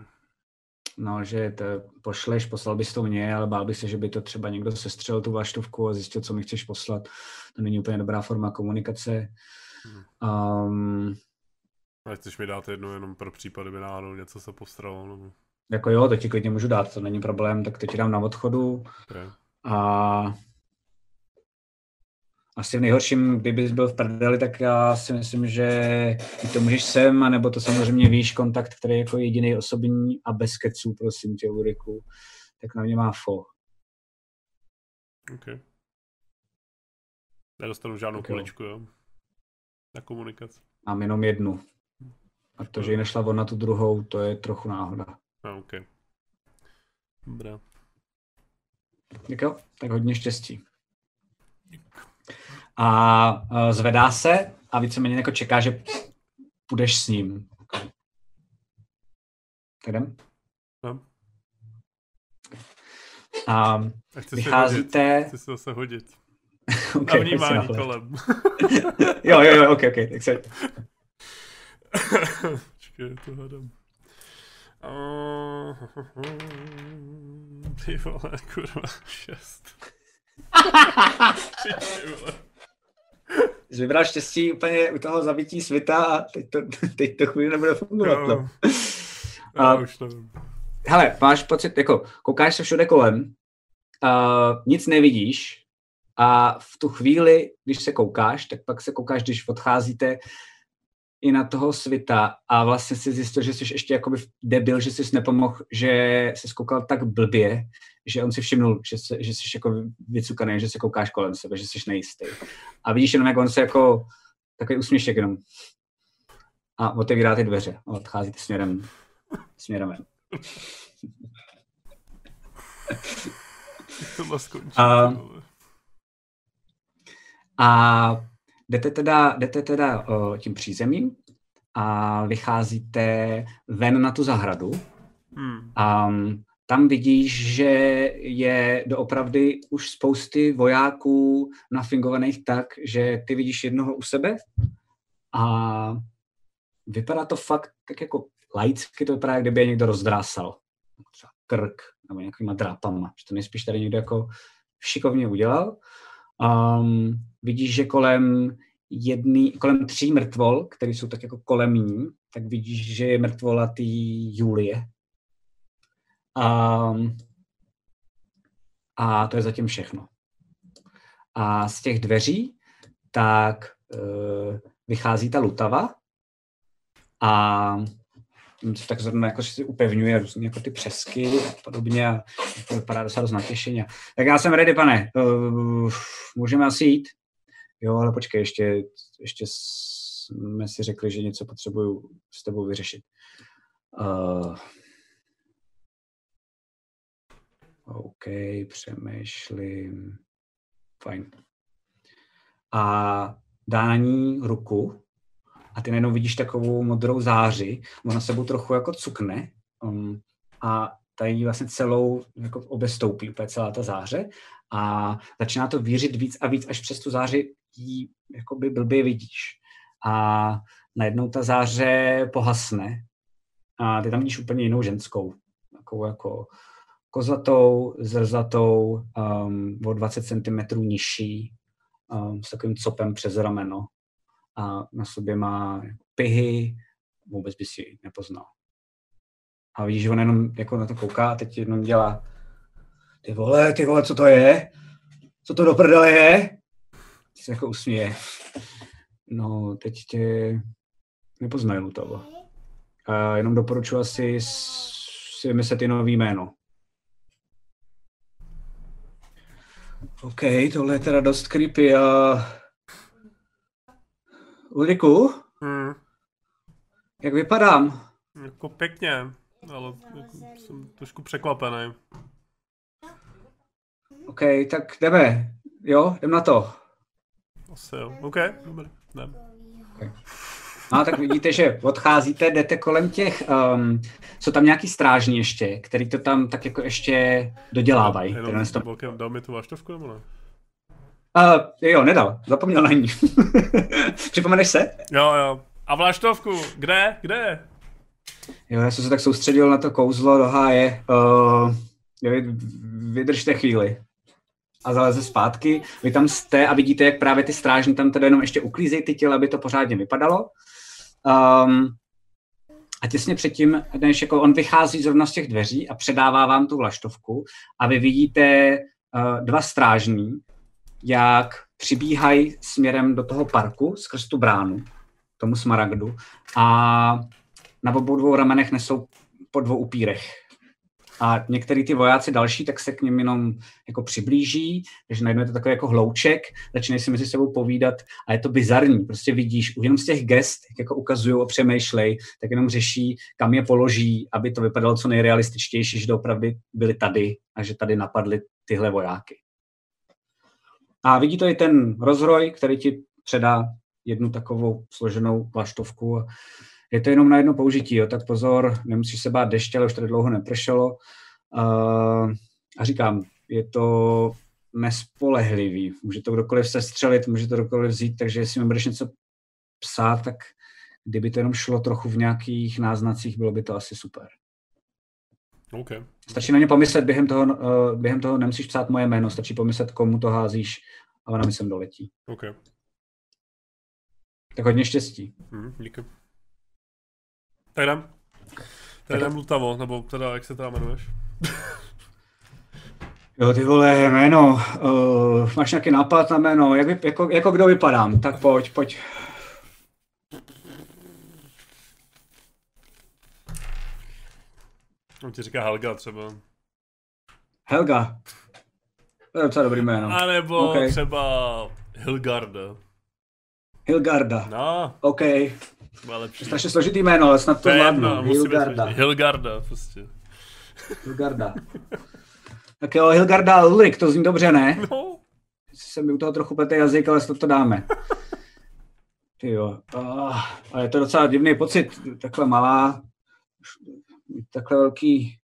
No, že to pošleš, poslal bys to mě, ale bál bych se, že by to třeba někdo sestřelil tu vlaštovku a zjistil, co mi chceš poslat. To není úplně dobrá forma komunikace. Hmm. Um, a chceš mi dát jednu jenom pro případ, kdyby náhodou něco se postralo? Nebo... Jako jo, to ti klidně můžu dát, to není problém, tak to ti dám na odchodu. Okay. A asi v nejhorším, kdybys byl v prdeli, tak já si myslím, že to můžeš sem, anebo to samozřejmě víš, kontakt, který je jako jediný osobní a bez keců, prosím tě, Ulriku, tak na mě má fo. OK. Nedostanu žádnou kuličku, jo? Na komunikaci. Mám jenom jednu. Protože ji nešla on na tu druhou, to je trochu náhoda. A, OK. Dobrá. Tak jo, tak hodně štěstí. A uh, zvedá se a víceméně jako čeká, že půjdeš s ním. Tak jdem? No. A A chci vycházíte... Si hodit. Chci si zase hodit. *laughs* Okay, Na vnímání kolem. *laughs* jo, jo, jo, ok, ok, tak se... *laughs* Počkej, to hledám. Ty vole, kurva, šest. Jsi vybral štěstí úplně u toho zabití světa a teď to, *laughs* teď to chvíli nebude fungovat. No. A- už nevím. Hele, máš pocit, jako koukáš se všude kolem, uh, nic nevidíš a v tu chvíli, když se koukáš, tak pak se koukáš, když odcházíte i na toho světa a vlastně si zjistil, že jsi ještě jakoby debil, že jsi nepomohl, že jsi koukal tak blbě, že on si všimnul, že, se, že jsi jako vycukaný, že se koukáš kolem sebe, že jsi nejistý. A vidíš jenom, jak on se jako takový úsměšek jenom a otevírá ty dveře a odcházíte směrem, směrem ven. *laughs* A-. A jdete teda, jdete teda tím přízemím a vycházíte ven na tu zahradu. Hmm. A tam vidíš, že je doopravdy už spousty vojáků nafingovaných tak, že ty vidíš jednoho u sebe a vypadá to fakt tak jako laicky, to vypadá, jak kdyby je někdo rozdrásal. Třeba krk nebo nějakýma drápama. Že to nejspíš tady někdo jako šikovně udělal. Um, vidíš, že kolem jedný, kolem tří mrtvol, které jsou tak jako kolem ní, tak vidíš, že je mrtvola tý Julie. Um, a to je zatím všechno. A z těch dveří tak uh, vychází ta lutava a tak zrovna jako si upevňuje různě jako ty přesky a podobně a to vypadá docela dost natěšeně. Tak já jsem ready, pane. Uh, můžeme asi jít? Jo, ale počkej, ještě, ještě jsme si řekli, že něco potřebuju s tebou vyřešit. Uh, OK, přemýšlím. Fajn. A dá na ní ruku a ty najednou vidíš takovou modrou záři, ona sebou trochu jako cukne um, a tady vlastně celou jako obestoupí úplně celá ta záře a začíná to vířit víc a víc, až přes tu záři jí jakoby blbě vidíš. A najednou ta záře pohasne a ty tam vidíš úplně jinou ženskou, takovou jako kozlatou, zrzatou, um, o 20 cm nižší, um, s takovým copem přes rameno a na sobě má pihy, vůbec by si ji nepoznal. A vidíš, že on jenom jako na to kouká a teď jenom dělá ty vole, ty vole, co to je? Co to do prdele je? Ty se jako usměje. No, teď tě nepoznají Lutovo. A jenom doporučuji si si vymyslet i nový jméno. OK, tohle je teda dost creepy a... Ulriku, Hmm. jak vypadám? Jako pěkně, ale jako jsem trošku překvapený. OK, tak jdeme. Jo, jdem na to. Asi jo. OK, dobrý. Jdem. No, tak vidíte, že odcházíte, jdete kolem těch, um, jsou tam nějaký strážní ještě, který to tam tak jako ještě dodělávají. Jenom Tenhle to- velkém, dal mi tu váštovku nebo ne? Uh, jo, nedal, zapomněl na ní. *laughs* Připomeneš se? Jo, jo. A vláštovku, kde? Kde? Jo, já jsem se tak soustředil na to kouzlo do háje. Uh, vydržte chvíli. A zaleze zpátky. Vy tam jste a vidíte, jak právě ty strážní tam teda jenom ještě uklízejí ty těla, aby to pořádně vypadalo. Um, a těsně předtím, než jako on vychází zrovna z těch dveří a předává vám tu vlaštovku a vy vidíte uh, dva strážní, jak přibíhají směrem do toho parku skrz tu bránu, tomu smaragdu a na obou dvou ramenech nesou po dvou upírech. a některý ty vojáci další, tak se k ním jenom jako přiblíží, takže najednou je to takový jako hlouček, začínají si mezi sebou povídat a je to bizarní. Prostě vidíš, už jenom z těch gest, jak jako ukazují a přemýšlej, tak jenom řeší, kam je položí, aby to vypadalo co nejrealističtější, že opravdu byli tady a že tady napadli tyhle vojáky. A vidí to i ten rozroj, který ti předá jednu takovou složenou plaštovku. Je to jenom na jedno použití, jo, tak pozor, nemusíš se bát deště, ale už tady dlouho nepršelo. Uh, a říkám, je to nespolehlivý. Může to kdokoliv sestřelit, může to kdokoliv vzít, takže jestli mi budeš něco psát, tak kdyby to jenom šlo trochu v nějakých náznacích, bylo by to asi super. Okay. Stačí na ně pomyslet během toho, uh, během toho nemusíš psát moje jméno, stačí pomyslet, komu to házíš a ona mi sem doletí. Okay. Tak hodně štěstí. Hmm, díky. Tak jdem. Tak jdem Lutavo, nebo teda, jak se teda jmenuješ? *laughs* Jo, ty vole, jméno. Uh, máš nějaký nápad na jméno? Jak, vy, jako, jako kdo vypadám? Tak pojď, pojď. On ti říká Helga třeba. Helga. To je docela dobrý jméno. A nebo okay. třeba Hilgarda. Hilgarda. No. OK. Má lepší. Strašně složitý jméno, ale snad to zvládnu. Hilgarda. Hilgarda, prostě. Hilgarda. tak jo, Hilgarda Ulrik, to zní dobře, ne? No. Se mi u toho trochu plete jazyk, ale to, to dáme. Ty jo. Oh, ale je to docela divný pocit, takhle malá, takhle velký.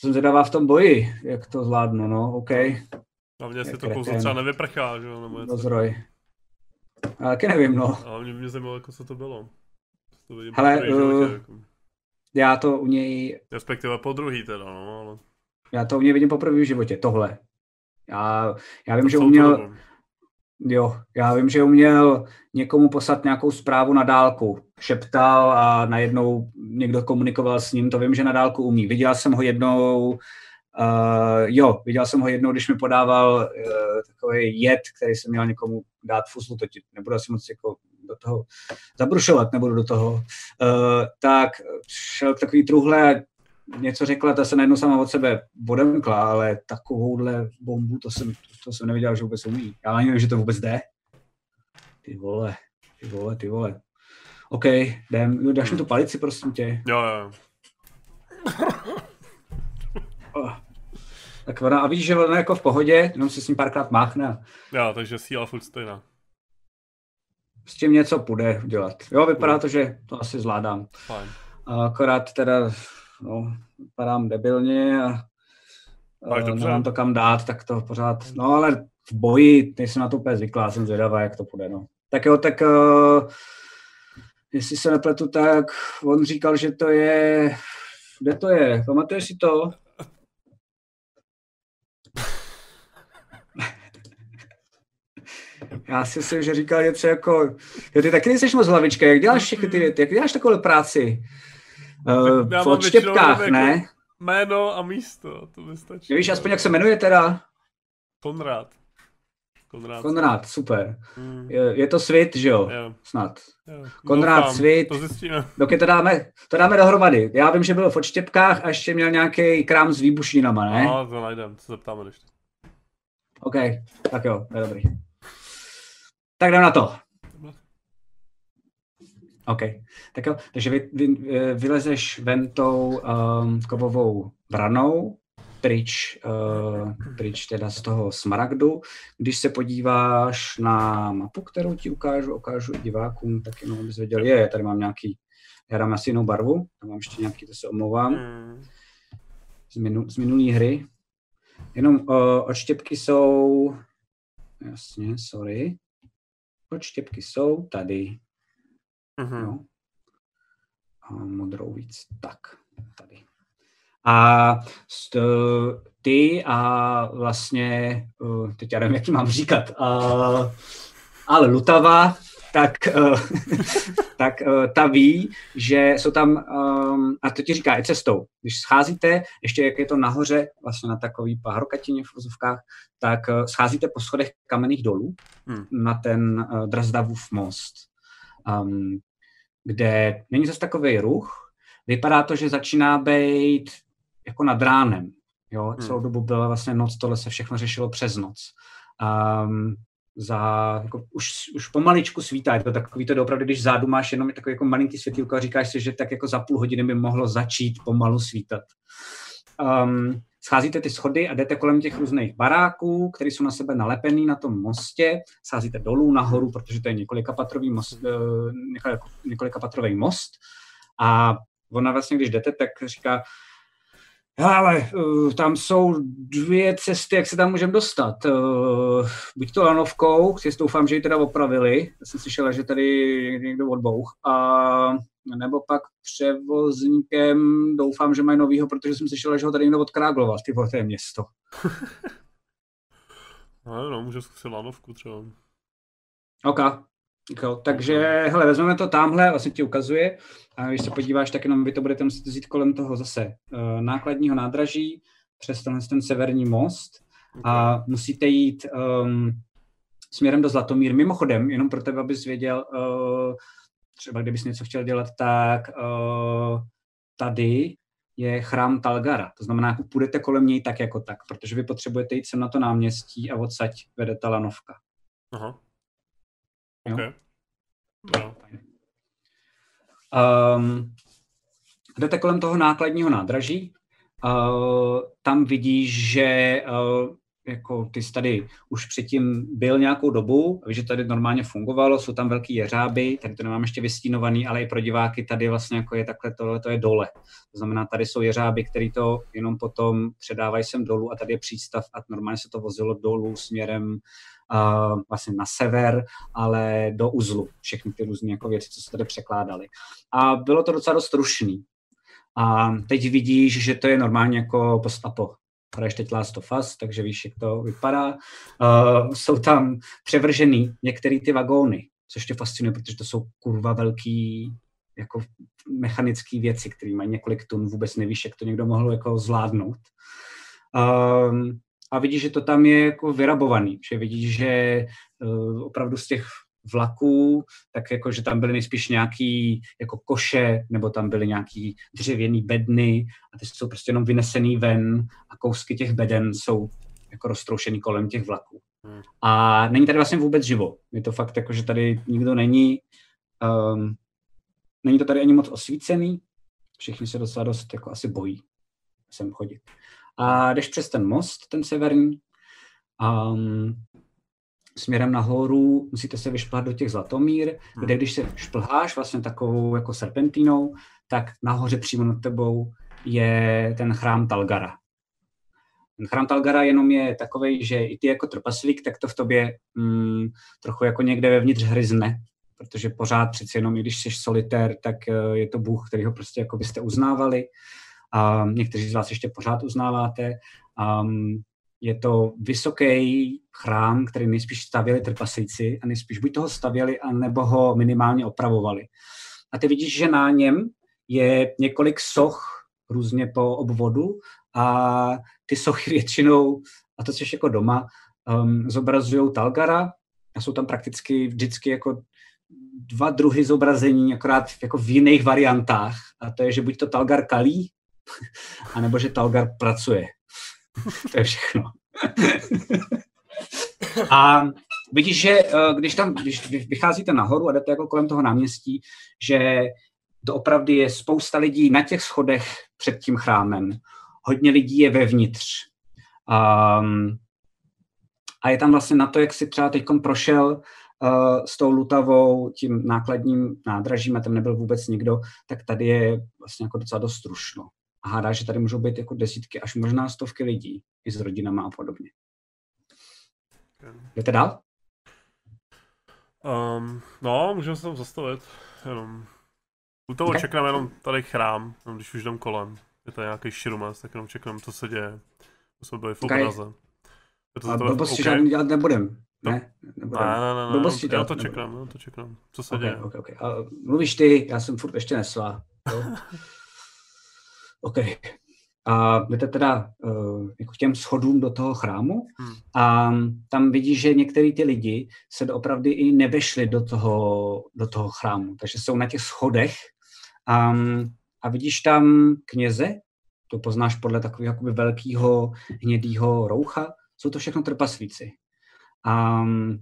Jsem zvědavá v tom boji, jak to zvládnu, no, OK. A mě si to kouzlo třeba nevyprchá, že jo? Nebo Rozroj. Já taky nevím, no. A mě, mě zajímalo, jako co to bylo. To Hele, uh, životě, jako. já to u něj... Respektive po druhý teda, no, ale... Já to u něj vidím poprvé v životě, tohle. Já, já vím, to že uměl... Jo, já vím, že uměl někomu poslat nějakou zprávu na dálku. Šeptal a najednou někdo komunikoval s ním, to vím, že na dálku umí. Viděl jsem ho jednou, Uh, jo, viděl jsem ho jednou, když mi podával uh, takový jed, který jsem měl někomu dát fuzlu, to ti nebudu asi moc jako do toho zabrušovat, nebudu do toho. Uh, tak šel takový truhle a něco řekla, ta se najednou sama od sebe odemkla, ale takovouhle bombu, to jsem, to jsem neviděl, že vůbec umí. Já ani nevím, že to vůbec jde. Ty vole, ty vole, ty vole. OK, jdem, dáš mi tu palici, prosím tě. Jo, jo. *laughs* Oh. Tak ona, a vidíš, že ona jako v pohodě, jenom se s ním párkrát máchne. Jo, takže síla furt stejná. S tím něco půjde dělat. Jo, vypadá to, že to asi zvládám. Fajn. Akorát teda, no, vypadám debilně a, a nemám to kam dát, tak to pořád, no ale v boji nejsem na to úplně zvyklá, jsem zvědavá, jak to půjde, no. Tak jo, tak uh, jestli se nepletu, tak on říkal, že to je, kde to je, pamatuješ si to? *laughs* Já si myslím, že říkal něco jako, jo, ty taky nejsi moc hlavička, jak děláš všechny ty věty, jak děláš takovou práci? Uh, v odštěpkách, ne? Jako jméno a místo, to by stačí. Víš aspoň, jak se jmenuje teda? Konrad. Konrad, Konrad super. Hmm. Je, je to Svit, že jo? jo. Snad. Jo. Konrad Doufám, Svit. To zjistíme. To dáme, to dáme dohromady. Já vím, že byl v odštěpkách a ještě měl nějaký krám s výbušninama, ne? No, to najdem, to zeptáme ještě. OK, tak jo, to je dobrý. Tak jdem na to. OK. Tak jo, takže vy, vy, vylezeš ven tou um, kovovou branou, pryč, uh, pryč teda z toho smaragdu. Když se podíváš na mapu, kterou ti ukážu, ukážu i divákům, tak jenom abys věděl, je, tady mám nějaký, já dám asi jinou barvu, tam mám ještě nějaký, to se omlouvám, Hmm. z, minu, z minulý hry. Jenom uh, odštěpky jsou, jasně, sorry, odštěpky jsou tady, Mhm. no. A modrou víc, tak, tady. A st, ty a vlastně, uh, teď já nevím, jak to mám říkat, ale Lutava, tak, uh, *laughs* tak uh, ta ví, že jsou tam, a to ti říká i cestou, když scházíte, ještě jak je to nahoře, vlastně na takový pahrokatině v vozovkách, tak scházíte po schodech kamenných dolů Hmm. na ten Drazdavův most, um, kde není zase takový ruch, vypadá to, že začíná být jako nad ránem. Jo? Hmm. Celou dobu byla vlastně noc, tohle se všechno řešilo přes noc. Um, za, jako, už, už pomaličku svítá, je to takový to opravdu, když zádu máš jenom takový jako malinký světýlko a říkáš si, že tak jako za půl hodiny by mohlo začít pomalu svítat. Um, scházíte ty schody a jdete kolem těch různých baráků, které jsou na sebe nalepený na tom mostě, scházíte dolů nahoru, protože to je několikapatrový most, eh, několikapatrový most. A ona vlastně, když jdete, tak říká, ale uh, tam jsou dvě cesty, jak se tam můžeme dostat. Uh, buď to lanovkou, si doufám, že ji teda opravili, já jsem slyšela, že tady někdo odbouch, a nebo pak převozníkem, doufám, že mají novýho, protože jsem slyšela, že ho tady někdo odkrágloval, ty to je město. *laughs* no, no, může zkusit lanovku třeba. OK, Jo, takže, hele, vezmeme to tamhle, vlastně ti ukazuje, a když se podíváš, tak jenom vy to budete muset vzít kolem toho zase uh, nákladního nádraží, přes tenhle ten severní most a musíte jít um, směrem do Zlatomír. Mimochodem, jenom pro tebe, abys věděl, uh, třeba kdybys něco chtěl dělat, tak uh, tady je chrám Talgara. To znamená, půjdete kolem něj tak jako tak, protože vy potřebujete jít sem na to náměstí a odsaď vede ta lanovka. Aha. Okay. No. Um, jdete kolem toho nákladního nádraží, uh, tam vidíš, že uh, jako ty jsi tady už předtím byl nějakou dobu, víš, že tady normálně fungovalo, jsou tam velký jeřáby, tady to nemám ještě vystínovaný, ale i pro diváky tady vlastně jako je takhle, tohle to je dole. To znamená, tady jsou jeřáby, které to jenom potom předávají sem dolů a tady je přístav a normálně se to vozilo dolů směrem uh, vlastně na sever, ale do uzlu, všechny ty různé jako věci, co se tady překládaly. A bylo to docela dost rušný. A teď vidíš, že to je normálně jako post-apo. Hraješ teď Last of Us, takže víš, jak to vypadá. Uh, jsou tam převržený některé ty vagóny, což tě fascinuje, protože to jsou kurva velký jako mechanické věci, které mají několik tun, vůbec nevíš, jak to někdo mohl jako zvládnout. Um, a vidíš, že to tam je jako vyrabovaný, že vidíš, že uh, opravdu z těch vlaků, tak jako, že tam byly nejspíš nějaký jako koše, nebo tam byly nějaký dřevěný bedny a ty jsou prostě jenom vynesený ven a kousky těch beden jsou jako roztroušený kolem těch vlaků. Hmm. A není tady vlastně vůbec živo. Je to fakt jako, že tady nikdo není. Um, není to tady ani moc osvícený. Všichni se docela dost jako asi bojí sem chodit. A jdeš přes ten most, ten severní, um, směrem nahoru musíte se vyšplhat do těch Zlatomír, hmm. kde když se šplháš vlastně takovou jako serpentínou, tak nahoře přímo nad tebou je ten chrám Talgara. Ten chrám Talgara jenom je takový, že i ty jako trpaslík, tak to v tobě mm, trochu jako někde vevnitř hryzne, protože pořád přeci jenom, i když jsi solitér, tak uh, je to bůh, který ho prostě jako byste uznávali. A někteří z vás ještě pořád uznáváte. Um, je to vysoký chrám, který nejspíš stavěli trpaslíci a nejspíš buď toho stavěli, anebo ho minimálně opravovali. A ty vidíš, že na něm je několik soch různě po obvodu a ty sochy *laughs* většinou, a to což jako doma, um, zobrazují Talgara a jsou tam prakticky vždycky jako dva druhy zobrazení, akorát jako v jiných variantách. A to je, že buď to Talgar kalí, *laughs* anebo že Talgar pracuje. *laughs* to je všechno. *laughs* a vidíš, že eh, když tam, když vycházíte nahoru a jdete jako kolem toho náměstí, že to opravdu je spousta lidí na těch schodech před tím chrámem. Hodně lidí je vevnitř. Um, a je tam vlastně na to, jak si třeba teď prošel uh, s tou Lutavou, tím nákladním nádražím a tam nebyl vůbec nikdo, tak tady je vlastně jako docela dost strušno a hádá, že tady můžou být jako desítky až možná stovky lidí i s rodinama a podobně. Jdete dál? Um, no, můžeme se tam zastavit, jenom. U toho okay. čekám jenom tady chrám, jenom když už jdem kolem. Je to nějaký širumec, tak jenom čekám, co se děje. To jsme byli v obraze. Okay. Je to a blbosti okay. žádný dělat nebudem. Ne, nebudem. ne, ne, ne, ne blbosti já to čekám, já to čekám. Co se okay, děje? Okay, okay. A mluvíš ty, já jsem furt ještě nesla. *laughs* OK. A jdete teda uh, jako k těm schodům do toho chrámu hmm. a tam vidíš, že některý ty lidi se opravdu i nevešli do toho, do toho chrámu, takže jsou na těch schodech um, a vidíš tam kněze, to poznáš podle takového jakoby velkého hnědého roucha, jsou to všechno trpaslíci. Um,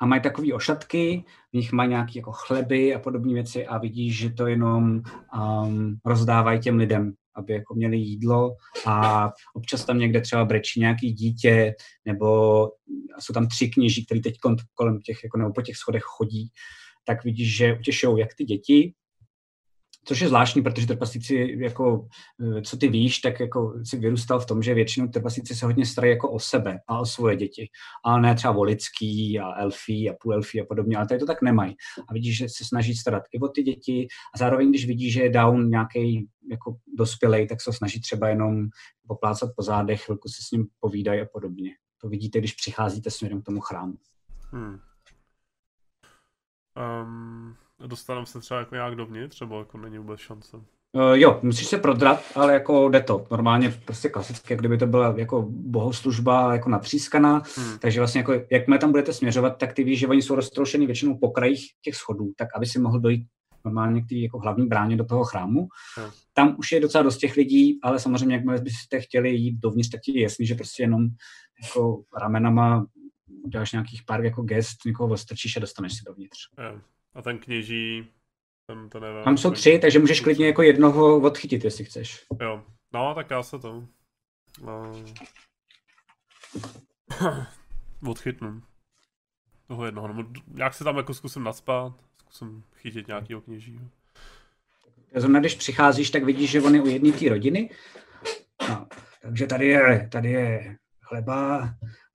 a mají takové ošatky, v nich mají nějaké jako chleby a podobné věci a vidíš, že to jenom um, rozdávají těm lidem, aby jako měli jídlo a občas tam někde třeba brečí nějaký dítě, nebo jsou tam tři kněží, kteří teď kolem těch, jako nebo po těch schodech chodí, tak vidíš, že utěšují jak ty děti, Což je zvláštní, protože trpaslíci, jako, eh, co ty víš, tak jako si vyrůstal v tom, že většinou trpaslíci se hodně starají jako o sebe a o svoje děti. A ne třeba o lidský a elfí a půlelfí a podobně, ale tady to tak nemají. A vidíš, že se snaží starat i o ty děti a zároveň, když vidíš, že je down nějaký jako dospělej, tak se snaží třeba jenom poplácat po zádech, chvilku se s ním povídají a podobně. To vidíte, když přicházíte směrem k tomu chrámu. Hmm. Um, dostaneme se třeba jako nějak dovnitř, nebo jako není vůbec šance? Uh, jo, musíš se prodrat, ale jako jde to. Normálně prostě klasicky, jak kdyby to byla jako bohoslužba jako natřískaná, hmm. takže vlastně jako, jakmile tam budete směřovat, tak ty víš, že oni jsou roztroušeny většinou po krajích těch schodů, tak aby si mohl dojít normálně k té jako hlavní bráně do toho chrámu. Hmm. Tam už je docela dost těch lidí, ale samozřejmě, jakmile byste chtěli jít dovnitř, tak ti je jasný, že prostě jenom jako ramenama uděláš nějakých pár jako gest, někoho ostrčíš a dostaneš se dovnitř. Hmm. A ten kněží, ten to nevím. Tam jsou tři, takže můžeš klidně jako jednoho odchytit, jestli chceš. Jo, no tak já se to no. *coughs* odchytnu. Toho jednoho, nebo nějak se tam jako zkusím naspat, zkusím chytit nějakého kněží. Zrovna když přicházíš, tak vidíš, že on je u jedné té rodiny. No, takže tady je, tady je chleba,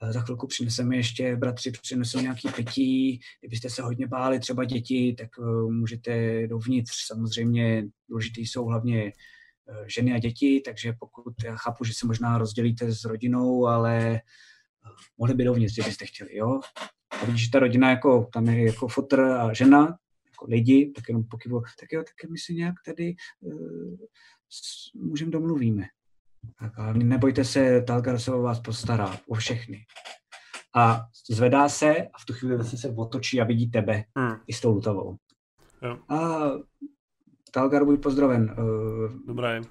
za chvilku přineseme ještě, bratři přinesou nějaký pití, kdybyste se hodně báli, třeba děti, tak uh, můžete dovnitř. Samozřejmě důležitý jsou hlavně uh, ženy a děti, takže pokud já chápu, že se možná rozdělíte s rodinou, ale mohli by dovnitř, kdybyste chtěli, jo. A vidíš, že ta rodina, jako, tam je jako fotr a žena, jako lidi, tak jenom pokyvo, tak jo, tak my si nějak tady uh, můžeme domluvíme. Tak nebojte se, Talgar se o vás postará, o všechny. A zvedá se a v tu chvíli vlastně se otočí a vidí tebe hmm. i s tou lutovou. Jo. A Talgar, buď pozdraven. Uh, Dobré.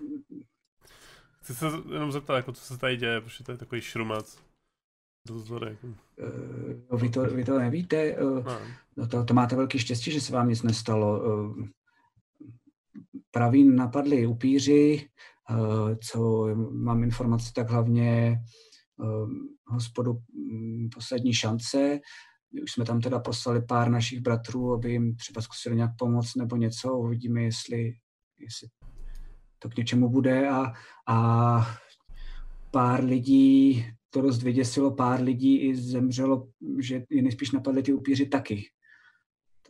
Chci se jenom zeptat, jako, co se tady děje, protože to je takový jako. uh, vy, to, vy to nevíte? Uh, no. to, to máte velký štěstí, že se vám nic nestalo. Uh, praví napadli upíři, Eh, co mám informace, tak hlavně eh, hospodu mm, poslední šance. My už jsme tam teda poslali pár našich bratrů, aby jim třeba zkusili nějak pomoct nebo něco. Uvidíme, jestli, jestli to k něčemu bude. A, a pár lidí, to dost vyděsilo, pár lidí i zemřelo, že je nejspíš napadly ty upíři taky.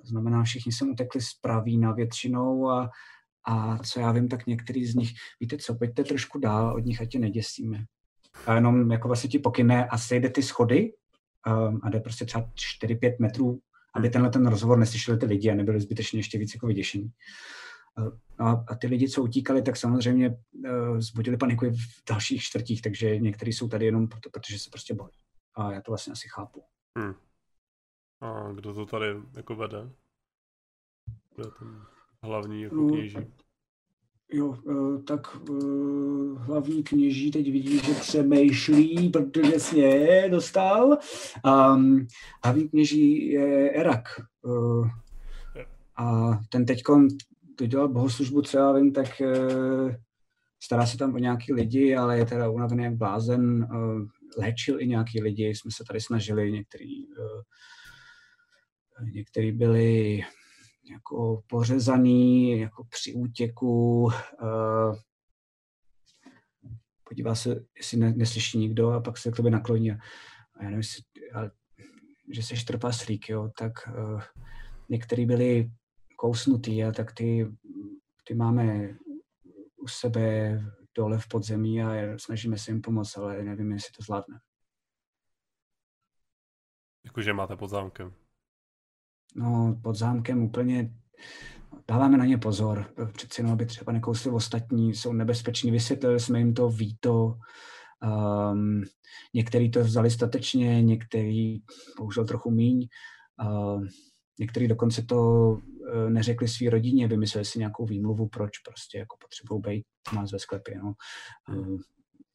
To znamená, všichni se utekli z pravína většinou a a co já vím, tak některý z nich, víte co, pojďte trošku dál od nich, ať tě neděsíme. A jenom jako vlastně ti pokyne a sejde ty schody um, a jde prostě třeba 4-5 metrů, aby tenhle ten rozhovor neslyšeli ty lidi a nebyli zbytečně ještě víc jako vyděšení. Uh, a, a ty lidi, co utíkali, tak samozřejmě uh, zbudili paniku i v dalších čtvrtích, takže někteří jsou tady jenom proto, protože se prostě bojí. A já to vlastně asi chápu. Hmm. A kdo to tady jako vede? Kdo je ten hlavní jako no, kněží? Jo, eh, tak uh, hlavní kněží teď vidí, že přemýšlí, protože sně dostal. Um, hlavní kněží je Erak. Uh, a ten teď dělal bohoslužbu, třeba vím, tak stará se tam o nějaký lidi, ale je teda unavený jak blázen. Léčil i nějaký lidi, jsme se tady snažili, některý, některý byli jako pořezaný, jako při útěku. Uh, podívá se, jestli ne, neslyší nikdo a pak se k tobě nakloní. A, já nevím, jestli, ale, že jsi trpaslík, jo, tak uh, některý byli kousnutý a tak ty, ty máme u sebe dole v podzemí a snažíme se jim pomoct, ale nevím, jestli to zvládne. Jakože máte pod zámkem no, pod zámkem úplně dáváme na ně pozor. Přeci jenom, aby třeba nekousli ostatní, jsou nebezpeční. Vysvětlili jsme jim to, ví to. Um, některý to vzali statečně, některý bohužel trochu míň. Uh, někteří dokonce to uh, neřekli svý rodině, vymysleli si nějakou výmluvu, proč prostě jako potřebují být u nás ve sklepě. No. Uh,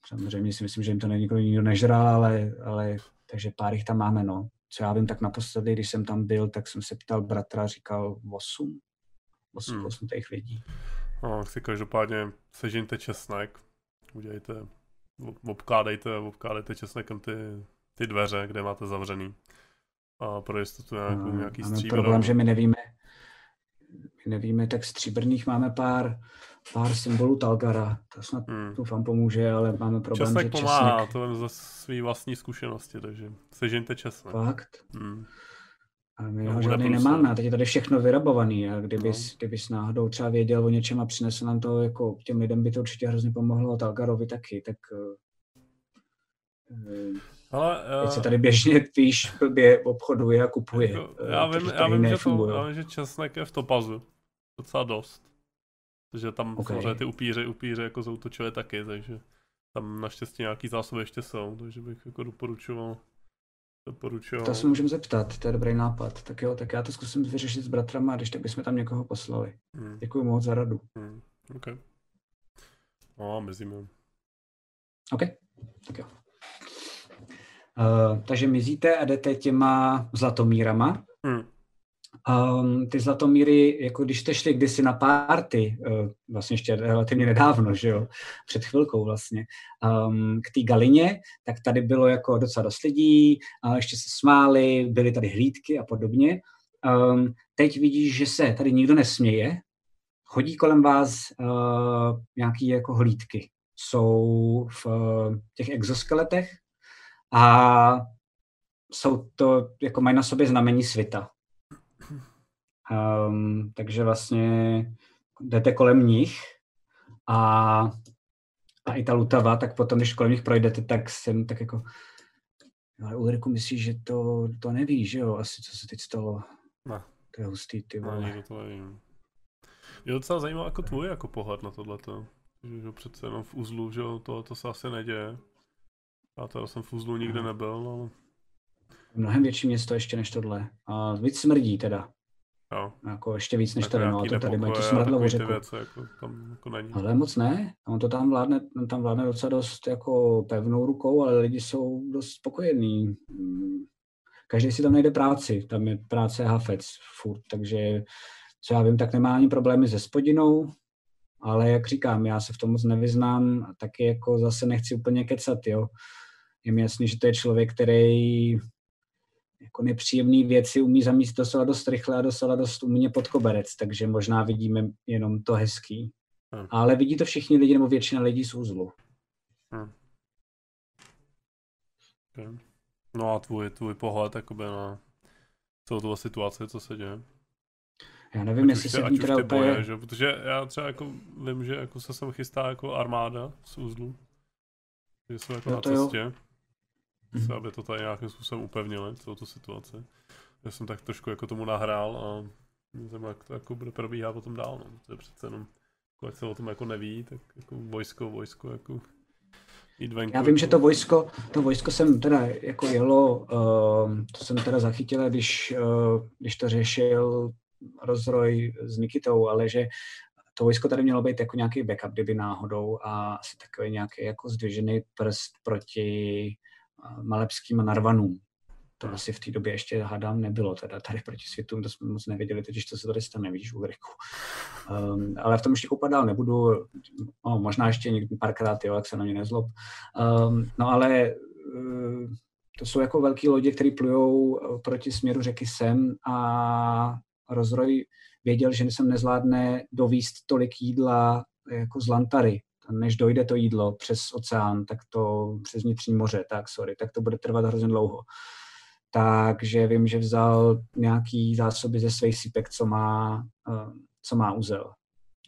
samozřejmě si myslím, že jim to nikdo nikdo nežral, ale, ale takže pár jich tam máme, no. Co já vím, tak naposledy, když jsem tam byl, tak jsem se ptal bratra, říkal 8, 8, hmm. 8 těch lidí. No, si každopádně sežeňte česnek, udělejte, obkládejte, obkládejte česnekem ty, ty dveře, kde máte zavřený. A pro jistotu nějakou, no, nějaký stříbro. problém, že my nevíme, my nevíme, tak stříbrných máme pár, pár symbolů Talgara. To snad hmm. doufám pomůže, ale máme problém, česnek že pomáhá, česnek... to vím ze svý vlastní zkušenosti, takže sežeňte česnek. Fakt? Hmm. A my ho žádný nemáme, a teď je tady všechno vyrabovaný a kdybys, no. kdybys náhodou třeba věděl o něčem a přinesl nám to, jako těm lidem by to určitě hrozně pomohlo a Talgarovi taky, tak uh, ale, uh, teď se tady běžně víš, blbě obchoduje a kupuje. Jako, já vím, já vím, že to, já vím, že česnek je v topazu docela dost. Takže tam okay. samozřejmě ty upíře, upíře jako zautočili taky, takže tam naštěstí nějaký zásoby ještě jsou, takže bych jako doporučoval Doporučuji. To se můžeme zeptat, to je dobrý nápad. Tak jo, tak já to zkusím vyřešit s bratrama, když tak bychom tam někoho poslali. Hmm. Děkuji moc za radu. Hmm. OK. No, mizíme. OK, tak jo. Uh, takže mizíte a jdete těma zlatomírama. Hmm. Um, ty zlatomíry, jako když jste šli kdysi na párty, uh, vlastně ještě relativně nedávno, že jo, před chvilkou vlastně, um, k té galině, tak tady bylo jako docela dost lidí, a ještě se smáli, byly tady hlídky a podobně. Um, teď vidíš, že se tady nikdo nesměje, chodí kolem vás uh, nějaký jako hlídky. Jsou v uh, těch exoskeletech a jsou to, jako mají na sobě znamení svita. Um, takže vlastně jdete kolem nich a, a i ta lutava, tak potom, když kolem nich projdete, tak jsem tak jako ale Ulriku myslíš, že to, to neví, že jo, asi co se teď stalo. Ne. To je hustý, ty vole. Ne, to nevím. Je docela zajímavé jako tvůj jako pohled na tohleto. Že, že přece jenom v uzlu, že jo, to, to se asi neděje. Já teda jsem v uzlu nikde nebyl, ale... Mnohem větší město ještě než tohle. A víc smrdí teda. Jo. Jako ještě víc než tady, no, to tady mají tu smradlovou řeku. Věci, jako tam jako není. Ale moc ne, on to tam vládne, on tam vládne docela dost jako pevnou rukou, ale lidi jsou dost spokojení. Každý si tam najde práci, tam je práce hafec furt, takže co já vím, tak nemá ani problémy se spodinou, ale jak říkám, já se v tom moc nevyznám, taky jako zase nechci úplně kecat, jo. Je mi jasný, že to je člověk, který jako nepříjemné věci umí zamíst docela dost rychle a docela dost umně pod koberec, takže možná vidíme jenom to hezký. Hmm. Ale vidí to všichni lidi, nebo většina lidí z úzlu. Hmm. Okay. No a tvůj, tvůj pohled jakoby na celou tu situaci, co se děje? Já nevím, jestli se tím teda úplně... Boje, že? Protože já třeba jako vím, že jako se sem chystá jako armáda z úzlu. Že jsou jako no na cestě. Jo mm-hmm. aby to tady nějakým způsobem upevnili, celou tu situaci. Já jsem tak trošku jako tomu nahrál a nevím, jak to jako bude probíhat potom dál, no. To je přece jenom, jako jak se o tom jako neví, tak jako vojsko, vojsko, jako jít venku. Já vím, jako... že to vojsko, to vojsko jsem teda jako jelo, uh, to jsem teda zachytil, když, uh, když to řešil rozroj s Nikitou, ale že to vojsko tady mělo být jako nějaký backup, kdyby náhodou a asi takový nějaký jako zdvižený prst proti malepským narvanům. To asi v té době ještě hádám nebylo, teda tady proti světům, to jsme moc nevěděli, totiž co se tady stane, vidíš, Ulriku. Um, ale v tom ještě koupat dál nebudu, no, možná ještě někdy párkrát, jo, jak se na mě nezlob. Um, no ale uh, to jsou jako velké lodě, které plujou proti směru řeky sem a rozroj věděl, že jsem nezvládne dovíst tolik jídla jako z Lantary, než dojde to jídlo přes oceán, tak to přes vnitřní moře, tak sorry, tak to bude trvat hrozně dlouho. Takže vím, že vzal nějaký zásoby ze svých sípek, co má, uh, co má uzel.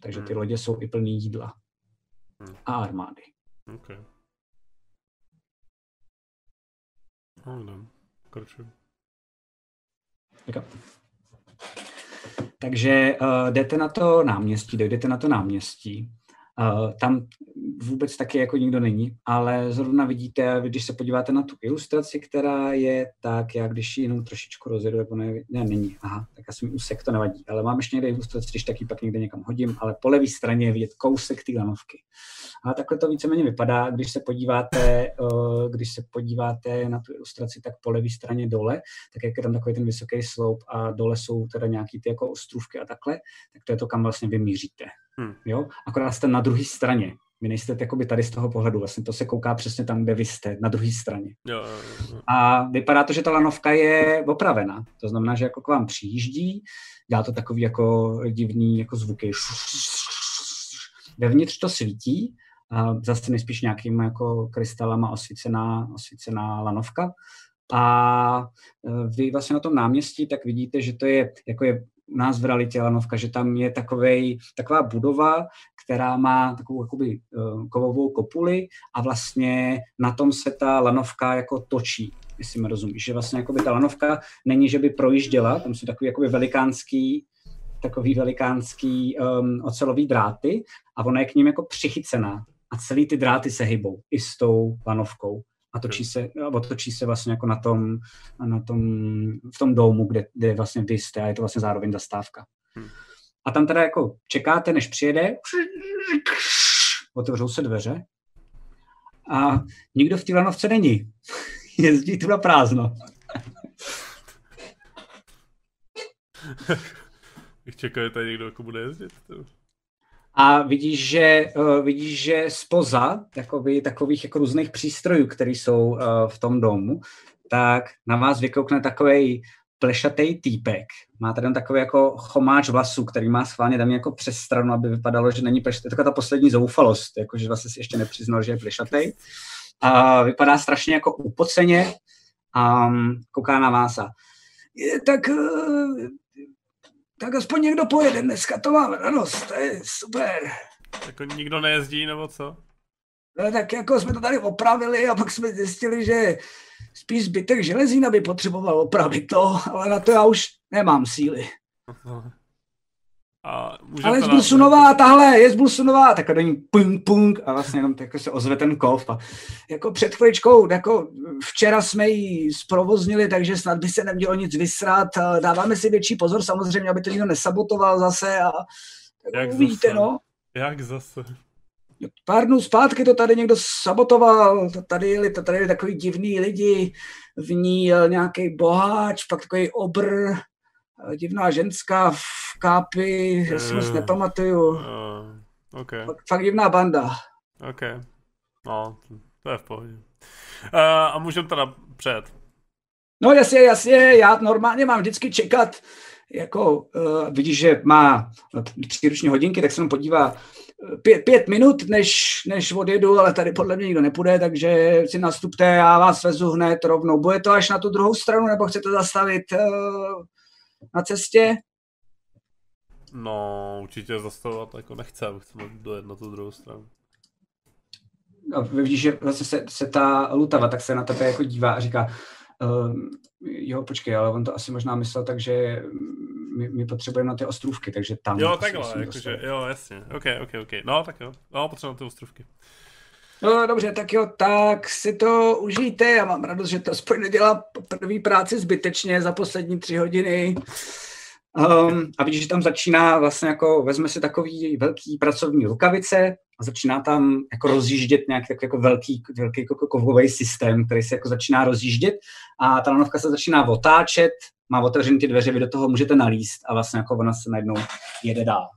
Takže ty hmm. lodě jsou i plný jídla. Hmm. A armády. Okay. No, Takže uh, jdete na to náměstí, dojdete na to náměstí tam vůbec taky jako nikdo není, ale zrovna vidíte, když se podíváte na tu ilustraci, která je tak, já když ji jenom trošičku rozjedu, jako ne, ne, není, aha, tak asi mi úsek to nevadí, ale mám ještě někde ilustraci, když taky pak někde někam hodím, ale po levé straně je vidět kousek té lanovky. A takhle to víceméně vypadá, když se podíváte, *laughs* když se podíváte na tu ilustraci, tak po levé straně dole, tak jak je tam takový ten vysoký sloup a dole jsou teda nějaký ty jako ostrůvky a takhle, tak to je to, kam vlastně vy míříte. Hmm. Jo? Akorát jste na druhé straně. Vy nejste jakoby tady z toho pohledu, vlastně to se kouká přesně tam, kde vy jste, na druhé straně. Jo, jo, jo. A vypadá to, že ta lanovka je opravena. To znamená, že jako k vám přijíždí, dělá to takový jako divný jako zvuky. Vevnitř to svítí, a zase nejspíš nějakým jako krystalama osvícená, osvícená lanovka. A e, vy vlastně na tom náměstí tak vidíte, že to je, jako je u nás v realitě lanovka, že tam je takovej, taková budova, která má takovou jakoby, uh, kovovou kopuli a vlastně na tom se ta lanovka jako točí, jestli mi rozumíš. Že vlastně jakoby ta lanovka není, že by projížděla, tam jsou takový jakoby velikánský takový velikánský um, ocelový dráty a ona je k ním jako přichycená a celý ty dráty se hybou i s tou lanovkou a točí se, otočí se vlastně jako na tom, na tom, v tom domu, kde, kde vlastně vy jste a je to vlastně zároveň zastávka. Hmm. A tam teda jako čekáte, než přijede, otevřou se dveře a nikdo v té lanovce není. *laughs* Jezdí tu na prázdno. *laughs* Čekají tady někdo, jako bude jezdit? A vidíš, že, uh, vidíš, že spoza takový, takových jako různých přístrojů, které jsou uh, v tom domu, tak na vás vykoukne takový plešatý týpek. Má tady takový jako chomáč vlasů, který má schválně tam jako přes stranu, aby vypadalo, že není plešatý. Taková ta poslední zoufalost, jako že vlastně si ještě nepřiznal, že je plešatý. A vypadá strašně jako upoceně a um, kouká na vás a tak uh, tak aspoň někdo pojede dneska, to mám radost, to je super. Jako nikdo nejezdí, nebo co? No, tak jako jsme to tady opravili a pak jsme zjistili, že spíš zbytek železína by potřeboval opravit to, ale na to já už nemám síly. A Ale je zbulsunová, tahle, je zbulsunová, tak do ní pung, pung a vlastně jenom tak se ozve ten kov. A jako před chviličkou, jako včera jsme ji zprovoznili, takže snad by se nemělo nic vysrat. Dáváme si větší pozor samozřejmě, aby to nikdo nesabotoval zase a Jak uvidíte, zase? no. Jak zase? Pár dnů zpátky to tady někdo sabotoval, to tady jeli, tady jeli takový divný lidi, v ní nějaký boháč, pak takový obr, divná ženská v kápi, já si moc Eh. nepamatuju. Uh, OK, Fakt, fakt divná banda. OK. No, to je v pohodě. Uh, a můžeme teda přejet. No jasně, jasně, já normálně mám vždycky čekat, jako uh, vidíš, že má příruční hodinky, tak se nám podívá pět, pět minut, než, než odjedu, ale tady podle mě nikdo nepůjde, takže si nastupte, já vás vezu hned rovnou. Bude to až na tu druhou stranu, nebo chcete zastavit uh, na cestě? No, určitě zastavovat jako nechceme, chceme dojet na tu druhou stranu. A vidíš, že zase se, se ta lutava tak se na tebe jako dívá a říká, um, jo, počkej, ale on to asi možná myslel tak, že my, my potřebujeme na ty ostrůvky, takže tam... Jo, takhle, jakože, jo, jasně. OK, OK, OK. No, tak jo. No, potřebujeme ty ostrovky. No dobře, tak jo, tak si to užijte. Já mám radost, že to aspoň nedělá první práci zbytečně za poslední tři hodiny. Um, a vidíš, že tam začíná vlastně jako, vezme si takový velký pracovní rukavice a začíná tam jako rozjíždět nějaký takový jako velký, velký jako kovový systém, který se jako začíná rozjíždět a ta lanovka se začíná otáčet, má otevřený ty dveře, vy do toho můžete nalíst a vlastně jako ona se najednou jede dál.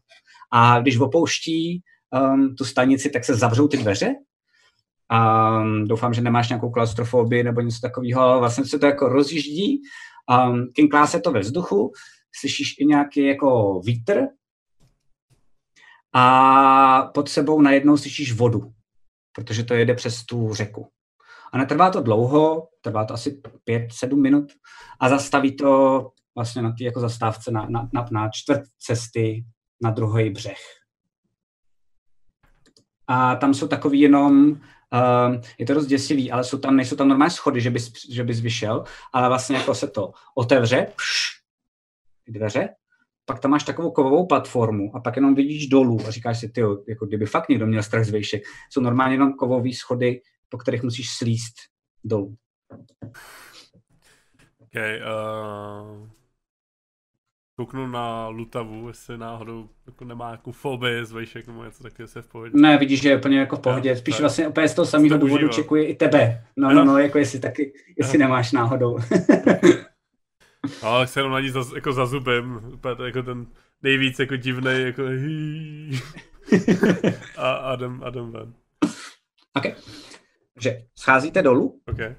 A když opouští um, tu stanici, tak se zavřou ty dveře Um, doufám, že nemáš nějakou klaustrofobii nebo něco takového, ale vlastně se to jako rozjíždí. Um, kinklá se to ve vzduchu, slyšíš i nějaký jako vítr a pod sebou najednou slyšíš vodu, protože to jede přes tu řeku. A netrvá to dlouho, trvá to asi 5-7 minut a zastaví to vlastně na té jako zastávce na, na, na, na čtvrt cesty na druhý břeh. A tam jsou takový jenom Um, je to dost děsivý, ale jsou tam, nejsou tam normální schody, že bys, že bys vyšel, ale vlastně jako se to otevře, pš, ty dveře, pak tam máš takovou kovovou platformu a pak jenom vidíš dolů a říkáš si, ty, jako kdyby fakt někdo měl strach z výšek, jsou normálně jenom kovové schody, po kterých musíš slíst dolů. Okay, uh, kouknu na Lutavu, jestli náhodou jako nemá jako fobii z vejšek nebo něco taky se v pohodě. Ne, vidíš, že je úplně jako v pohodě. Spíš ne. vlastně úplně z toho samého důvodu čekuje i tebe. No, no, no, jako jestli taky, jestli nemáš náhodou. *laughs* ale se jenom na ní za, jako za zubem, jako ten nejvíc jako divný jako a Adam, Adam ven. OK. Takže scházíte dolů. Okay.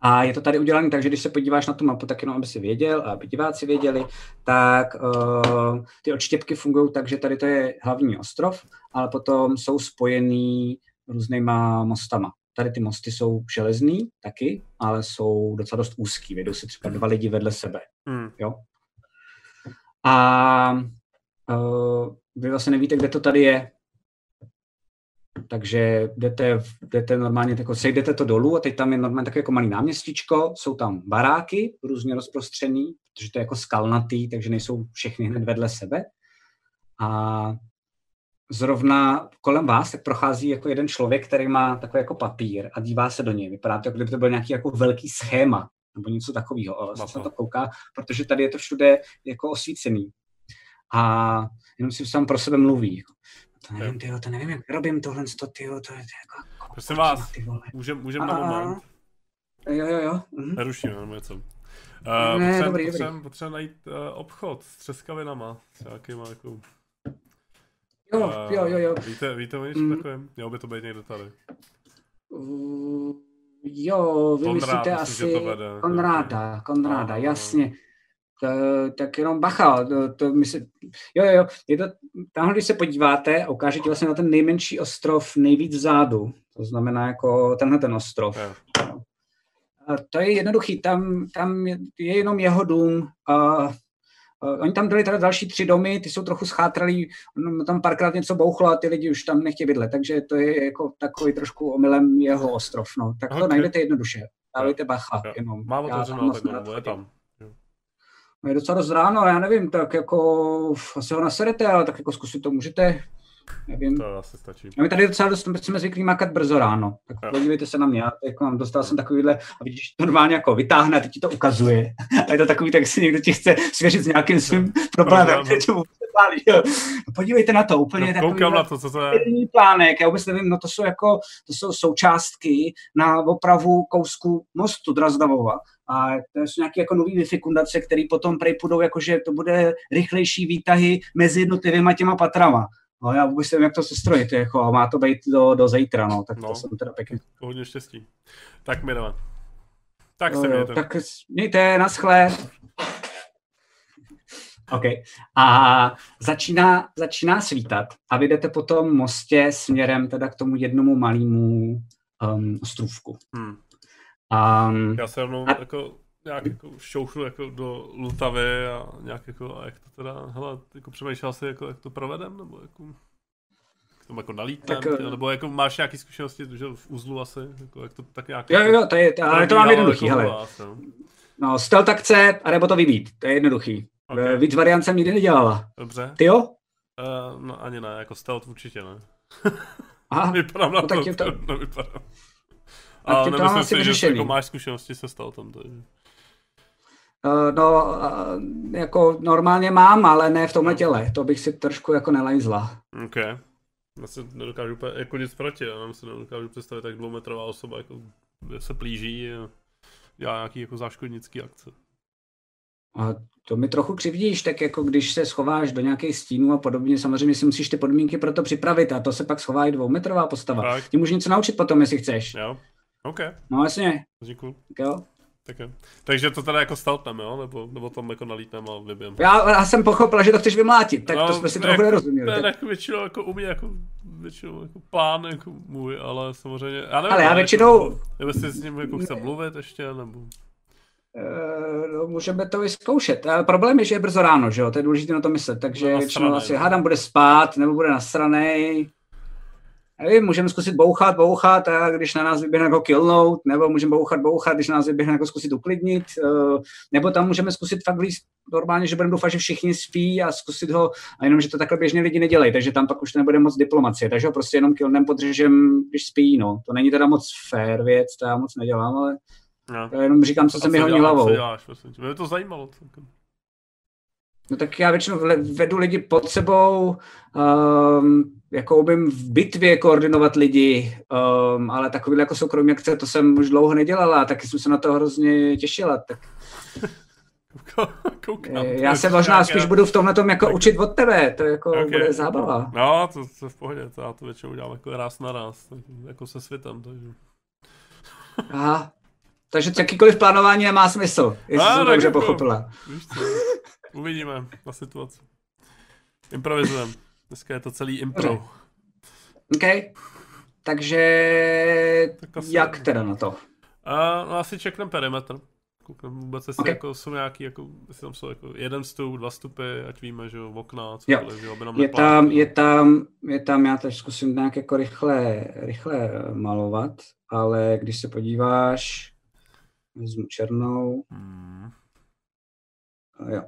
A je to tady udělané tak, že když se podíváš na tu mapu, tak jenom aby si věděl a aby diváci věděli, tak uh, ty odštěpky fungují tak, že tady to je hlavní ostrov, ale potom jsou spojený různýma mostama. Tady ty mosty jsou železný taky, ale jsou docela dost úzký. Vedou si třeba dva lidi vedle sebe. Hmm. Jo? A uh, vy vlastně nevíte, kde to tady je, takže jdete, jdete normálně, jako sejdete to dolů a teď tam je normálně takové jako malý náměstíčko, jsou tam baráky různě rozprostřený, protože to je jako skalnatý, takže nejsou všechny hned vedle sebe. A zrovna kolem vás tak prochází jako jeden člověk, který má takový jako papír a dívá se do něj. Vypadá to, jako kdyby to byl nějaký jako velký schéma nebo něco takového. Ale se na to kouká, protože tady je to všude jako osvícený. A jenom si sám pro sebe mluví. Jako to nevím, tyjo, to nevím, jak robím tohle, to, tyjo, to je jako... Prosím vás, můžem, můžem na moment. Jo, jo, jo. Mhm. Neruším, jenom něco. Uh, ne, potřebuji, dobrý, potřebuji, potřebuji najít uh, obchod s třeskavinama, s nějakýma jako... Jo, uh, jo, jo, jo. Víte, víte o něčem mm. takovém? Mělo by to být někdo tady. Uh, jo, vy Konrád, myslíte myslím, asi vede, Konráda, Konráda, jasně tak jenom bacha, to, to myslím, jo, jo, jo, je to, tamhle, když se podíváte, ukáže ti vlastně na ten nejmenší ostrov nejvíc vzadu, to znamená jako tenhle ten ostrov. Yeah. A to je jednoduchý, tam, tam je, je jenom jeho dům, a oni tam dali teda další tři domy, ty jsou trochu schátralí, tam párkrát něco bouchlo a ty lidi už tam nechtějí bydlet, takže to je jako takový trošku omylem jeho ostrov, no. Tak to okay. najdete jednoduše. Dávejte bacha, yeah. jenom. Mám otevřenou, tak je tam je docela dost ráno, já nevím, tak jako asi ho naserete, ale tak jako zkusit to můžete. Nevím. To asi stačí. A my tady docela dost jsme zvyklí makat brzo ráno. Tak jo. podívejte se na mě. Já jako mám, dostal jsem takovýhle, a vidíš, to normálně jako vytáhne a teď ti to ukazuje. A je to takový, tak si někdo ti chce svěřit s nějakým svým problémem. No, Podívejte na to, úplně no, takový na to, co to je. plánek, já vůbec nevím, no to jsou jako, to jsou součástky na opravu kousku mostu Drazdavova a to jsou nějaké jako nové vyfikundace, které potom prej půjdou, jakože to bude rychlejší výtahy mezi jednotlivými těma patrama. No já vůbec nevím, jak to se strojit, jako, a má to být do, do zítra, no, tak no, to jsem teda pěkně. Hodně štěstí. Tak mi Tak se mějte. Tak mějte, naschle. OK. A začíná, začíná svítat a vy jdete po tom mostě směrem teda k tomu jednomu malému um, ostrůvku. Hmm. Um, Já se rovnou a... jako nějak jako šouchnu jako do Lutavy a nějak jako, a jak to teda, hele, jako přemýšlel jsi, jako, jak to provedem, nebo jako, jak to jako nalítnem, tak, tě, nebo jako máš nějaké zkušenosti, že v uzlu asi, jako, jak to tak nějak... Jo, jo, to je, ale to mám jednoduchý, jako hele. Vás, no. no, stealth akce, anebo to vybít, to je jednoduchý. Okay. Víc variant jsem nikdy nedělala. Dobře. Ty jo? Uh, no ani ne, jako stealth určitě ne. Aha, *laughs* vypadám na no, to, tak to... nevypadám. A nemyslím to si, že jako máš zkušenosti se stealthem, takže... Uh, no, uh, jako normálně mám, ale ne v tomhle no. těle. To bych si trošku jako nelajzla. OK. Já si nedokážu úplně jako nic proti, já si nedokážu představit, tak dvoumetrová osoba jako se plíží a dělá nějaký jako záškodnický akce. A to mi trochu křivdíš, tak jako když se schováš do nějakých stínů a podobně, samozřejmě si musíš ty podmínky pro to připravit a to se pak schová i dvoumetrová postava. Tak. Ty můžeš něco naučit potom, jestli chceš. Jo. OK. No jasně. Děkuji. Jo. Tak. Takže to teda jako staltnem, jo? Nebo, nebo tam jako nalítnem a vybijem. Já, já jsem pochopil, že to chceš vymlátit, tak no, to jsme si trochu nerozuměli. Ne, tak většinou jako u mě jako, většinou jako plán jako můj, ale samozřejmě, já nevím. Ale já většinou... Nebo, nebo si s ním jako chce mluvit ještě, nebo... Uh, no, můžeme to vyzkoušet. Ale problém je, že je brzo ráno, že jo? To je důležité na to myslet. Takže no, většinou asi hádám bude spát, nebo bude nasranej. Nevím, můžeme zkusit bouchat, bouchat a když na nás vyběhne jako killnout, nebo můžeme bouchat, bouchat, když na nás vyběhne jako zkusit uklidnit, uh, nebo tam můžeme zkusit fakt víc normálně, že budeme doufat, že všichni spí a zkusit ho, a jenom, že to takhle běžně lidi nedělají, takže tam pak už to nebude moc diplomacie, takže ho prostě jenom killnem podržem, když spí, no. To není teda moc fair věc, to já moc nedělám, ale no. jenom říkám, co se mi honí hlavou. Co děláš, mě to zajímalo. Celkem. No tak já většinou vedu lidi pod sebou, um, jako umím v bitvě koordinovat lidi, um, ale takový jako soukromí akce, to jsem už dlouho nedělala, taky jsem se na to hrozně těšila. Tak... *laughs* Koukám, já se možná spíš budu v tomhle tom jako učit od tebe, to jako okay. bude zábava. No, to, to v pohodě, to já to většinou dělám jako raz na raz, jako se světem, takže... *laughs* Aha, takže jakýkoliv plánování nemá smysl, jestli no, jsem dobře jako, pochopila. Víš co, uvidíme na situaci. Improvizujeme. Dneska je to celý impro. OK. Takže tak jak teda na to? A, no asi čekneme perimetr. Koukneme vůbec, jestli okay. jako jsou nějaký, jako, jestli tam jsou jako jeden stůl, dva stupy, ať víme, že okna, cokoliv, jo. aby nám je tam, je tam, je tam, já teď zkusím nějak jako rychle, rychle malovat, ale když se podíváš, vezmu černou, hmm. jo,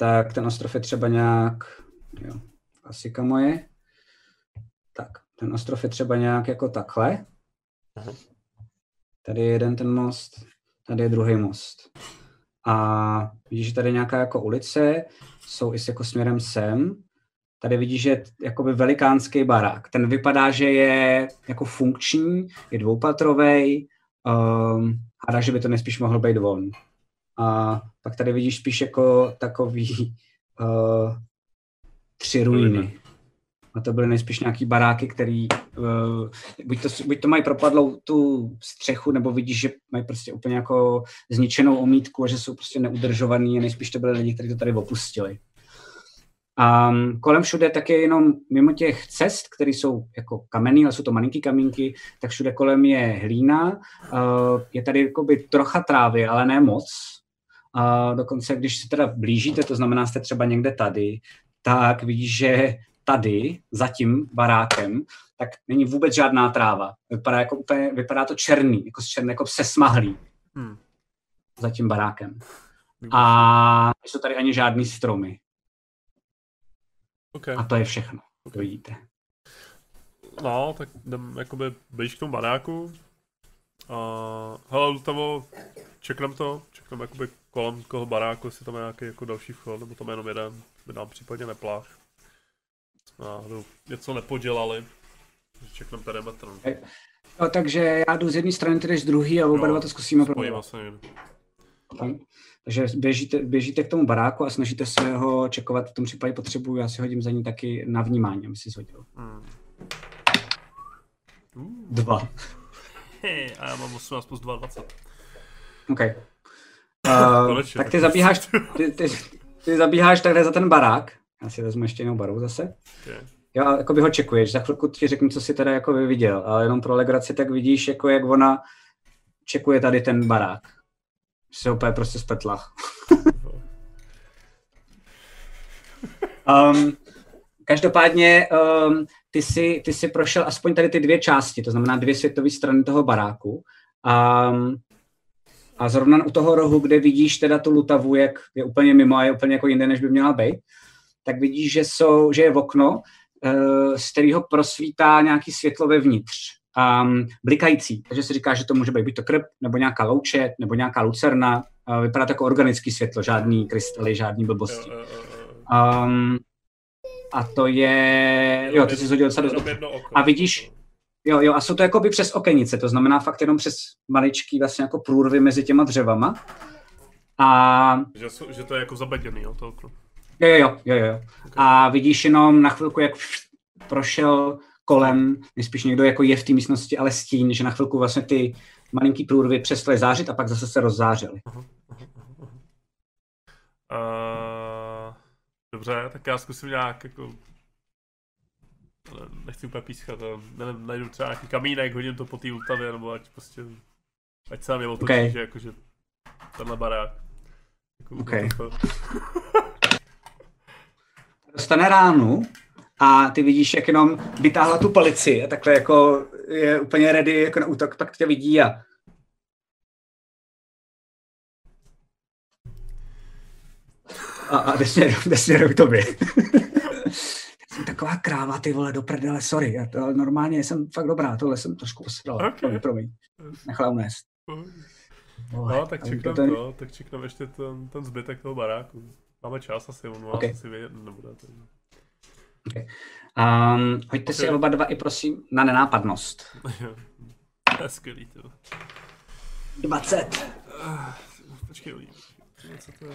tak ten ostrov je třeba nějak, jo, klasika moje. Tak, ten ostrov je třeba nějak jako takhle. Aha. Tady je jeden ten most, tady je druhý most. A vidíš, že tady je nějaká jako ulice, jsou i jako směrem sem. Tady vidíš, že je jakoby velikánský barák. Ten vypadá, že je jako funkční, je dvoupatrový, um, a že by to nespíš mohl být von. A pak tady vidíš spíš jako takový uh, *laughs* tři ruiny. A to byly nejspíš nějaký baráky, který uh, buď, to, buď to mají propadlou tu střechu, nebo vidíš, že mají prostě úplně jako zničenou omítku a že jsou prostě neudržovaný a nejspíš to byly lidi, kteří to tady opustili. A kolem všude také jenom mimo těch cest, které jsou jako kamenný, ale jsou to malinký kamínky, tak všude kolem je hlína. Uh, je tady jakoby trocha trávy, ale ne moc. A dokonce, když se teda blížíte, to znamená, jste třeba někde tady, tak vidíš, že tady, za tím barákem, tak není vůbec žádná tráva. Vypadá, jako úplně, vypadá to černý, jako, černý, jako sesmahlý. Hmm. Za tím barákem. A jsou tady ani žádný stromy. Okay. A to je všechno, to vidíte. No, tak jdem jakoby blíž k tomu baráku. Uh, hele, Lutavo, čekneme to, čekneme jakoby kolem toho baráku, jestli tam je nějaký jako další vchod, nebo tam je jenom jeden, by nám případně nepláš. Náhodou něco nepodělali, čekneme perimetr. No, takže já jdu z jedné strany, tedy z druhé a oba dva to zkusíme probovat. Takže běžíte, běžíte k tomu baráku a snažíte se ho čekovat, v tom případě potřebuji, já si hodím za ní taky na vnímání, aby si shodil. Hmm. Uh. Dva. *laughs* A já mám 18 plus 22. OK. *laughs* Uh, tak ty zabíháš, ty, ty, ty zabíháš takhle za ten barák. Já si vezmu ještě jinou barvu zase. Okay. Jo, jako by ho čekuješ. Za chvilku ti řeknu, co si teda jako viděl, ale jenom pro legraci tak vidíš, jako jak ona čekuje tady ten barák. Se úplně prostě spetla. um, *laughs* každopádně um, ty, jsi, ty jsi prošel aspoň tady ty dvě části, to znamená dvě světové strany toho baráku. Um, a zrovna u toho rohu, kde vidíš teda tu lutavu, jak je úplně mimo a je úplně jako jinde, než by měla být, tak vidíš, že, jsou, že je v okno, uh, z kterého prosvítá nějaký světlo vevnitř, um, blikající. Takže si říká, že to může být buď to krb, nebo nějaká louče, nebo nějaká lucerna. Uh, vypadá to jako organický světlo, žádný krystaly, žádný blbosti. Um, a to je... Jo, ty jsi zhodil se do... A vidíš, Jo, jo, a jsou to jako by přes okenice, to znamená fakt jenom přes maličký vlastně jako průrvy mezi těma dřevama. A... Že, že to je jako zabeděný, jo, to okno. Jo, jo, jo, jo. Okay. A vidíš jenom na chvilku, jak prošel kolem, nejspíš někdo jako je v té místnosti, ale stín, že na chvilku vlastně ty malinký průrvy přestaly zářit a pak zase se rozzářily. Uh, dobře, tak já zkusím nějak jako nechci úplně pískat, nevím, najdu třeba nějaký kamínek, hodím to po té útavě, nebo ať prostě, ať se nám je otočí, okay. že jakože tenhle barák. Jako okay. *laughs* Dostane ránu a ty vidíš, jak jenom vytáhla tu palici a takhle jako je úplně ready jako na útok, pak tě vidí a a, a jde směrem, jde směrem k tobě. *laughs* jsem taková kráva, ty vole, do prdele, sorry. Já to, normálně jsem fakt dobrá, tohle jsem trošku posedal. Okay. Promiň, promiň. Nechala unést. No, tak čekneme to, to, tak čekneme ještě ten, ten zbytek toho baráku. Máme čas asi, on vás okay. asi vědět nebude. Takže. Okay. Um, hoďte okay. si oba dva i prosím na nenápadnost. *laughs* Skvělý to. 20. Uh, počkej, co to je?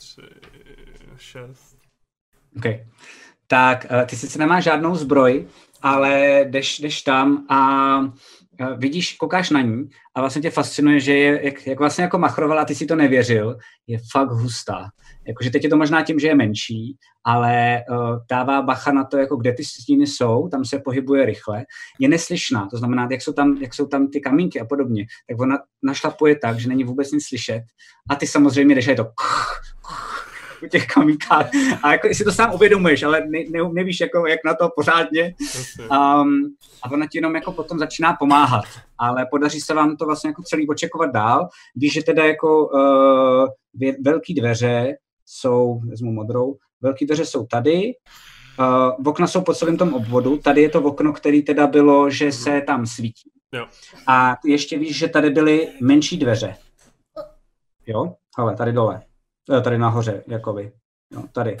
3, 6. OK. Tak uh, ty sice nemáš žádnou zbroj, ale jdeš, jdeš tam a uh, vidíš, koukáš na ní a vlastně tě fascinuje, že je, jak, jak vlastně jako machrovala, ty si to nevěřil, je fakt hustá. Jakože teď je to možná tím, že je menší, ale uh, dává bacha na to, jako kde ty stíny jsou, tam se pohybuje rychle. Je neslyšná, to znamená, jak jsou tam, jak jsou tam ty kamínky a podobně, tak ona našlapuje tak, že není vůbec nic slyšet. A ty samozřejmě a je to u těch kamínkách. A jako si to sám uvědomuješ, ale ne, ne, nevíš, jako, jak na to pořádně. Um, a ona ti jenom jako potom začíná pomáhat. Ale podaří se vám to vlastně jako celý očekovat dál. Víš, že teda jako uh, velký dveře jsou, vezmu modrou, velký dveře jsou tady, uh, okna jsou po celém tom obvodu, tady je to okno, který teda bylo, že se tam svítí. Jo. A ještě víš, že tady byly menší dveře. Jo? Ale tady dole. Eh, tady nahoře, jakoby. No, tady.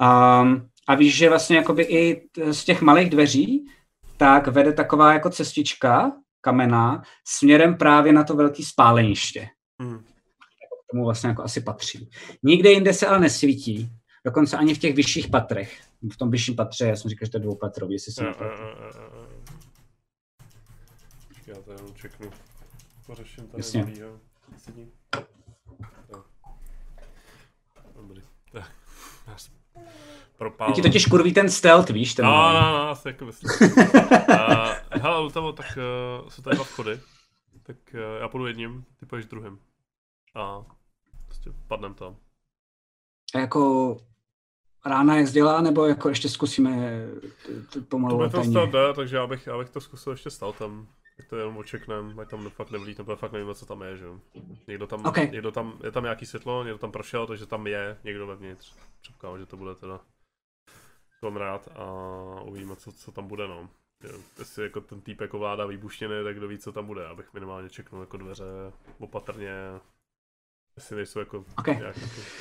Um, a víš, že vlastně jakoby i z těch malých dveří tak vede taková jako cestička kamená směrem právě na to velké spáleniště. Hmm. K tomu vlastně jako asi patří. Nikde jinde se ale nesvítí, dokonce ani v těch vyšších patrech. V tom vyšším patře, já jsem říkal, že to je dvoupatrový, jestli jsem. Já to jenom čeknu. Pořeším tady Jasně. Propál. Ti totiž kurví ten stealth, víš? Ten no, no, no, asi jako myslím. uh, *laughs* hele, u toho, tak uh, jsou tady dva vchody. Tak uh, já půjdu jedním, ty půjdeš druhým. A prostě padnem tam. A jako rána je zdělá, nebo jako ještě zkusíme pomalu To to stát jde, takže já bych, já bych to zkusil ještě stál tam. Jak to jenom očeknem, ať tam fakt nevlít, nebo fakt nevím, co tam je, že jo. Někdo tam, okay. někdo tam, je tam nějaký světlo, někdo tam prošel, takže tam je někdo vevnitř. Předpokládám, že to bude teda Konrad a uvidíme, co, co tam bude, no. Jestli jako ten týp jako vláda výbuštěný, tak kdo ví, co tam bude, abych minimálně čeknul jako dveře opatrně, jestli nejsou jako okay. nějak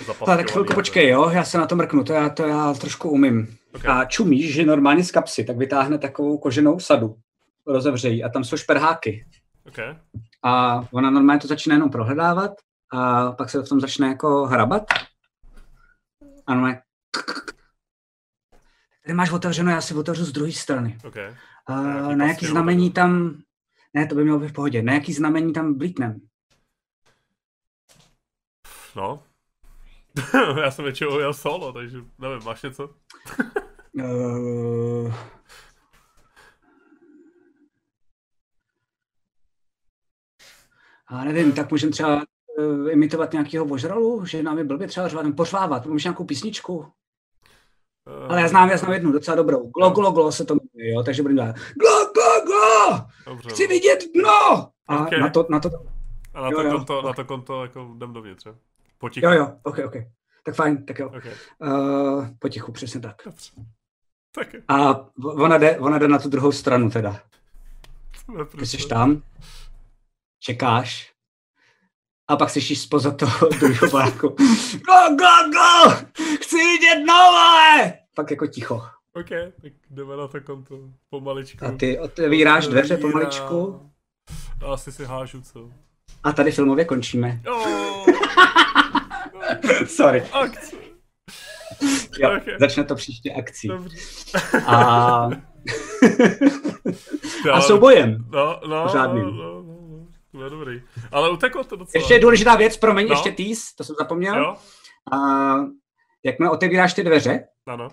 jako Tak chvilku počkej, jo, já se na to mrknu, to já, to já trošku umím. Okay. A čumíš, že normálně z kapsy, tak vytáhne takovou koženou sadu, rozevřejí a tam jsou šperháky. Okay. A ona normálně to začne jenom prohledávat a pak se v tom začne jako hrabat. A normálně Tady máš otevřeno, já si otevřu z druhé strany. Okay. Uh, na jaký znamení tam... Ne, to by mělo být v pohodě. Na jaký znamení tam blítnem? No. *laughs* já jsem většinou jel solo, takže nevím, máš něco? uh... A nevím, tak můžeme třeba uh, imitovat nějakého vožralu, že nám je blbě třeba řvat, pořvávat. Můžeš nějakou písničku? Ale já znám, já znám jednu docela dobrou. Glo, glo, glo se to jmenuje, jo, takže budeme dělat glo, glo, glo, Dobře, chci no. vidět dno. A okay. na to, na to, a na to, jo, konto, jo. na to konto jako jdem dovnitř, jo? Potichu. Jo, jo, ok, ok. Tak fajn, tak jo. Okay. Uh, potichu, přesně tak. Dobře. Tak A ona jde, ona jde na tu druhou stranu teda. Ty jsi tam, čekáš, a pak slyšíš spoza toho *laughs* druhého baráku. Go, go, go! Chci vidět nové! Pak jako ticho. OK, tak jdeme na to konto pomaličku. A ty otevíráš dveře pomaličku. A asi si hážu, co? A tady filmově končíme. Oh. *laughs* Sorry. Akce. Jo, okay. začne to příště akcí. Dobře. A... *laughs* a soubojem. No, no, Pořádným. no, no, no. No dobrý. Ale uteklo to docela. Ještě je důležitá věc, promiň, no. ještě týs, to jsem zapomněl. Jo. A jakmile otevíráš ty dveře, ano.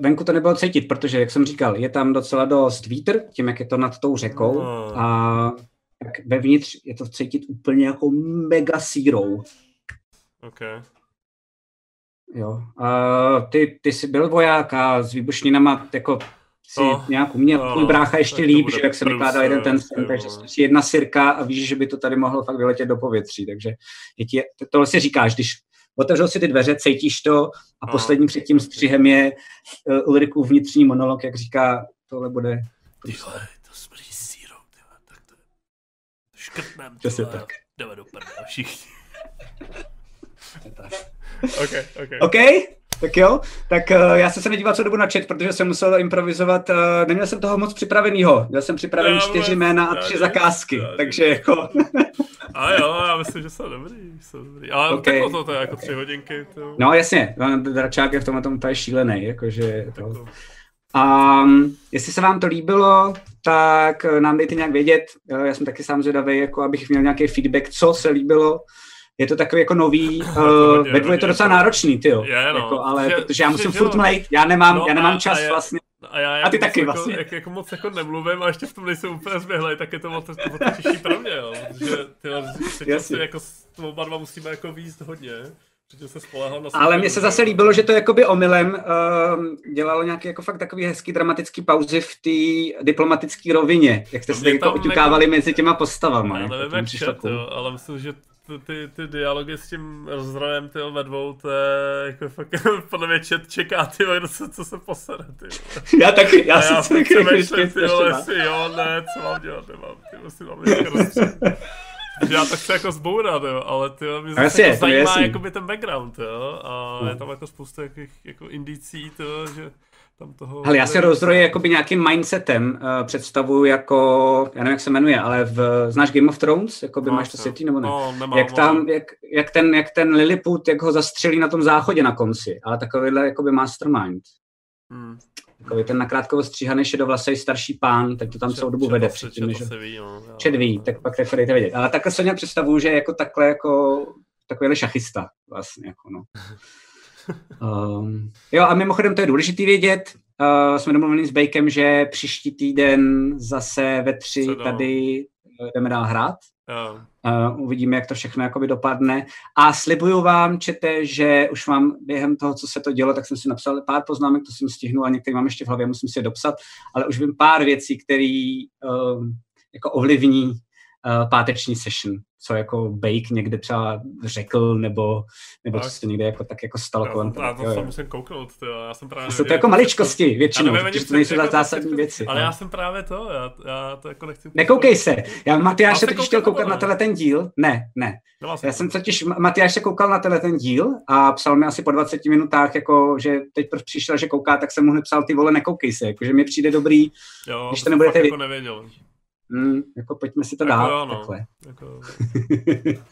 venku to nebylo cítit, protože, jak jsem říkal, je tam docela dost vítr, tím, jak je to nad tou řekou. No. A tak vevnitř je to cítit úplně jako mega sírou. OK. Jo. Uh, ty, ty jsi byl voják a s výbušninama jako si oh, nějak uměl. No, Tvůj brácha ještě líp, že jak se vykládal jeden ten sen, takže si jedna sirka a víš, že by to tady mohlo fakt vyletět do povětří. Takže je ti, tohle si říkáš, když otevřel si ty dveře, cítíš to a no, posledním před tím střihem je uh, Ulrikův vnitřní monolog, jak říká, tohle bude... Tyhle, to smrdí sírou, tyhle, tak to škrtnem, tyhle, tak. jdeme do prdele, všichni. *laughs* OK, OK. OK? Tak jo, tak uh, já jsem se nedíval co dobu na chat, protože jsem musel improvizovat, uh, neměl jsem toho moc připravenýho, měl jsem připraven já, čtyři jména a tři já, zakázky, já, takže jako... *laughs* a jo, já myslím, že jsou dobrý, jsou dobrý, ale okay. tak to, to je jako tři hodinky. To... No jasně, Dračák je v tomhle tom úplně šílený, jakože to... Um, jestli se vám to líbilo, tak nám dejte nějak vědět. Já jsem taky sám zvědavý, jako abych měl nějaký feedback, co se líbilo je to takový jako nový, uh, ve dvou je to docela náročný, ty jo. No. jako, ale že, protože já musím že, furt mlejt, já nemám, no, já nemám čas a je, vlastně. A, já, a ty taky jako, vlastně. Jak, jako moc jako nemluvím a ještě v tom nejsem úplně zběhlej, tak je to moc, těžší pro mě, jo. Protože ty si jako s oba dva musíme jako výjist hodně. Se na Ale mně se zase líbilo, že to jakoby omylem uh, dělalo nějaké jako fakt takový hezký dramatický pauzy v té diplomatické rovině, jak jste se jako oťukávali jako... mezi těma postavama. Já nevím, jak jo, ale myslím, že ty, ty dialogy s tím rozdrojem ty ve dvou, to je jako fakt, *laughs* podle mě čet čeká, ty kdo se, co se posere, ty Já taky, já, já si taky přemýšlím, ty vole, jestli jo, ne, co mám dělat, nemám, ty musím mám nějak já to chci jako zbourat, jo, ale ty mě zase jasně, jako zajímá jakoby ten background, jo, a no. je tam jako spousta jakých, jako indicí, to, že tam toho... Hele, já si rozdroji jakoby nějakým mindsetem uh, představuju jako, já nevím, jak se jmenuje, ale v, znáš Game of Thrones? Jakoby no, máš to světý nebo ne? No, nemám, jak tam, jak, jak, ten, jak ten Lilliput, jak ho zastřelí na tom záchodě na konci, ale takovýhle jakoby mastermind. Hmm. Takový ten nakrátko ostříhaný šedovlasej starší pán, tak to tam celou dobu vede předtím, než... Čet ví, tak pak tak dejte vědět. Ale takhle se nějak představuju, že jako takhle jako takovýhle šachista vlastně, jako no. *laughs* Um, jo a mimochodem to je důležité vědět, uh, jsme domluvili s Bakem, že příští týden zase ve tři tady uh, jdeme dál hrát. Uh, uvidíme, jak to všechno jakoby dopadne. A slibuju vám, čete, že už mám během toho, co se to dělo, tak jsem si napsal pár poznámek, to jsem stihnul a některý mám ještě v hlavě, musím si je dopsat, ale už vím pár věcí, které uh, jako ovlivní uh, páteční session co jako Bake někde třeba řekl, nebo, nebo tak. co se někde jako tak jako stalo já, kolem toho. Já to jo, musím kouknout, tyjo. já jsem právě... Jsou to jako maličkosti většinou, protože to nejsou jako zásadní věci. Ale no. já jsem právě to, já, já to jako nechci... Nekoukej se, já Matyáš se totiž chtěl koukat na tenhle ten díl, ne, ne. Já jsem totiž, Matyáš se koukal na tenhle ten díl a psal mi asi po 20 minutách, jako, že teď proč přišel, že kouká, tak jsem mu hned psal, ty vole, nekoukej se, jako, že mi přijde dobrý, jo, když to nebudete... Jako nevěděl mm, jako pojďme si to jako dát, jo, no. takhle. Jako... *laughs*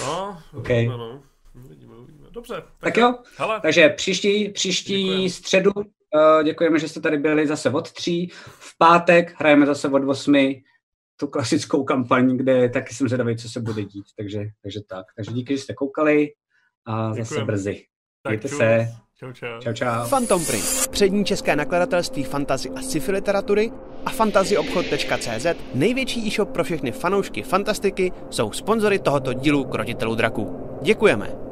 no, okay. no, no. Uvidíme, uvidíme. Dobře. Tak, tak jo, hele. takže příští, příští Děkujem. středu uh, děkujeme, že jste tady byli zase od tří. V pátek hrajeme zase od osmi tu klasickou kampaň, kde taky jsem zvědavý, co se bude dít. Takže, takže tak. Takže díky, že jste koukali a Děkujem. zase brzy. Mějte se. Čau, čau. Čau, čau. Phantom Print, přední české nakladatelství fantazy a sci-fi literatury a fantazyobchod.cz, největší e-shop pro všechny fanoušky fantastiky, jsou sponzory tohoto dílu Krotitelů draků. Děkujeme.